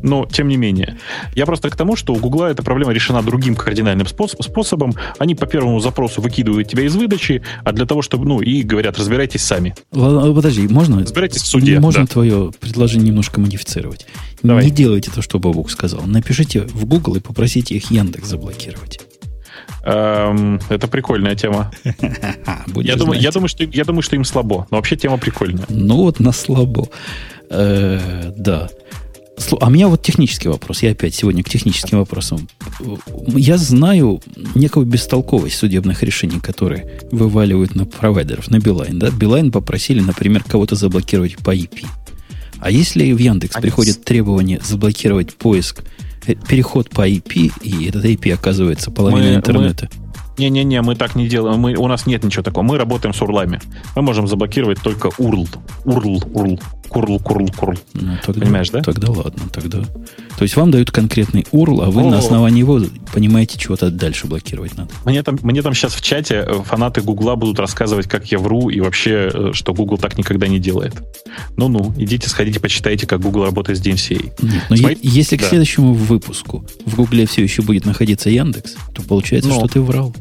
Но, тем не менее, я просто к тому, что у Гугла эта проблема решена другим кардинальным спос- способом. Они по первому запросу выкидывают тебя из выдачи, а для того, чтобы, ну, и говорят, разбирайтесь сами. Ладно, подожди, можно? Разбирайтесь в суде. Можно да. твое предложение немножко модифицировать. Давай. Не делайте то, что Бобук сказал. Напишите в Google и попросите их Яндекс заблокировать. Эм, это прикольная тема. <laughs> Я думаю, я, думаю, что, я думаю, что им слабо. Но вообще тема прикольная. Ну вот на слабо. Э, да. А у меня вот технический вопрос. Я опять сегодня к техническим вопросам. Я знаю некую бестолковость судебных решений, которые вываливают на провайдеров, на Билайн. Да? Билайн попросили, например, кого-то заблокировать по IP. А если в Яндекс Они приходит требование заблокировать поиск, э, переход по IP, и этот IP оказывается половиной Мы- интернета. Не-не-не, мы так не делаем. Мы, у нас нет ничего такого. Мы работаем с урлами. Мы можем заблокировать только URL. URL, URL. Курл, курл, курл. Ну, тогда, Понимаешь, да? Тогда ладно, тогда. То есть вам дают конкретный URL, а вы О. на основании его понимаете, чего-то дальше блокировать надо. Мне там, мне там сейчас в чате э, фанаты Гугла будут рассказывать, как я вру, и вообще, э, что Google так никогда не делает. Ну-ну, идите, сходите, почитайте, как Google работает с DMCA. Нет, но Смотри- е- если к да. следующему выпуску в Гугле все еще будет находиться Яндекс, то получается, Ну. что ты врал.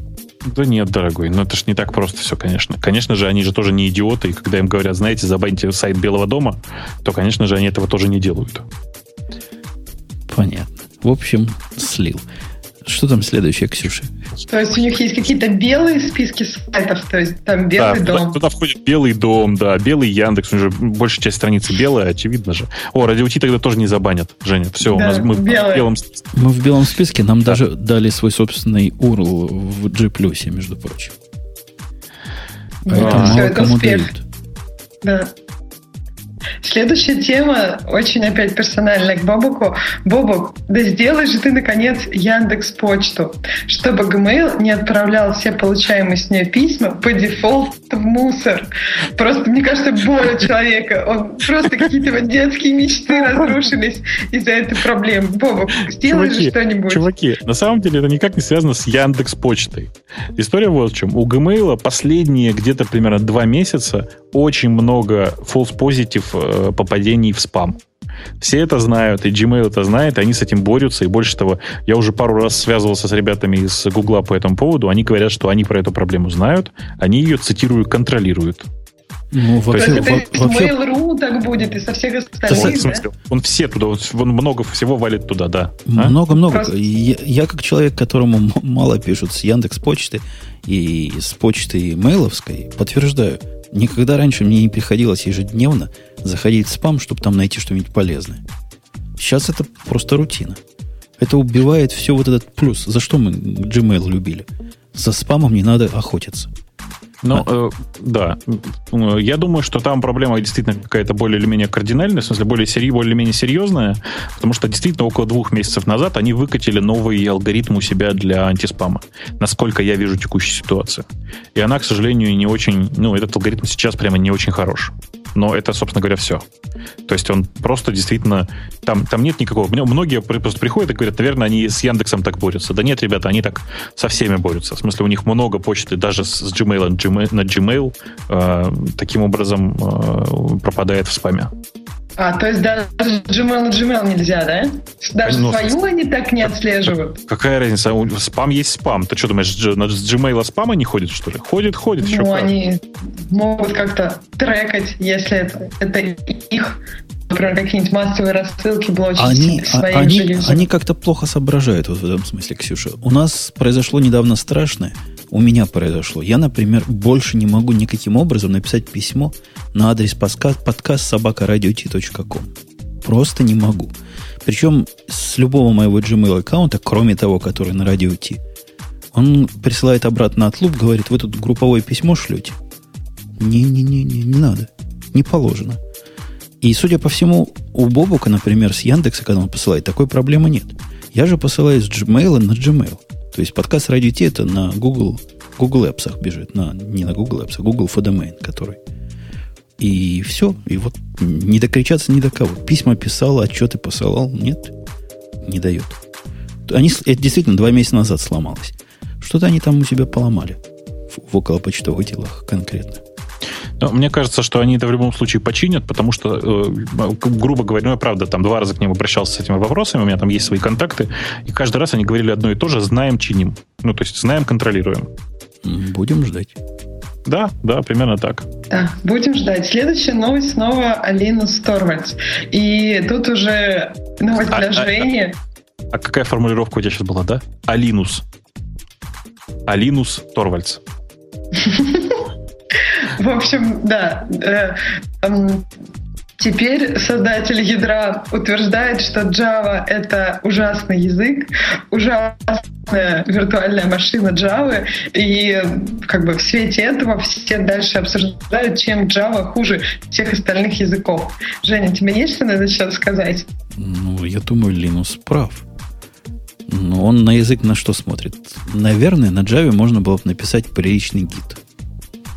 Да нет, дорогой, ну это ж не так просто все, конечно. Конечно же, они же тоже не идиоты, и когда им говорят, знаете, забаньте сайт Белого дома, то, конечно же, они этого тоже не делают. Понятно. В общем, слил. Что там следующее, Ксюша? То есть у них есть какие-то белые списки сайтов, то есть там белый да, туда- дом. Туда, входит Белый дом, да, Белый Яндекс, уже большая часть страницы белая, очевидно же. О, Радио Ти тогда тоже не забанят, Женя. Все, у Да, нас мы в белое. белом списке. Мы в белом списке, нам даже дали свой собственный URL в G+, между прочим. Поэтому всё, мало это кому успех. дают. Да. Следующая тема очень опять персональная к Бобуку. Бобук, да сделай же ты, наконец, Яндекс Почту, чтобы Gmail не отправлял все получаемые с нее письма по дефолту в мусор. Просто, мне кажется, боль человека. Он просто какие-то вот детские мечты разрушились из-за этой проблемы. Бобук, сделай же что-нибудь. Чуваки, на самом деле это никак не связано с Яндекс Почтой. История вот в чем. У Gmail последние где-то примерно два месяца очень много false positive э, попадений в спам. Все это знают, и Gmail это знает, и они с этим борются, и больше того, я уже пару раз связывался с ребятами из Гугла по этому поводу, они говорят, что они про эту проблему знают, они ее, цитирую, контролируют. Ну, вообще, То есть это вообще... Mail.ru так будет, и со всех остальных, да? В смысле, он все туда, он много всего валит туда, да. А? Много-много. Просто... Я, я как человек, которому мало пишут с Яндекс почты и с почты мейловской, подтверждаю, никогда раньше мне не приходилось ежедневно заходить в спам, чтобы там найти что-нибудь полезное. Сейчас это просто рутина. Это убивает все вот этот плюс. За что мы Gmail любили? За спамом не надо охотиться. Ну, э, да. Я думаю, что там проблема действительно какая-то более или менее кардинальная, в смысле, более, сери, более или менее серьезная, потому что действительно около двух месяцев назад они выкатили новый алгоритм у себя для антиспама, насколько я вижу текущую ситуацию. И она, к сожалению, не очень... Ну, этот алгоритм сейчас прямо не очень хорош. Но это, собственно говоря, все. То есть он просто действительно... Там, там нет никакого... Многие просто приходят и говорят, наверное, они с Яндексом так борются. Да нет, ребята, они так со всеми борются. В смысле, у них много почты даже с Gmail на Gmail э, таким образом э, пропадает в спаме. А, то есть даже Gmail на Gmail нельзя, да? Даже ну, свою они так не отслеживают? Какая разница? Спам есть спам. Ты что думаешь, на Gmail спама не ходит, что ли? Ходит, ходит. Ну, они могут как-то трекать, если это, это их например, какие-нибудь массовые рассылки блочить они, своих они, же Они как-то плохо соображают вот в этом смысле, Ксюша. У нас произошло недавно страшное у меня произошло. Я, например, больше не могу никаким образом написать письмо на адрес подкаст, подкаст собакарадио.ком. Просто не могу. Причем с любого моего Gmail аккаунта, кроме того, который на радио Ти, он присылает обратно отлуп, говорит, вы тут групповое письмо шлете. Не-не-не, не не надо. Не положено. И, судя по всему, у Бобука, например, с Яндекса, когда он посылает, такой проблемы нет. Я же посылаю с Gmail на Gmail. То есть подкаст ради Ти это на Google, Google Apps бежит. На, не на Google Apps, а Google for Domain, который. И все. И вот не докричаться ни до кого. Письма писал, отчеты посылал. Нет, не дает. Они, это действительно два месяца назад сломалось. Что-то они там у себя поломали в, в околопочтовых делах конкретно. Но мне кажется, что они это в любом случае починят, потому что, э, грубо говоря, ну, я правда там два раза к ним обращался с этими вопросами, у меня там есть свои контакты, и каждый раз они говорили одно и то же, знаем, чиним. Ну, то есть знаем, контролируем. Будем ждать. Да, да, примерно так. Да, будем ждать. Следующая новость снова Алина Сторвальдс. И тут уже новость а, для а, Жени. А, а, а какая формулировка у тебя сейчас была, да? Алинус. Алинус Торвальдс. <laughs> <laughs> В общем, да. Э, теперь создатель ядра утверждает, что Java — это ужасный язык, ужасная виртуальная машина Java, и как бы в свете этого все дальше обсуждают, чем Java хуже всех остальных языков. Женя, тебе есть что на этот счет сказать? Ну, я думаю, Линус прав. Но он на язык на что смотрит? Наверное, на Java можно было бы написать приличный гид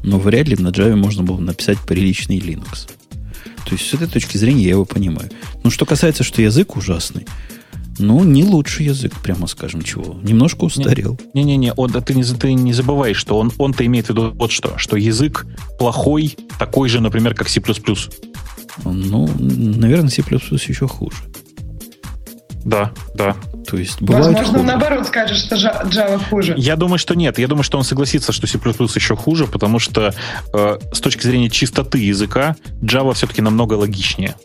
но вряд ли на Java можно было написать приличный Linux. То есть с этой точки зрения я его понимаю. Но что касается, что язык ужасный, ну, не лучший язык, прямо скажем, чего. Немножко устарел. Не-не-не, он, ты, не, ты не забывай, что он, он-то имеет в виду вот что, что язык плохой, такой же, например, как C++. Ну, наверное, C++ еще хуже. Да, да. То есть бывает Возможно, хуже. наоборот скажешь, что Java хуже. Я думаю, что нет. Я думаю, что он согласится, что C++ еще хуже, потому что э, с точки зрения чистоты языка Java все-таки намного логичнее.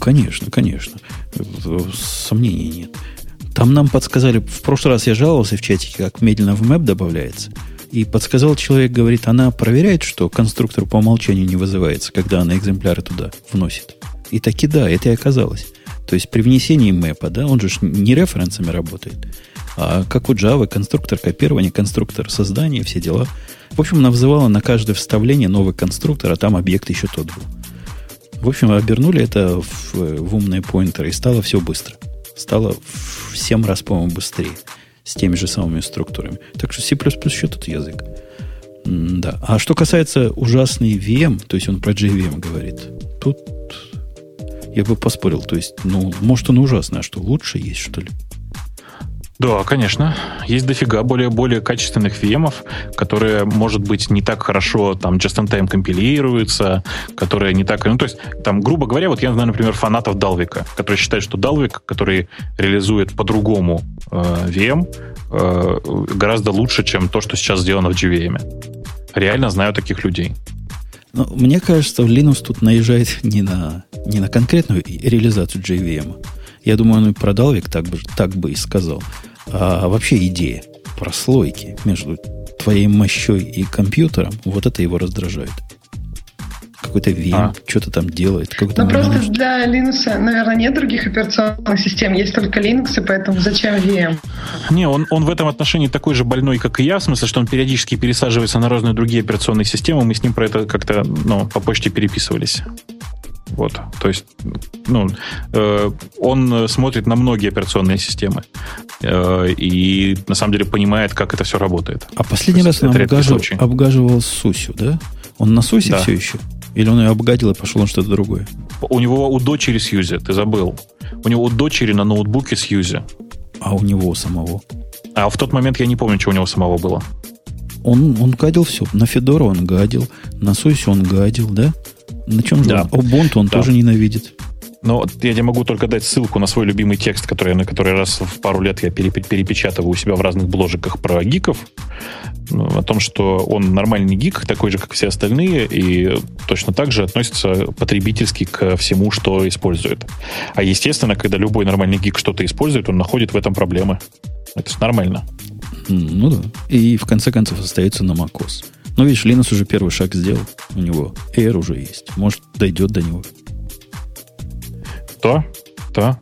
Конечно, конечно. Сомнений нет. Там нам подсказали, в прошлый раз я жаловался в чатике, как медленно в мэп добавляется. И подсказал человек, говорит, она проверяет, что конструктор по умолчанию не вызывается, когда она экземпляры туда вносит. И таки да, это и оказалось. То есть при внесении мэпа, да, он же не референсами работает, а как у Java, конструктор копирования, конструктор создания, все дела. В общем, она вызывала на каждое вставление новый конструктор, а там объект еще тот был. В общем, обернули это в, в умные поинтеры, и стало все быстро. Стало в 7 раз, по-моему, быстрее. С теми же самыми структурами. Так что C++ еще тот язык. да. А что касается ужасный VM, то есть он про JVM говорит, тут я бы поспорил. То есть, ну, может, он ужасный, что, лучше есть, что ли? Да, конечно. Есть дофига более, более качественных VM, которые, может быть, не так хорошо там just-in-time компилируются, которые не так... Ну, то есть, там, грубо говоря, вот я знаю, например, фанатов Dalvik, которые считают, что Dalvik, который реализует по-другому э, VM, э, гораздо лучше, чем то, что сейчас сделано в JVM. Реально знаю таких людей. Но мне кажется, Linux тут наезжает не на, не на конкретную реализацию JVM. Я думаю, он и продал век так бы, так бы и сказал. А вообще идея прослойки между твоей мощой и компьютером, вот это его раздражает какой-то VM, а. что-то там делает. Ну, просто для Linux, наверное, нет других операционных систем, есть только Linux, и поэтому зачем VM? Не, он, он в этом отношении такой же больной, как и я, в смысле, что он периодически пересаживается на разные другие операционные системы, мы с ним про это как-то ну, по почте переписывались. Вот, то есть, ну, э, он смотрит на многие операционные системы э, и на самом деле понимает, как это все работает. А последний раз он обгаживал, обгаживал Сусю, да? Он на Сусе да. все еще? Или он ее обгадил и пошел на что-то другое? У него у дочери Сьюзи, ты забыл. У него у дочери на ноутбуке Сьюзи. А у него самого? А в тот момент я не помню, что у него самого было. Он, он гадил все. На Федору он гадил, на Сусе он гадил, да? На чем же да. он? Ubuntu он да. тоже ненавидит. Но я тебе могу только дать ссылку на свой любимый текст, который, на который раз в пару лет я перепечатываю у себя в разных бложиках про гиков. Ну, о том, что он нормальный гик, такой же, как все остальные, и точно так же относится потребительски к всему, что использует. А естественно, когда любой нормальный гик что-то использует, он находит в этом проблемы. Это нормально. Ну да. И в конце концов остается на macOS. Но видишь, Linux уже первый шаг сделал. У него Air уже есть. Может, дойдет до него. То, то.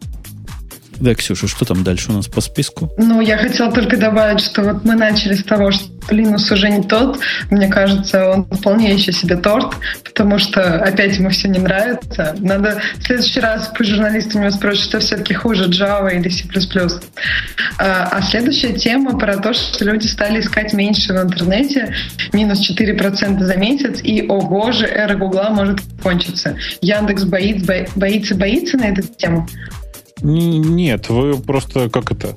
Да, Ксюша, что там дальше у нас по списку? Ну, я хотела только добавить, что вот мы начали с того, что Линус уже не тот. Мне кажется, он вполне еще себе торт, потому что опять ему все не нравится. Надо в следующий раз по журналистам его спросить, что все-таки хуже, Java или C++. А, а следующая тема про то, что люди стали искать меньше в интернете, минус 4% за месяц, и, о боже, эра Гугла может кончиться. Яндекс боится, боится, боится на эту тему. Нет, вы просто как это...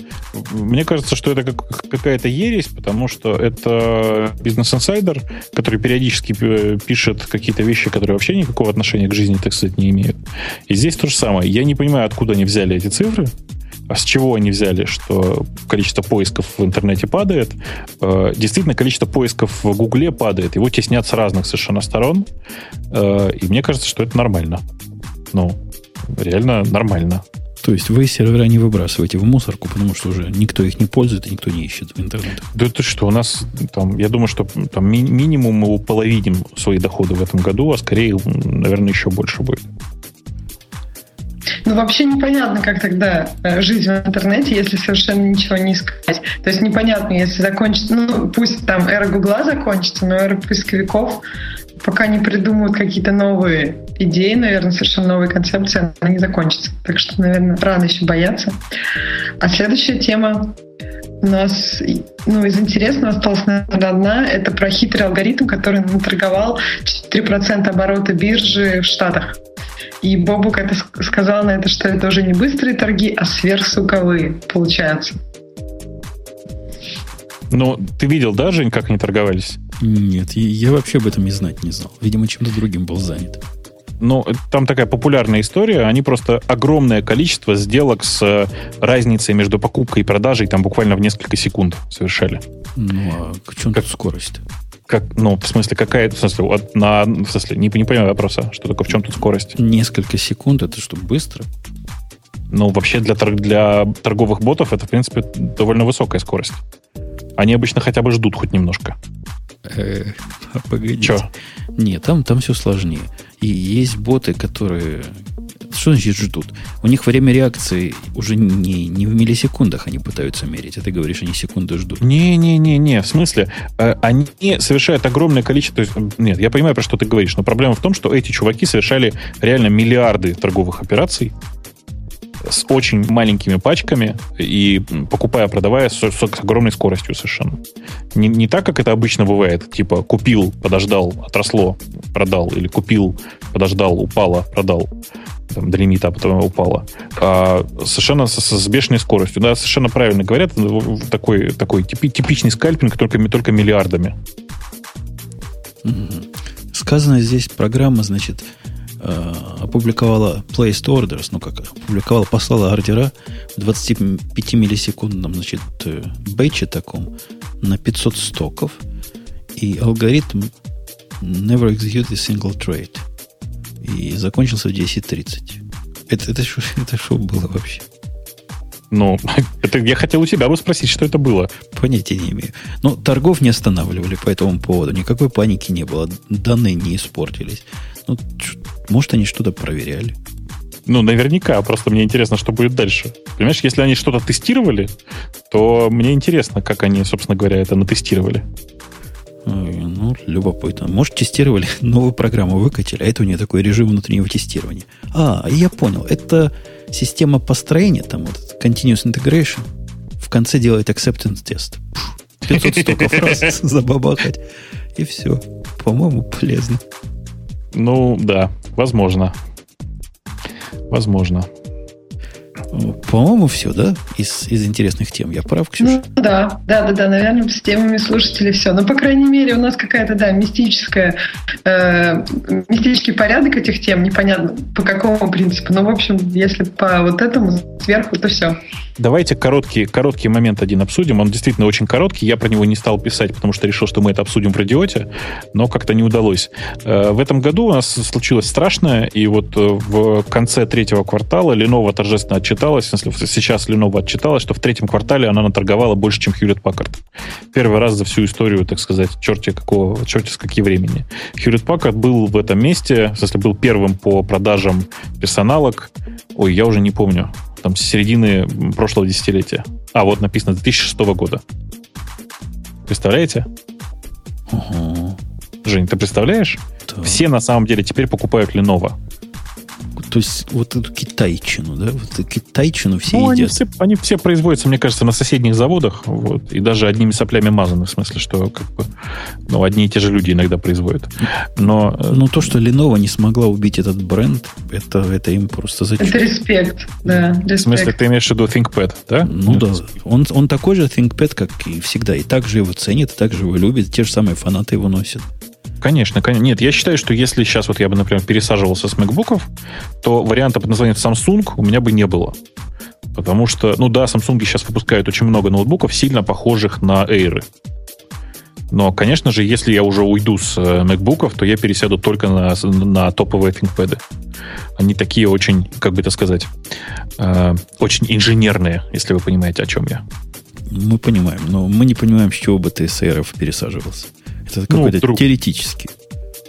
Мне кажется, что это как, какая-то ересь, потому что это бизнес-инсайдер, который периодически пишет какие-то вещи, которые вообще никакого отношения к жизни, так сказать, не имеют. И здесь то же самое. Я не понимаю, откуда они взяли эти цифры, а с чего они взяли, что количество поисков в интернете падает. Э, действительно, количество поисков в Гугле падает. Его теснят с разных совершенно сторон. Э, и мне кажется, что это нормально. Ну, реально нормально. То есть вы сервера не выбрасываете в мусорку, потому что уже никто их не пользует и никто не ищет в интернете. Да это что, у нас там, я думаю, что там ми- минимум мы уполовиним свои доходы в этом году, а скорее, наверное, еще больше будет. Ну, вообще непонятно, как тогда э, жить в интернете, если совершенно ничего не искать. То есть непонятно, если закончится, ну, пусть там эра Гугла закончится, но эра поисковиков пока не придумают какие-то новые идеи, наверное, совершенно новые концепции, она не закончится. Так что, наверное, рано еще бояться. А следующая тема у нас, ну, из интересного осталась, наверное, одна. Это про хитрый алгоритм, который наторговал 4% оборота биржи в Штатах. И Бобук это сказал на это, что это уже не быстрые торги, а сверхсуковые, получается. Ну, ты видел, да, Жень, как они торговались? Нет, я вообще об этом и знать не знал. Видимо, чем-то другим был занят. Ну, там такая популярная история. Они просто огромное количество сделок с э, разницей между покупкой и продажей там буквально в несколько секунд совершали. Ну, а к чем как, тут скорость? Как, ну, в смысле, какая, в смысле, от, на, в смысле, не, не понимаю вопроса, что такое, в чем тут скорость? Несколько секунд, это что, быстро? Ну, вообще для, для торговых ботов это, в принципе, довольно высокая скорость. Они обычно хотя бы ждут хоть немножко. Э, погодите. Че? Нет, там, там все сложнее. И есть боты, которые... Что значит ждут? У них время реакции уже не, не в миллисекундах они пытаются мерить. А ты говоришь, они секунды ждут. Не-не-не-не. В смысле, э, они совершают огромное количество... То есть, нет, я понимаю, про что ты говоришь, но проблема в том, что эти чуваки совершали реально миллиарды торговых операций с очень маленькими пачками и покупая, продавая с, с, огромной скоростью совершенно. Не, не так, как это обычно бывает, типа купил, подождал, отросло, продал, или купил, подождал, упало, продал там, до лимита, а потом упало. А совершенно с, с бешеной скоростью. Да, совершенно правильно говорят, такой, такой типи, типичный скальпинг, только, только миллиардами. Сказано здесь программа, значит, э, опубликовала placed orders, ну как, опубликовала, послала ордера в 25 миллисекундном, значит, э, бэче таком на 500 стоков, и алгоритм Never execute a single trade. И закончился в 10.30. Это, это, <laughs> это что было вообще? Ну, <laughs> это я хотел у тебя бы спросить, что это было. Понятия не имею. Но торгов не останавливали по этому поводу. Никакой паники не было. Данные не испортились. Ну, может, они что-то проверяли. Ну, наверняка. Просто мне интересно, что будет дальше. Понимаешь, если они что-то тестировали, то мне интересно, как они, собственно говоря, это натестировали. Ну, любопытно. Может, тестировали, <laughs> новую программу выкатили, а это у нее такой режим внутреннего тестирования. А, я понял. Это система построения, там вот continuous integration. В конце делает acceptance тест. 500 стоков раз <laughs> забабахать. И все. По-моему, полезно. Ну, да, возможно. Возможно. По-моему, все, да? Из, из интересных тем. Я прав, Ксюша? Ну, да, да, да, да. Наверное, с темами слушателей все. Но, по крайней мере, у нас какая-то, да, мистическая, э, мистический порядок этих тем. Непонятно, по какому принципу. Но, в общем, если по вот этому сверху, то все. Давайте короткий, короткий момент один обсудим. Он действительно очень короткий. Я про него не стал писать, потому что решил, что мы это обсудим в радиоте, но как-то не удалось. Э, в этом году у нас случилось страшное, и вот э, в конце третьего квартала Lenovo торжественно отчиталась, сейчас Lenovo отчиталась, что в третьем квартале она наторговала больше, чем Hewlett Packard. Первый раз за всю историю, так сказать, черти какого, черти с какие времени. Hewlett Packard был в этом месте, в смысле, был первым по продажам персоналок. Ой, я уже не помню там, с середины прошлого десятилетия. А, вот написано 2006 года. Представляете? Угу. Жень, ты представляешь? Да. Все на самом деле теперь покупают Lenovo. То есть вот эту китайчину, да? Вот эту китайчину все ну, едят. Они все, они все производятся, мне кажется, на соседних заводах. Вот, и даже одними соплями мазаны, в смысле, что как бы, ну, одни и те же люди иногда производят. Но, э, Но то, что Lenovo не смогла убить этот бренд, это, это им просто зачем? Это респект, да. Респект. В смысле, ты имеешь в виду ThinkPad, да? Ну да. Он, он такой же ThinkPad, как и всегда. И так же его ценят, и так же его любят. Те же самые фанаты его носят. Конечно, конечно. Нет, я считаю, что если сейчас вот я бы, например, пересаживался с MacBook, то варианта под названием Samsung у меня бы не было. Потому что, ну да, Samsung сейчас выпускают очень много ноутбуков, сильно похожих на Air. Но, конечно же, если я уже уйду с э, MacBook, то я пересяду только на, на топовые ThinkPad. Они такие очень, как бы это сказать, э, очень инженерные, если вы понимаете, о чем я. Мы понимаем, но мы не понимаем, с чего бы ты с Air пересаживался. Это ну, какой-то вдруг. теоретический.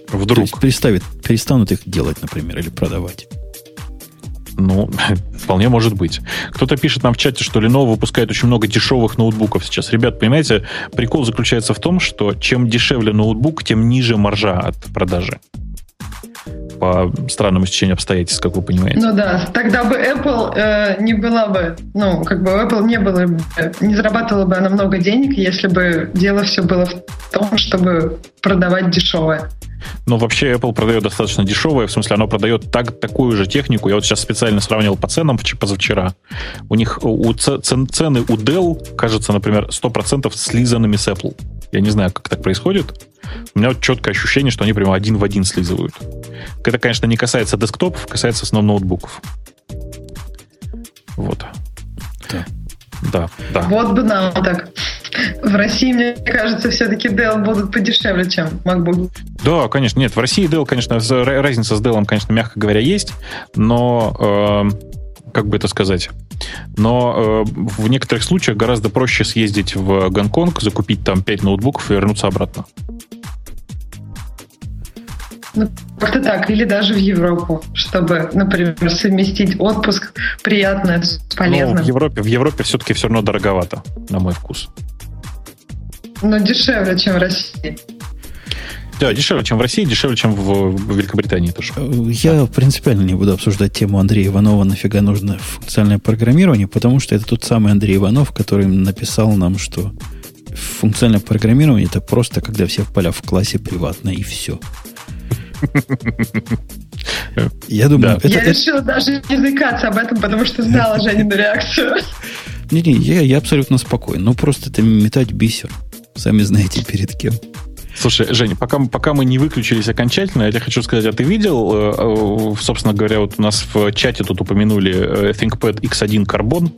Вдруг. То есть переставит, перестанут их делать, например, или продавать. Ну, <laughs> вполне может быть. Кто-то пишет нам в чате, что Lenovo выпускает очень много дешевых ноутбуков сейчас. Ребят, понимаете, прикол заключается в том, что чем дешевле ноутбук, тем ниже маржа от продажи по странному стечению обстоятельств, как вы понимаете. Ну да, тогда бы Apple э, не была бы, ну, как бы Apple не было бы, не зарабатывала бы она много денег, если бы дело все было в том, чтобы продавать дешевое. Но вообще Apple продает достаточно дешевое, в смысле, оно продает так, такую же технику. Я вот сейчас специально сравнивал по ценам позавчера. У них у цен, цены у Dell, кажется, например, 100% слизанными с Apple. Я не знаю, как так происходит. У меня вот четкое ощущение, что они прямо один в один слизывают. Это, конечно, не касается десктопов, касается в ноутбуков. Вот. Да. Да, да. Вот бы нам так. В России, мне кажется, все-таки Dell будут подешевле, чем MacBook. Да, конечно. Нет, в России Dell, конечно, разница с Dell, конечно, мягко говоря, есть, но э, как бы это сказать? Но э, в некоторых случаях гораздо проще съездить в Гонконг, закупить там 5 ноутбуков и вернуться обратно. Ну, как-то так. Или даже в Европу, чтобы, например, совместить отпуск приятное с полезным. Ну, в Европе, в Европе все-таки все равно дороговато, на мой вкус. Но дешевле, чем в России. Да, дешевле, чем в России, дешевле, чем в Великобритании тоже. Я принципиально не буду обсуждать тему Андрея Иванова, нафига нужно функциональное программирование, потому что это тот самый Андрей Иванов, который написал нам, что функциональное программирование это просто, когда все поля в классе приватно и все. Я думаю, да. это, я это... решила даже не заикаться об этом, потому что знала Женину реакцию. Не-не, я, я абсолютно спокоен. Ну, просто это метать бисер. Сами знаете, перед кем. Слушай, Женя, пока, пока мы не выключились окончательно, я тебе хочу сказать, а ты видел, э, э, собственно говоря, вот у нас в чате тут упомянули э, ThinkPad X1 Carbon,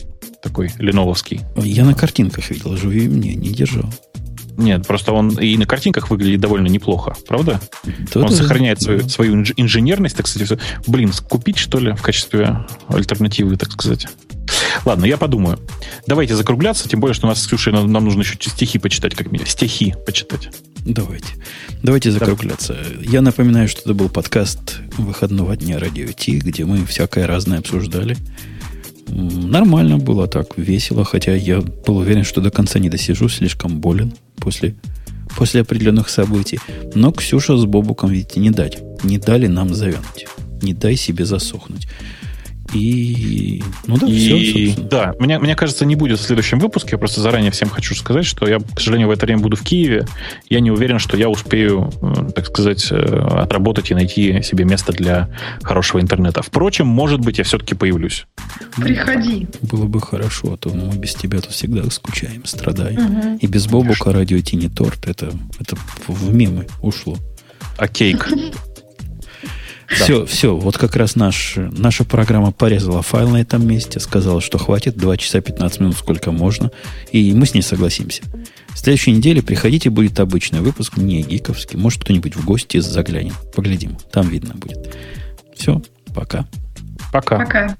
такой леновский. Я на картинках видел, живее мне не держал. Нет, просто он и на картинках выглядит довольно неплохо, правда? Да, он да, сохраняет да. свою, свою инженерность, так сказать. Блин, купить, что ли, в качестве альтернативы, так сказать. Ладно, я подумаю. Давайте закругляться, тем более, что у нас с Ксюшей нам, нам нужно еще стихи почитать, как меня. Стихи почитать. Давайте. Давайте закругляться. Давай. Я напоминаю, что это был подкаст выходного дня Радио Ти, где мы всякое разное обсуждали. Нормально было так, весело, хотя я был уверен, что до конца не досижу, слишком болен после, после определенных событий. Но Ксюша с Бобуком, видите, не дали. Не дали нам завянуть. Не дай себе засохнуть. И, ну да, и, все, собственно. Да, мне, мне кажется, не будет в следующем выпуске. Я просто заранее всем хочу сказать, что я, к сожалению, в это время буду в Киеве. Я не уверен, что я успею, так сказать, отработать и найти себе место для хорошего интернета. Впрочем, может быть, я все-таки появлюсь. Приходи. Было бы хорошо, а то мы без тебя тут всегда скучаем, страдаем. Угу. И без Бобука радио не торт. Это, это в мемы ушло. А кейк? <laughs> Все, да. все, вот как раз наш, наша программа порезала файл на этом месте, сказала, что хватит 2 часа 15 минут, сколько можно, и мы с ней согласимся. В следующей неделе приходите, будет обычный выпуск, не гиковский. Может, кто-нибудь в гости заглянет. Поглядим, там видно будет. Все, пока. Пока. Пока.